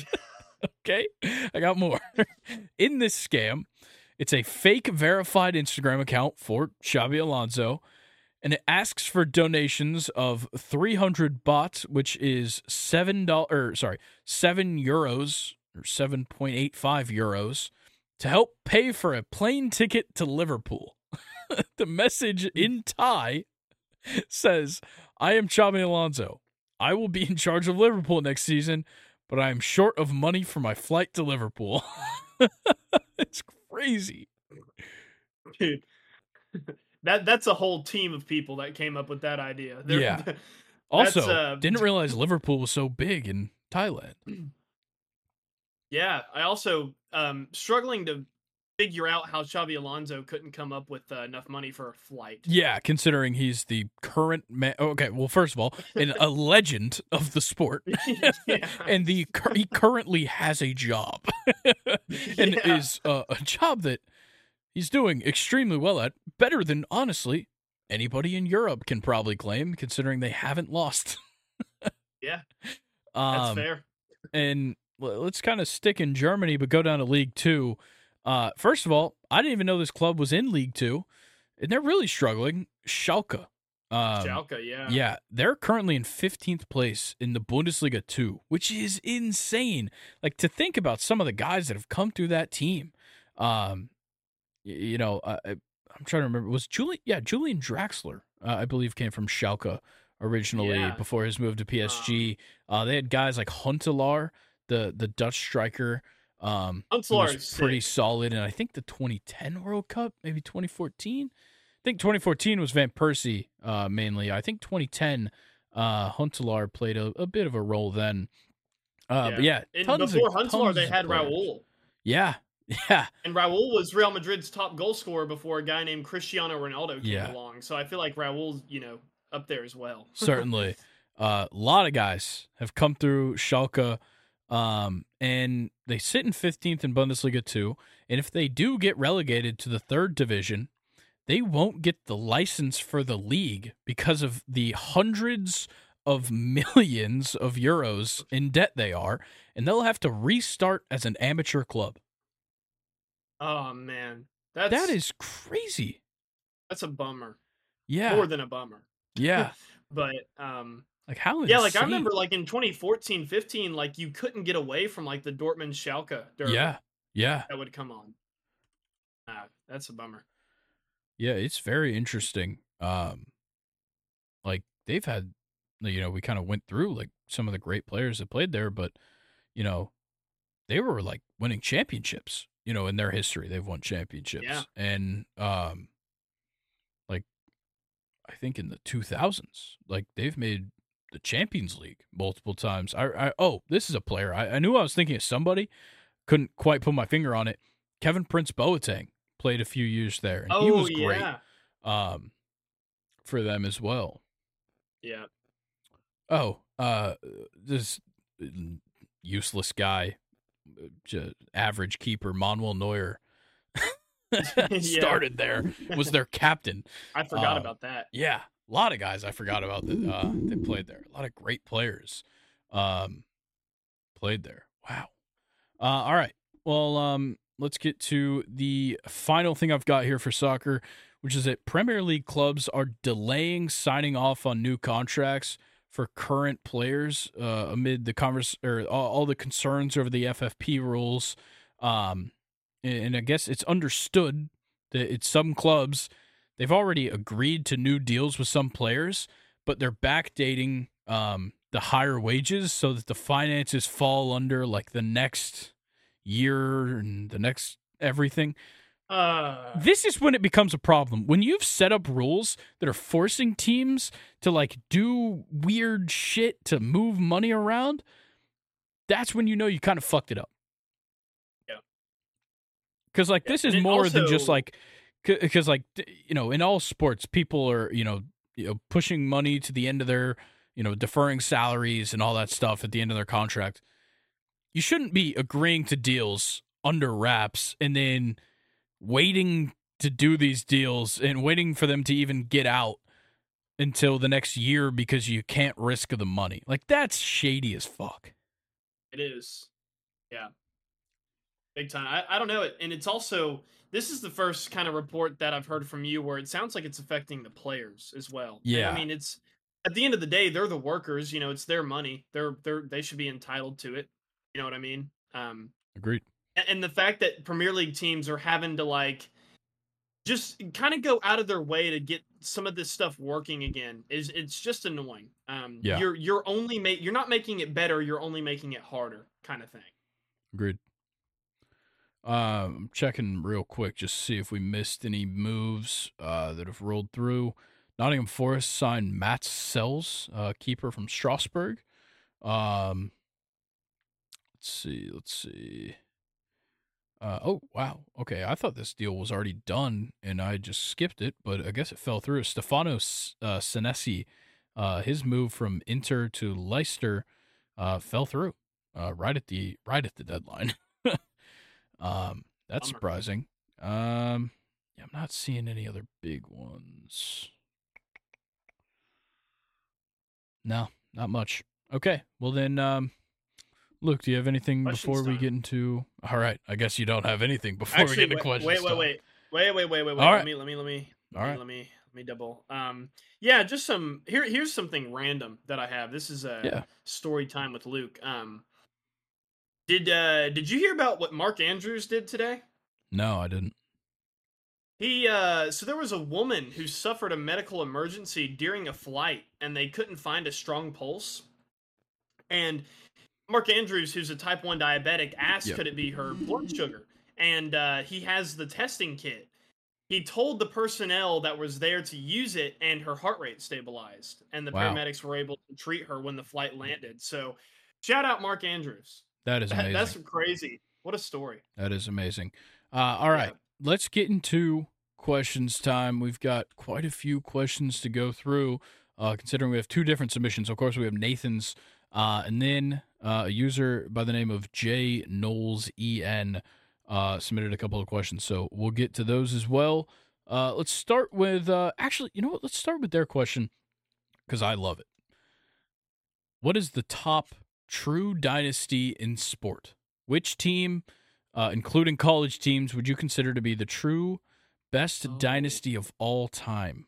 Speaker 1: okay, I got more. In this scam, it's a fake verified Instagram account for Xabi Alonso, and it asks for donations of 300 baht, which is seven dollars. Sorry, seven euros or 7.85 euros, to help pay for a plane ticket to Liverpool. (laughs) the message in Thai says, "I am Xabi Alonso. I will be in charge of Liverpool next season." but I am short of money for my flight to Liverpool. (laughs) it's crazy.
Speaker 2: Dude. (laughs) That that's a whole team of people that came up with that idea.
Speaker 1: They're, yeah. also, uh, didn't realize Liverpool was so big in Thailand. (clears throat)
Speaker 2: Yeah, I also um struggling to figure out how Xabi Alonso couldn't come up with uh, enough money for a flight.
Speaker 1: Yeah, considering he's the current man. Okay, well, first of all, an, a (laughs) legend of the sport, (laughs) yeah. (laughs) and the he currently has a job, and yeah. is uh, a job that he's doing extremely well at, better than honestly anybody in Europe can probably claim, considering they haven't lost.
Speaker 2: yeah, that's um, fair.
Speaker 1: And let's kind of stick in Germany, but go down to League Two uh, first of all, I didn't even know this club was in League Two, and they're really struggling. Schalke.
Speaker 2: Um, Schalke, yeah.
Speaker 1: Yeah, they're currently in 15th place in the Bundesliga 2, which is insane. Like to think about some of the guys that have come through that team. Um, you know, uh, I, am trying to remember. Was Julian? Yeah, Julian Draxler, uh, I believe, came from Schalke originally yeah. before his move to PSG. Uh, they had guys like Huntelaar, the the Dutch striker. Um, was pretty solid, and I think the 2010 World Cup, maybe 2014. I think 2014 was Van Persie uh, mainly. I think 2010 uh, Huntelaar played a, a, bit of a role then. Uh, yeah. But yeah,
Speaker 2: and before of, Huntelaar, they had Raul.
Speaker 1: Yeah, (laughs) yeah.
Speaker 2: And Raul was Real Madrid's top goal scorer before a guy named Cristiano Ronaldo came yeah. along. So I feel like Raul's, you know, up there as well. (laughs)
Speaker 1: Certainly. Uh, a lot of guys have come through Schalke. Um, and they sit in 15th in Bundesliga 2. And if they do get relegated to the third division, they won't get the license for the league because of the hundreds of (laughs) millions of euros in debt they are, and they'll have to restart as an amateur club.
Speaker 2: Oh man, that's
Speaker 1: that is crazy.
Speaker 2: That's a bummer.
Speaker 1: Yeah,
Speaker 2: more than a bummer.
Speaker 1: Yeah, (laughs)
Speaker 2: but um,
Speaker 1: like how?
Speaker 2: Yeah, like I remember, like in 2014, 15, like you couldn't get away from like the Dortmund Schalke.
Speaker 1: Derby yeah, yeah,
Speaker 2: that would come on. Ah, that's a bummer.
Speaker 1: Yeah, it's very interesting. Um, like they've had you know we kind of went through like some of the great players that played there, but you know they were like winning championships. You know, in their history, they've won championships,
Speaker 2: Yeah.
Speaker 1: and um, like I think in the two thousands, like they've made the Champions League multiple times. I, I oh, this is a player. I, I knew I was thinking of somebody, couldn't quite put my finger on it. Kevin Prince Boateng played a few years there, and
Speaker 2: oh
Speaker 1: he was great
Speaker 2: yeah,
Speaker 1: um, for them as well.
Speaker 2: yeah.
Speaker 1: Oh, uh, this useless guy, j- average keeper Manuel Neuer (laughs) (laughs) started there, was their captain.
Speaker 2: I forgot
Speaker 1: Um,
Speaker 2: about that.
Speaker 1: Yeah, a lot of guys I forgot about that uh, that played there. A lot of great players um, played there. Wow. Uh, all right. Well, um, let's get to the final thing I've got here for soccer, which is that Premier League clubs are delaying signing off on new contracts for current players uh, amid the converse or all, all the concerns over the FFP rules. Um, and, and I guess it's understood that it's some clubs they've already agreed to new deals with some players, but they're backdating um, the higher wages so that the finances fall under like the next year and the next everything.
Speaker 2: Uh,
Speaker 1: This is when it becomes a problem. When you've set up rules that are forcing teams to like do weird shit to move money around, that's when you know you kind of fucked it up.
Speaker 2: Yeah.
Speaker 1: Cuz like
Speaker 2: Yeah,
Speaker 1: this is more than just like because like you know in all sports people are you know you know pushing money to the end of their you know deferring salaries and all that stuff at the end of their contract you shouldn't be agreeing to deals under wraps and then waiting to do these deals and waiting for them to even get out until the next year because you can't risk the money like that's shady as fuck
Speaker 2: It is. Yeah. Big time. I, I don't know it. And it's also this is the first kind of report that I've heard from you where it sounds like it's affecting the players as well. And,
Speaker 1: Yeah.
Speaker 2: I mean it's at the end of the day, they're the workers, you know, it's their money. They're they're they should be entitled to it. You know what I mean? Um
Speaker 1: agreed
Speaker 2: and the fact that Premier League teams are having to like just kind of go out of their way to get some of this stuff working again is it's just annoying. Um,
Speaker 1: Yeah.
Speaker 2: you're you're only make you're not making it better. You're only making it harder, kind of thing.
Speaker 1: agreed um I'm checking real quick just to see if we missed any moves uh that have rolled through Nottingham Forest signed Matz Sels, uh, keeper from Strasbourg. Um, let's see, let's see. Uh, oh wow, okay. I thought this deal was already done, and I just skipped it, but I guess it fell through. Stefano uh, Sensi, uh, his move from Inter to Leicester, uh, fell through, uh, right at the right at the deadline. (laughs) um, that's
Speaker 2: Bummer.
Speaker 1: surprising. Um, yeah, I'm not seeing any other big ones. No, not much. Okay, well then, um, Luke, do you have anything
Speaker 2: Questions
Speaker 1: before we
Speaker 2: time.
Speaker 1: get into? All right, I guess you don't have anything before we get into
Speaker 2: wait,
Speaker 1: questions.
Speaker 2: wait, wait, wait, wait, wait, wait, wait, wait.
Speaker 1: All
Speaker 2: Let me, let me, let me,
Speaker 1: All
Speaker 2: let me,
Speaker 1: right.
Speaker 2: let me, let me double. Um, yeah, just some here. Here's something random that I have. This is a
Speaker 1: Yeah.
Speaker 2: story time with Luke. Um, did uh did you hear about what Mark Andrews did today?
Speaker 1: No, I didn't.
Speaker 2: He uh so there was a woman who suffered a medical emergency during a flight and they couldn't find a strong pulse. And Mark Andrews, who's a type 1 diabetic, asked
Speaker 1: Yep.
Speaker 2: could it be her blood sugar. And uh he has the testing kit. He told the personnel that was there to use it and her heart rate stabilized and the
Speaker 1: Wow.
Speaker 2: paramedics were able to treat her when the flight landed. So shout out Mark Andrews.
Speaker 1: That is (laughs) amazing.
Speaker 2: That's crazy. What a story.
Speaker 1: That is amazing. Uh, all right, let's get into questions time. We've got quite a few questions to go through, uh, considering we have two different submissions. Of course, we have Nathan's, uh, and then uh, a user by the name of J Knowles En uh, submitted a couple of questions. So we'll get to those as well. Uh, let's start with uh, actually, you know what? Let's start with their question because I love it. What is the top true dynasty in sport? Which team? uh, including college teams, would you consider to be the true best
Speaker 2: Oh.
Speaker 1: dynasty of all time?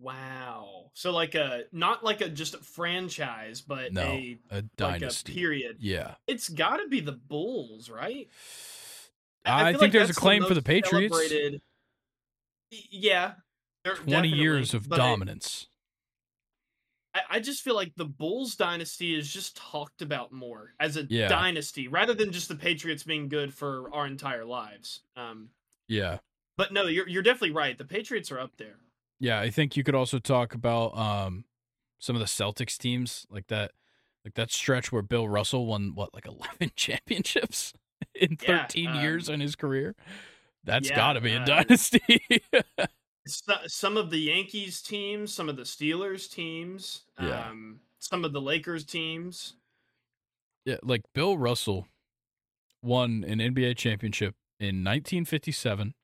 Speaker 2: Wow. So like a not like a just a franchise, but
Speaker 1: No,
Speaker 2: a
Speaker 1: a
Speaker 2: like
Speaker 1: dynasty.
Speaker 2: a period.
Speaker 1: yeah,
Speaker 2: It's got to be the Bulls, right?
Speaker 1: I,
Speaker 2: feel
Speaker 1: think there's a claim for the Patriots.
Speaker 2: Yeah.
Speaker 1: Twenty years of
Speaker 2: but-
Speaker 1: dominance.
Speaker 2: I, I just feel like the Bulls dynasty is just talked about more as a
Speaker 1: Yeah.
Speaker 2: dynasty rather than just the Patriots being good for our entire lives. Um,
Speaker 1: Yeah.
Speaker 2: but no, you're you're definitely right. The Patriots are up there.
Speaker 1: Yeah, I think you could also talk about um some of the Celtics teams like that like that stretch where Bill Russell won what like 11 (laughs) championships in
Speaker 2: Yeah,
Speaker 1: 13
Speaker 2: um,
Speaker 1: years in his career. That's
Speaker 2: yeah,
Speaker 1: got to be a
Speaker 2: uh,
Speaker 1: dynasty. (laughs)
Speaker 2: So- Some of the Yankees teams, some of the Steelers teams,
Speaker 1: Yeah.
Speaker 2: um, some of the Lakers teams.
Speaker 1: yeah, like Bill Russell won an NBA championship in 1957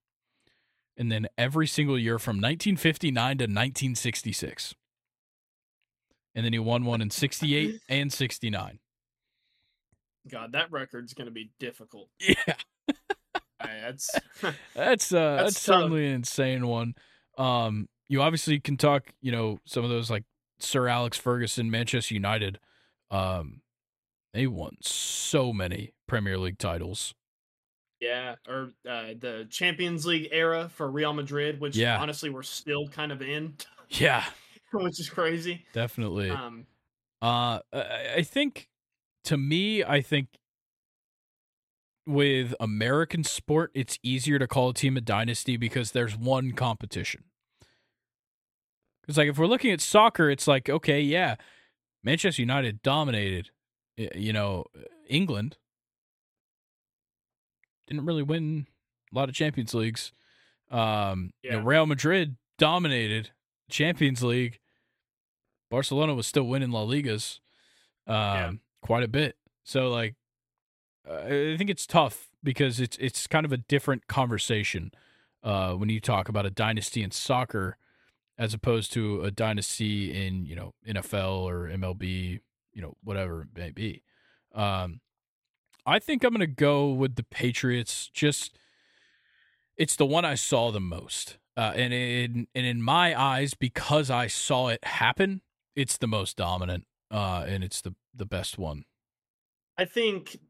Speaker 1: and then every single year from 1959 to 1966. And then he won one in 68 (laughs) and 69.
Speaker 2: God, that record's going to be difficult.
Speaker 1: Yeah.
Speaker 2: I- that's (laughs)
Speaker 1: That's uh (laughs) that's,
Speaker 2: That's
Speaker 1: certainly an insane one. Um you obviously can talk, you know, some of those like Sir Alex Ferguson, Manchester United. Um they won so many Premier League titles.
Speaker 2: yeah, or uh, the Champions League era for Real Madrid, which
Speaker 1: Yeah.
Speaker 2: honestly we're still kind of in, (laughs) (laughs)
Speaker 1: Yeah,
Speaker 2: which is crazy.
Speaker 1: definitely.
Speaker 2: Um,
Speaker 1: Uh I I think to me, I think with American sport, it's easier to call a team a dynasty because there's one competition. Because like if we're looking at soccer, it's like okay, yeah, Manchester United dominated, you know, England. Didn't really win a lot of Champions Leagues. Um, you know,
Speaker 2: Yeah.
Speaker 1: Real Madrid dominated Champions League. Barcelona was still winning La Ligas, um,
Speaker 2: Yeah.
Speaker 1: quite a bit. So like, uh, I think it's tough because it's it's kind of a different conversation uh, when you talk about a dynasty in soccer as opposed to a dynasty in you know NFL or MLB, you know whatever it may be. Um, I think I'm gonna go with the Patriots. Just it's the one I saw the most, uh, and in and in my eyes, because I saw it happen, it's the most dominant, uh, and it's the the best one.
Speaker 2: I think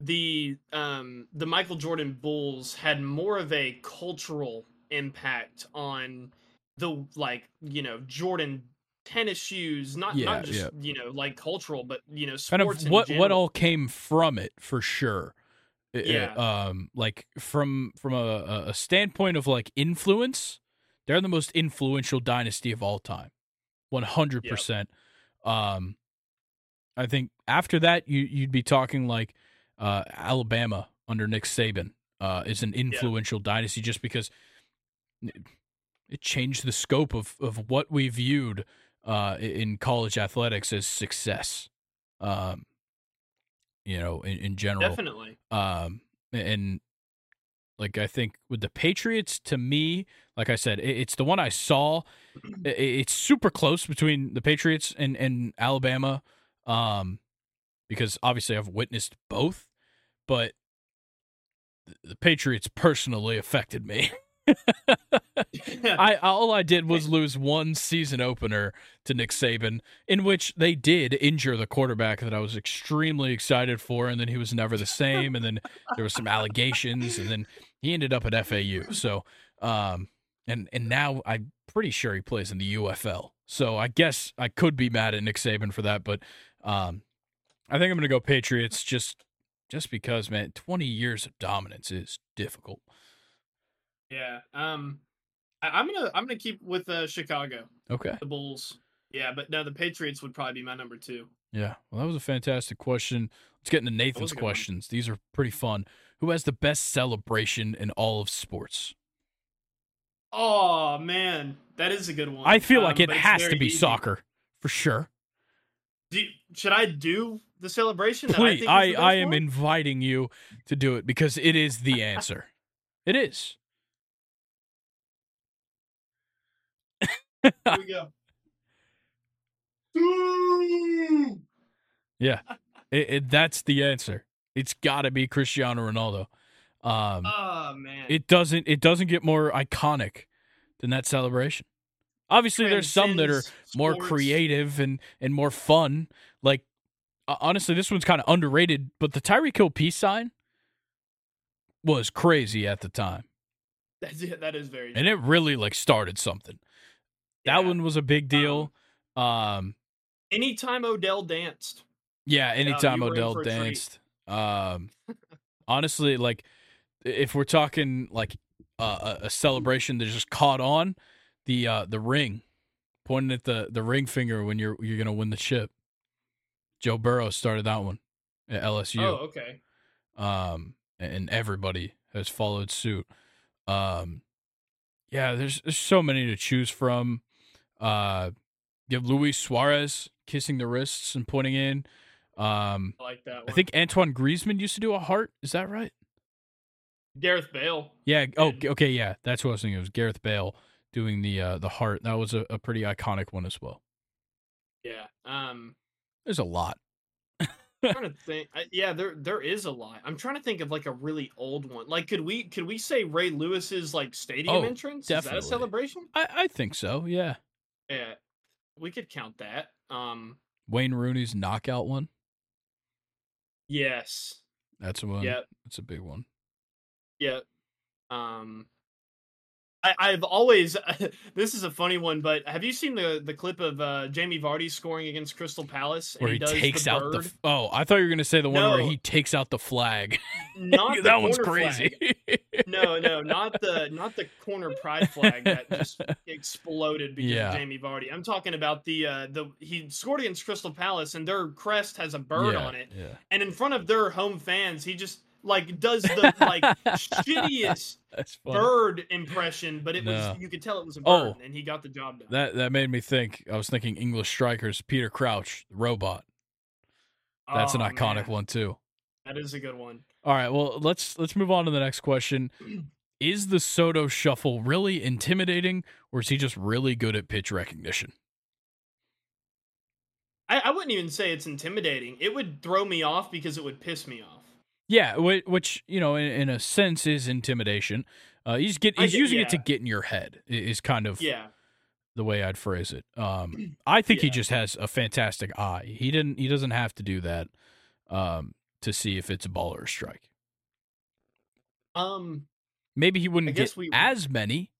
Speaker 2: the um the Michael Jordan Bulls had more of a cultural impact on the like you know Jordan tennis shoes, not
Speaker 1: Yeah,
Speaker 2: not just
Speaker 1: yeah.
Speaker 2: you know like cultural, but you know
Speaker 1: kind
Speaker 2: sports
Speaker 1: of
Speaker 2: in
Speaker 1: what what all came from it for sure.
Speaker 2: Yeah.
Speaker 1: Um, like from from a, a- a standpoint of like influence, they're the most influential dynasty of all time, one hundred percent. Um, I think after that you you'd be talking like uh, Alabama under Nick Saban uh, is an influential dynasty just because it- it changed the scope of of what we viewed uh, in college athletics as success. Um, you know, in, in general.
Speaker 2: definitely.
Speaker 1: Um, and like I think with the Patriots, to me, like I said, it, it's the one I saw. (clears throat) I- it's super close between the Patriots and and Alabama, um, because obviously I've witnessed both, but the Patriots personally affected me. (laughs) (laughs) I all I did was lose one season opener to Nick Saban, in which they did injure the quarterback that I was extremely excited for, and then he was never the same, and then there was some allegations, and then he ended up at FAU. So, um, and and now I'm pretty sure he plays in the UFL. So I guess I could be mad at Nick Saban for that, but um, I think I'm gonna go Patriots just just because, man, 20 years of dominance is difficult.
Speaker 2: yeah. Um, I, I'm gonna I'm gonna keep with uh, Chicago,
Speaker 1: Okay.
Speaker 2: the Bulls. Yeah, but no, the Patriots would probably be my number two.
Speaker 1: Yeah, well, that was a fantastic question. Let's get into Nathan's
Speaker 2: good one.
Speaker 1: questions. These are pretty fun. Who has the best celebration in all of sports?
Speaker 2: Oh man, that is a good one.
Speaker 1: I feel
Speaker 2: Um,
Speaker 1: like it has to be
Speaker 2: easy.
Speaker 1: soccer for sure.
Speaker 2: Do you- should I do the celebration? that
Speaker 1: Please,
Speaker 2: think
Speaker 1: I,
Speaker 2: the
Speaker 1: I am inviting you to do it because it is the answer. it is. (laughs)
Speaker 2: Here we go. Ooh!
Speaker 1: Yeah, it, it, that's the answer. It's got to be Cristiano Ronaldo. Um,
Speaker 2: Oh man.
Speaker 1: it doesn't. It doesn't get more iconic than that celebration. Obviously, there's some that are more
Speaker 2: sports.
Speaker 1: creative and and more fun. Like uh, honestly, this one's kind of underrated, but the Tyreek Hill peace sign was crazy at the time,
Speaker 2: That's it. That is very.
Speaker 1: and it really like started something. That
Speaker 2: Yeah.
Speaker 1: one was a big deal. Um,
Speaker 2: Anytime Odell danced.
Speaker 1: Yeah, anytime
Speaker 2: in
Speaker 1: Odell
Speaker 2: for a treat.
Speaker 1: danced. Um, (laughs) honestly, like if we're talking like uh, a, a celebration that just caught on, the uh, the ring, pointing at the the ring finger when you're you're gonna win the chip. Joe Burrow started that one at LSU.
Speaker 2: Oh, okay.
Speaker 1: um, and everybody has followed suit. Um, yeah, there's, there's so many to choose from. Uh, you have Luis Suarez kissing the wrists and pointing in. Um,
Speaker 2: I like that one.
Speaker 1: I think Antoine Griezmann used to do a heart. Is that right?
Speaker 2: Gareth Bale.
Speaker 1: Yeah. Oh, okay. Yeah, that's what I was thinking. It was Gareth Bale doing the uh, the heart. That was a, a pretty iconic one as well.
Speaker 2: Yeah. Um
Speaker 1: There's a lot.
Speaker 2: I'm (laughs) trying to think. I, yeah, there there is a lot. I'm trying to think of like a really old one. Like, could we could we say Ray Lewis's like stadium
Speaker 1: Oh,
Speaker 2: entrance? Is that a celebration?
Speaker 1: I, I think so. Yeah.
Speaker 2: Yeah, we could count that. Um,
Speaker 1: Wayne Rooney's knockout one.
Speaker 2: yes.
Speaker 1: That's one.
Speaker 2: Yeah.
Speaker 1: That's a big one.
Speaker 2: Yeah. Um, I, I've always. (laughs) this is a funny one, but have you seen the the clip of uh, Jamie Vardy scoring against Crystal Palace? and
Speaker 1: Where he,
Speaker 2: does
Speaker 1: takes
Speaker 2: the
Speaker 1: out the.
Speaker 2: bird?
Speaker 1: f- Oh, I thought you were gonna say the one where he takes out the flag.
Speaker 2: Not (laughs) the
Speaker 1: that one's crazy. (laughs)
Speaker 2: No, no, not the not the corner pride flag that just exploded because
Speaker 1: Yeah.
Speaker 2: of Jamie Vardy. I'm talking about the uh the he scored against Crystal Palace and their crest has a bird
Speaker 1: yeah,
Speaker 2: on it,
Speaker 1: Yeah.
Speaker 2: and in front of their home fans, he just like does the like shittiest (laughs) bird impression, but it
Speaker 1: No.
Speaker 2: was you could tell it was a bird,
Speaker 1: Oh.
Speaker 2: bird, and he got the job done.
Speaker 1: That that made me think. I was thinking English strikers. Peter Crouch, the robot. That's an
Speaker 2: Oh,
Speaker 1: iconic
Speaker 2: man,
Speaker 1: one too.
Speaker 2: That is a good one.
Speaker 1: All right. Well, let's let's move on to the next question. (clears throat) Is the Soto shuffle really intimidating, or is he just really good at pitch recognition?
Speaker 2: I, I wouldn't even say it's intimidating. It would throw me off because it would piss me off.
Speaker 1: Yeah, which you know, in, a sense, is intimidation. Uh, he's get he's
Speaker 2: get-
Speaker 1: using it to get in your head. Is kind of
Speaker 2: Yeah.
Speaker 1: the way I'd phrase it. Um, (clears throat) I think he just has a fantastic eye. He didn't. He doesn't have to do that um, to see if it's a ball or a strike.
Speaker 2: Um.
Speaker 1: Maybe he wouldn't get
Speaker 2: we-
Speaker 1: as many,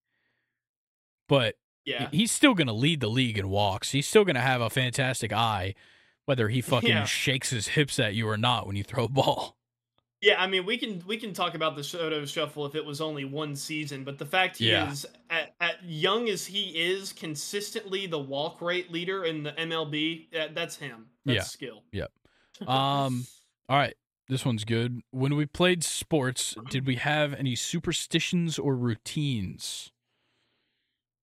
Speaker 1: but
Speaker 2: Yeah.
Speaker 1: he's still going to lead the league in walks. He's still going to have a fantastic eye, whether he fucking
Speaker 2: Yeah.
Speaker 1: shakes his hips at you or not when you throw a ball.
Speaker 2: Yeah, I mean, we can we can talk about the Soto Shuffle if it was only one season, but the fact he
Speaker 1: Yeah.
Speaker 2: is at, at young as he is, consistently the walk rate leader in the MLB. That, that's him. That's
Speaker 1: Yeah.
Speaker 2: skill. Yep. (laughs)
Speaker 1: Um, all right, this one's good. When we played sports, did we have any superstitions or routines?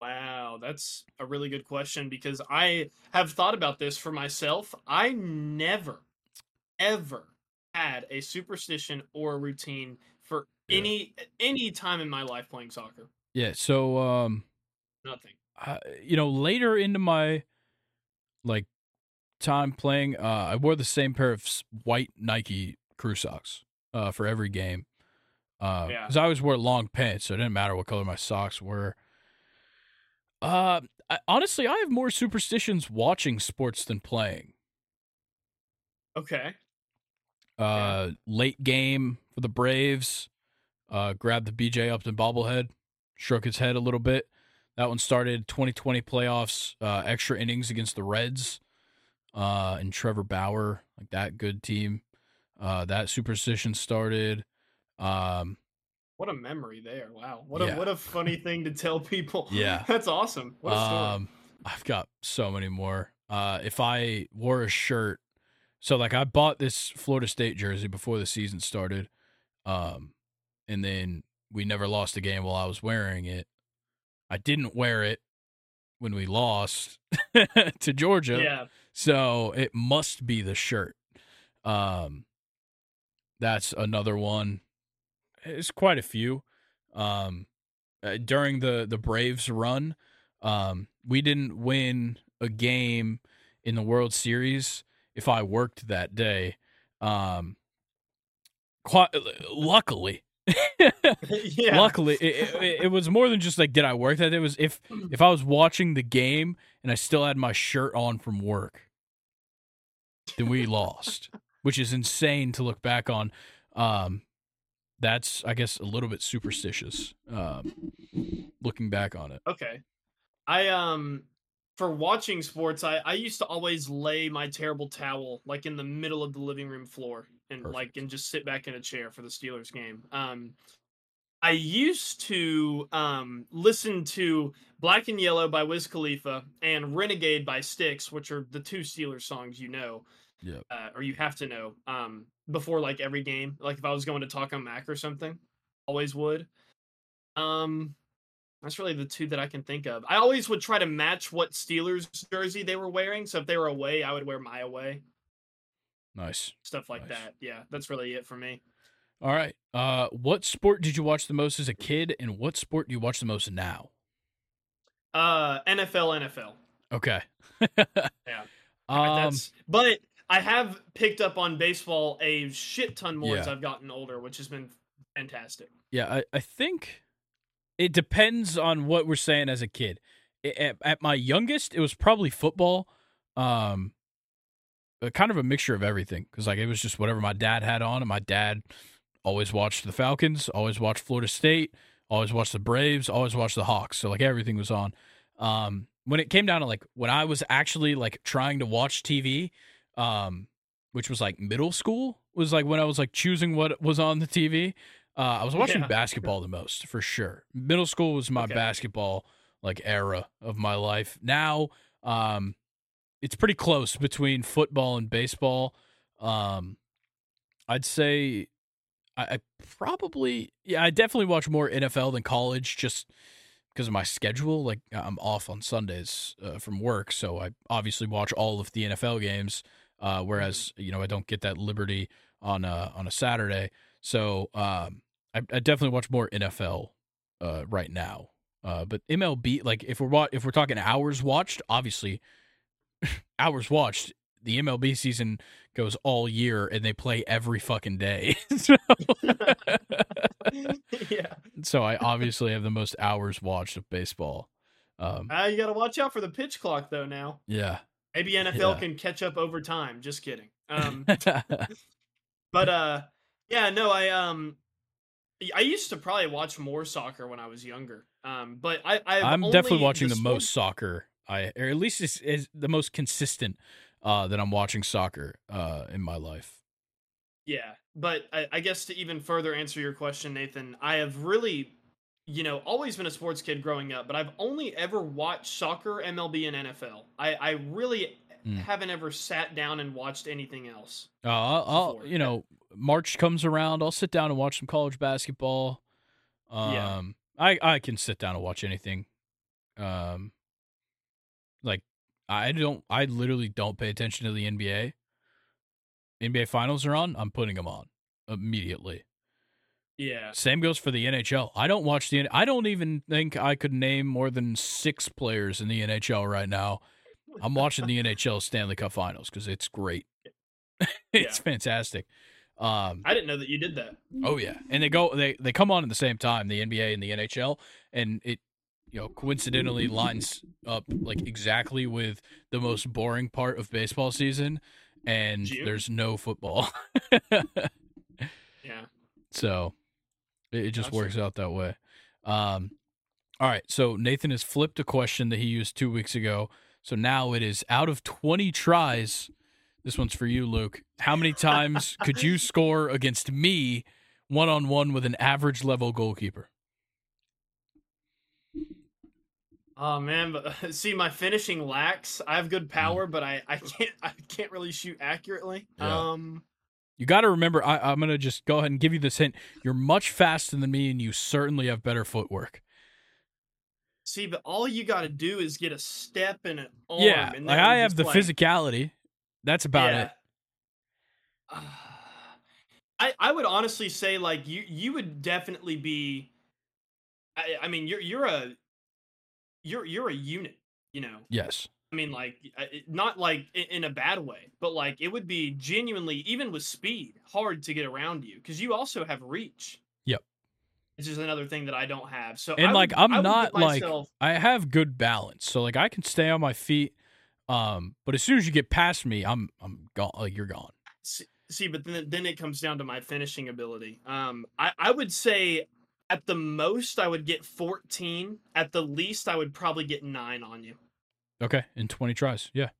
Speaker 2: Wow, that's a really good question because I have thought about this for myself. I never, ever had a superstition or a routine for
Speaker 1: Yeah.
Speaker 2: any any time in my life playing soccer.
Speaker 1: Yeah, so um,
Speaker 2: Nothing.
Speaker 1: uh, you know, later into my like time playing, uh, I wore the same pair of white Nike crew socks uh, for every game. Uh,
Speaker 2: Yeah.
Speaker 1: because I always wore long pants, so it didn't matter what color my socks were. Uh, I, honestly, I have more superstitions watching sports than playing.
Speaker 2: Okay.
Speaker 1: Uh, late game for the Braves. Uh, grabbed the BJ Upton bobblehead, shook his head a little bit. That one started 2020 playoffs, uh, extra innings against the Reds, uh, and Trevor Bauer, like that good team. Uh, that superstition started. Um,
Speaker 2: What a memory there. Wow. What
Speaker 1: Yeah.
Speaker 2: a what a funny (laughs) thing to tell people.
Speaker 1: Yeah. (laughs)
Speaker 2: That's awesome. What a story.
Speaker 1: Um, I've got so many more. Uh, if I wore a shirt, so like I bought this Florida State jersey before the season started, um, and then we never lost a game while I was wearing it. I didn't wear it when we lost (laughs) to Georgia,
Speaker 2: yeah.
Speaker 1: so it must be the shirt. Um, that's another one. It's quite a few. Um, uh, during the the Braves run, um, we didn't win a game in the World Series if I worked that day. Um, quite luckily, (laughs) (laughs)
Speaker 2: yeah.
Speaker 1: luckily, it, it, it was more than just like did I work that day. It was if if I was watching the game and I still had my shirt on from work, then we lost, (laughs) which is insane to look back on. Um, that's I guess a little bit superstitious. Um, looking back on it.
Speaker 2: Okay. I um for watching sports, I I used to always lay my terrible towel like in the middle of the living room floor and
Speaker 1: Perfect.
Speaker 2: like and just sit back in a chair for the Steelers game. Um, I used to um listen to Black and Yellow by Wiz Khalifa and Renegade by Styx, which are the two Steelers songs you know,
Speaker 1: Yep.
Speaker 2: uh, or you have to know. Um, before like every game, like if I was going to talk on Mac or something, always would. Um, that's really the two that I can think of. I always would try to match what Steelers jersey they were wearing. So if they were away, I would wear my away.
Speaker 1: Nice.
Speaker 2: Stuff like
Speaker 1: Nice.
Speaker 2: that. Yeah, that's really it for me.
Speaker 1: All right. Uh, what sport did you watch the most as a kid, and what sport do you watch the most now?
Speaker 2: Uh, NFL, NFL.
Speaker 1: Okay. (laughs)
Speaker 2: Yeah.
Speaker 1: Um,
Speaker 2: that's but I have picked up on baseball a shit ton more as I've gotten older, which has been fantastic.
Speaker 1: Yeah, I, I think it depends on what we're saying as a kid. At, at my youngest, it was probably football, um, kind of a mixture of everything because like it was just whatever my dad had on, and my dad always watched the Falcons, always watched Florida State, always watched the Braves, always watched the Hawks. So like everything was on. Um, when it came down to like when I was actually like trying to watch TV, um, which was like middle school, was like when I was like choosing what was on the TV. Uh, I was watching
Speaker 2: Yeah.
Speaker 1: basketball the most for sure. Middle school was my
Speaker 2: Okay.
Speaker 1: basketball like era of my life. Now, um, it's pretty close between football and baseball. Um, I'd say I, I probably yeah I definitely watch more NFL than college just because of my schedule. Like I'm off on Sundays uh, from work, so I obviously watch all of the NFL games. Uh, whereas you know I don't get that liberty on a on a Saturday. So um, I, I definitely watch more NFL uh, right now. Uh, but MLB, like if we're if we're talking hours watched, obviously (laughs) hours watched. The MLB season goes all year, and they play every fucking day. (laughs) so,
Speaker 2: yeah.
Speaker 1: so I obviously have the most hours watched of baseball. Um,
Speaker 2: Uh, you got to watch out for the pitch clock though. Now
Speaker 1: yeah.
Speaker 2: maybe NFL
Speaker 1: Yeah.
Speaker 2: can catch up over time. Just kidding. Um, (laughs) but uh, yeah, no, I um, I used to probably watch more soccer when I was younger. Um, but I I've
Speaker 1: I'm definitely watching the,
Speaker 2: sport-
Speaker 1: most soccer. I or at least is, is the most consistent uh, that I'm watching soccer uh, in my life.
Speaker 2: Yeah, but I, I guess to even further answer your question, Nathan, I have really, you know, always been a sports kid growing up, but I've only ever watched soccer, MLB, and NFL. I, I really
Speaker 1: Mm.
Speaker 2: haven't ever sat down and watched anything else.
Speaker 1: Uh, I'll, I'll you know March comes around, I'll sit down and watch some college basketball. Um,
Speaker 2: Yeah.
Speaker 1: I I can sit down and watch anything. Um, like I don't, I literally don't pay attention to the NBA. NBA finals are on, I'm putting them on immediately.
Speaker 2: Yeah.
Speaker 1: Same goes for the NHL. I don't watch the. I don't even think I could name more than six players in the NHL right now. I'm watching the NHL Stanley Cup Finals because it's great. (laughs) it's
Speaker 2: Yeah.
Speaker 1: fantastic. Um,
Speaker 2: I didn't know that you did that.
Speaker 1: oh yeah, and they go they they come on at the same time, the NBA and the NHL, and it you know coincidentally lines up like exactly with the most boring part of baseball season, and
Speaker 2: June?
Speaker 1: there's no football. (laughs)
Speaker 2: Yeah.
Speaker 1: So it, it just works out that way. Um, all right. So Nathan has flipped a question that he used two weeks ago. So now it is out of 20 tries. This one's for you, Luke. How many times (laughs) could you score against me one on one with an average level goalkeeper?
Speaker 2: Oh man, but (laughs) see, my finishing lacks. I have good power, but I, I can't (laughs) I can't really shoot accurately.
Speaker 1: Yeah.
Speaker 2: Um,
Speaker 1: You got to remember, I, I'm going to just go ahead and give you this hint. You're much faster than me, and you certainly have better footwork.
Speaker 2: See, but all you got to do is get a step and an arm.
Speaker 1: yeah.
Speaker 2: and
Speaker 1: Like I have the
Speaker 2: like-
Speaker 1: physicality. That's about it. (sighs)
Speaker 2: I I would honestly say like you you would definitely be. I I mean you're you're a you're you're a unit. You know.
Speaker 1: Yes.
Speaker 2: I mean, like, not like in a bad way, but like it would be genuinely, even with speed, hard to get around you because you also have reach. Which is another thing that I don't have. So,
Speaker 1: And, like, I'm
Speaker 2: I would give
Speaker 1: not, like- I have good balance, so like I can stay on my feet. Um, but as soon as you get past me, I'm I'm gone. Like you're gone.
Speaker 2: see, see, but then then it comes down to my finishing ability. Um, I I would say at the most I would get 14. At the least, I would probably get nine on you.
Speaker 1: Okay, in 20 tries. Yeah.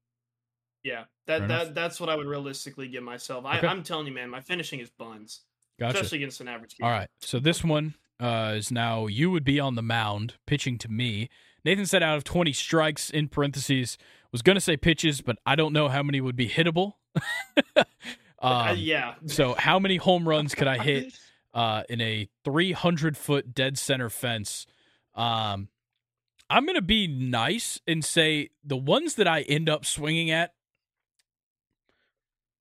Speaker 2: Yeah,
Speaker 1: Fair
Speaker 2: that
Speaker 1: enough.
Speaker 2: that that's what I would realistically give myself. I,
Speaker 1: Okay.
Speaker 2: I'm telling you, man, my finishing is buns,
Speaker 1: Gotcha.
Speaker 2: especially against an average.
Speaker 1: All
Speaker 2: keeper.
Speaker 1: right. So this one uh, is now you would be on the mound pitching to me. Nathan said out of 20 strikes in parentheses was going to say pitches, but I don't know how many would be hittable. (laughs)
Speaker 2: Uh,
Speaker 1: um,
Speaker 2: yeah.
Speaker 1: So how many home runs could I hit (laughs) uh, in a 300 foot dead center fence? Um, I'm going to be nice and say the ones that I end up swinging at,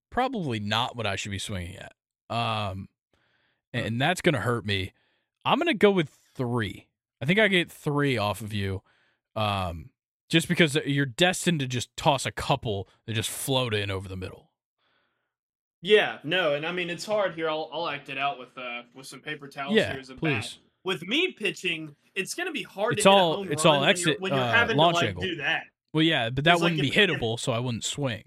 Speaker 1: probably not what I should be swinging at. Um, and that's going to hurt me. I'm going to go with three. I think I get three off of you. Um, just because you're destined to just toss a couple that just float in over the middle.
Speaker 2: Yeah, no, and I mean it's hard here. I'll I'll act it out with uh with some paper towels
Speaker 1: Yeah,
Speaker 2: here as a bat.
Speaker 1: please.
Speaker 2: With me pitching, it's gonna be hard
Speaker 1: It's all- it's all
Speaker 2: when
Speaker 1: exit,
Speaker 2: you're, when you're
Speaker 1: uh,
Speaker 2: having
Speaker 1: launch
Speaker 2: to like
Speaker 1: angle.
Speaker 2: do that.
Speaker 1: Well, yeah, but that wouldn't
Speaker 2: if-
Speaker 1: be
Speaker 2: if-
Speaker 1: hittable, so I wouldn't swing.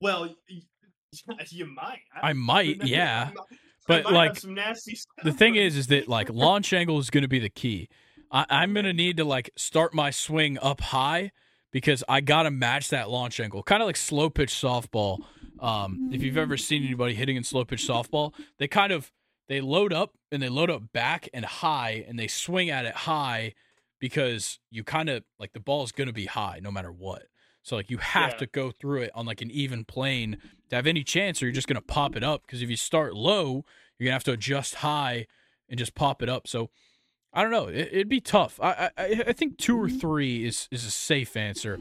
Speaker 2: Well, (laughs) you might.
Speaker 1: I might, yeah. But, like,
Speaker 2: some nasty stuff.
Speaker 1: The thing is, is that like launch angle is going to be the key. I, I'm going to need to like start my swing up high because I got to match that launch angle, kind of like slow pitch softball. Um, if you've ever seen anybody hitting in slow pitch softball, they kind of they load up and they load up back and high, and they swing at it high because you kind of like the ball is going to be high no matter what. So like you have
Speaker 2: Yeah.
Speaker 1: to go through it on like an even plane to have any chance, or you're just going to pop it up. Because if you start low, you're gonna have to adjust high and just pop it up. So I don't know. It, it'd be tough. I, I I think two or three is is a safe answer.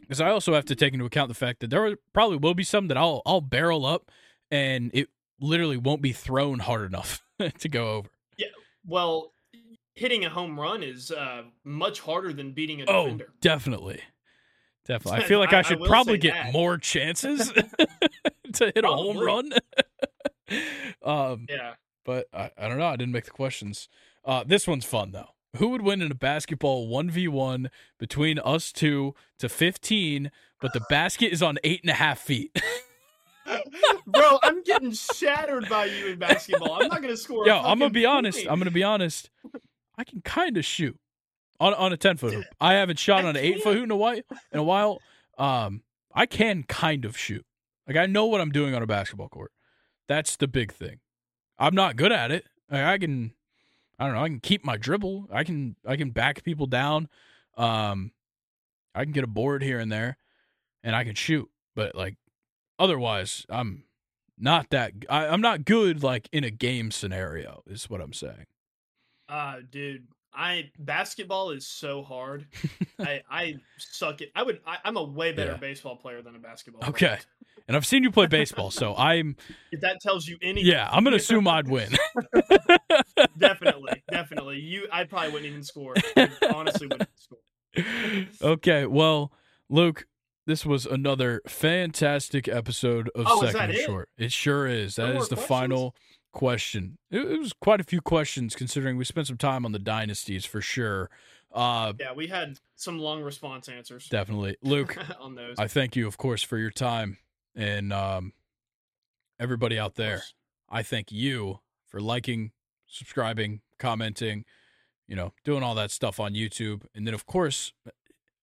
Speaker 1: Because I also have to take into account the fact that there probably will be some that I'll I'll barrel up and it literally won't be thrown hard enough (laughs) to go over. Yeah.
Speaker 2: Well, hitting a home run is uh, much harder than beating a defender.
Speaker 1: Oh, definitely. Definitely. I (laughs) feel like I,
Speaker 2: I- I
Speaker 1: should
Speaker 2: will
Speaker 1: probably get
Speaker 2: that.
Speaker 1: more chances (laughs) (laughs) to hit a home run. um,
Speaker 2: Yeah.
Speaker 1: but I, I don't know. I didn't make the questions. Uh, this one's fun though. Who would win in a basketball one v one between us two to fifteen? But the basket is on eight and a half feet.
Speaker 2: Bro, I'm getting shattered by you in basketball. I'm not gonna score. a
Speaker 1: Yo, I'm gonna be honest. I'm gonna be honest. I can kind of shoot on on a ten foot hoop. (laughs) I haven't shot on an eight foot hoop in a while. In a while, um, I can kind of shoot. Like I know what I'm doing on a basketball court. That's the big thing. I'm not good at it. Like, I can, I don't know. I can keep my dribble. I can I can back people down. Um, I can get a board here and there, and I can shoot. But like, otherwise, I'm not that. I, I'm not good like in a game scenario. Is what I'm saying.
Speaker 2: Uh, dude, I basketball is so hard. (laughs) I I suck it. I would. I, I'm a way better
Speaker 1: Yeah.
Speaker 2: baseball player than a basketball.
Speaker 1: Okay.
Speaker 2: player.
Speaker 1: And I've seen you play baseball, so (laughs) I'm
Speaker 2: If that tells you anything.
Speaker 1: yeah. I'm gonna assume I'd win. (laughs)
Speaker 2: definitely, definitely. You, I probably wouldn't even score. I honestly, wouldn't even score.
Speaker 1: okay, well, Luke, this was another fantastic episode of
Speaker 2: Oh,
Speaker 1: Second
Speaker 2: that it?
Speaker 1: Short. It sure is.
Speaker 2: No
Speaker 1: That
Speaker 2: more
Speaker 1: is the
Speaker 2: questions?
Speaker 1: final question. It, was quite a few questions considering we spent some time on the dynasties for sure. Uh,
Speaker 2: Yeah, we had some long response answers
Speaker 1: definitely, (laughs) Luke.
Speaker 2: on those.
Speaker 1: I thank you, of course, for your time, and um, everybody out there. I thank you for liking, subscribing, commenting, you know, doing all that stuff on YouTube. And then, of course,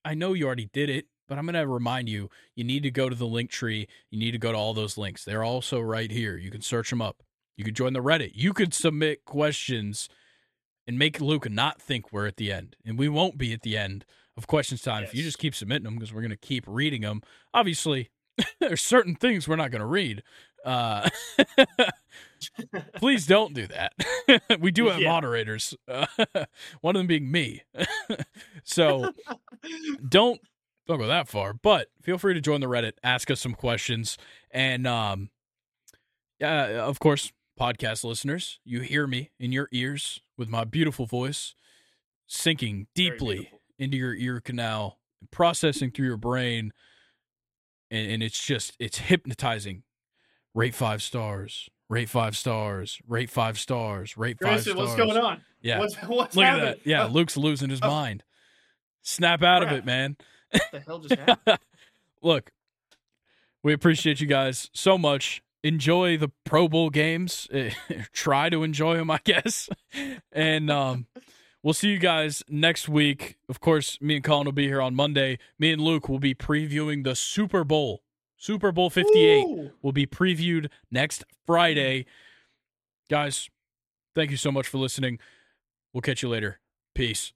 Speaker 1: I know you already did it, but I'm going to remind you you need to go to the link tree. You need to go to all those links. They're also right here. You can search them up. You can join the Reddit. You could submit questions and make Luke not think we're at the end. And we won't be at the end of questions time if you just keep submitting them because we're going to keep reading them. Obviously, (laughs) there's certain things we're not going to read. Uh, (laughs) please don't do that. (laughs) we do have
Speaker 2: Yeah.
Speaker 1: moderators, uh, one of them being me. so don't don't go that far, but feel free to join the Reddit, ask us some questions, and um, yeah, of course, podcast listeners, you hear me in your ears with my beautiful voice sinking deeply into your ear canal, processing through your brain, and, and it's just it's hypnotizing. Rate five stars. Rate five stars. Rate five stars. Rate five
Speaker 2: Grayson,
Speaker 1: stars.
Speaker 2: what's going on?
Speaker 1: Yeah.
Speaker 2: What's, what's
Speaker 1: Look
Speaker 2: happening?
Speaker 1: at that. Yeah,
Speaker 2: What
Speaker 1: Luke's losing his
Speaker 2: oh.
Speaker 1: mind. Snap out of it, man.
Speaker 2: the hell just (laughs) happened?
Speaker 1: Look, we appreciate you guys so much. Enjoy the Pro Bowl games. (laughs) Try to enjoy them, I guess. (laughs) And um, We'll see you guys next week. Of course, me and Colin will be here on Monday. Me and Luke will be previewing the Super Bowl. Super Bowl 58
Speaker 2: Ooh.
Speaker 1: will be previewed next Friday. Guys, thank you so much for listening. We'll catch you later. Peace.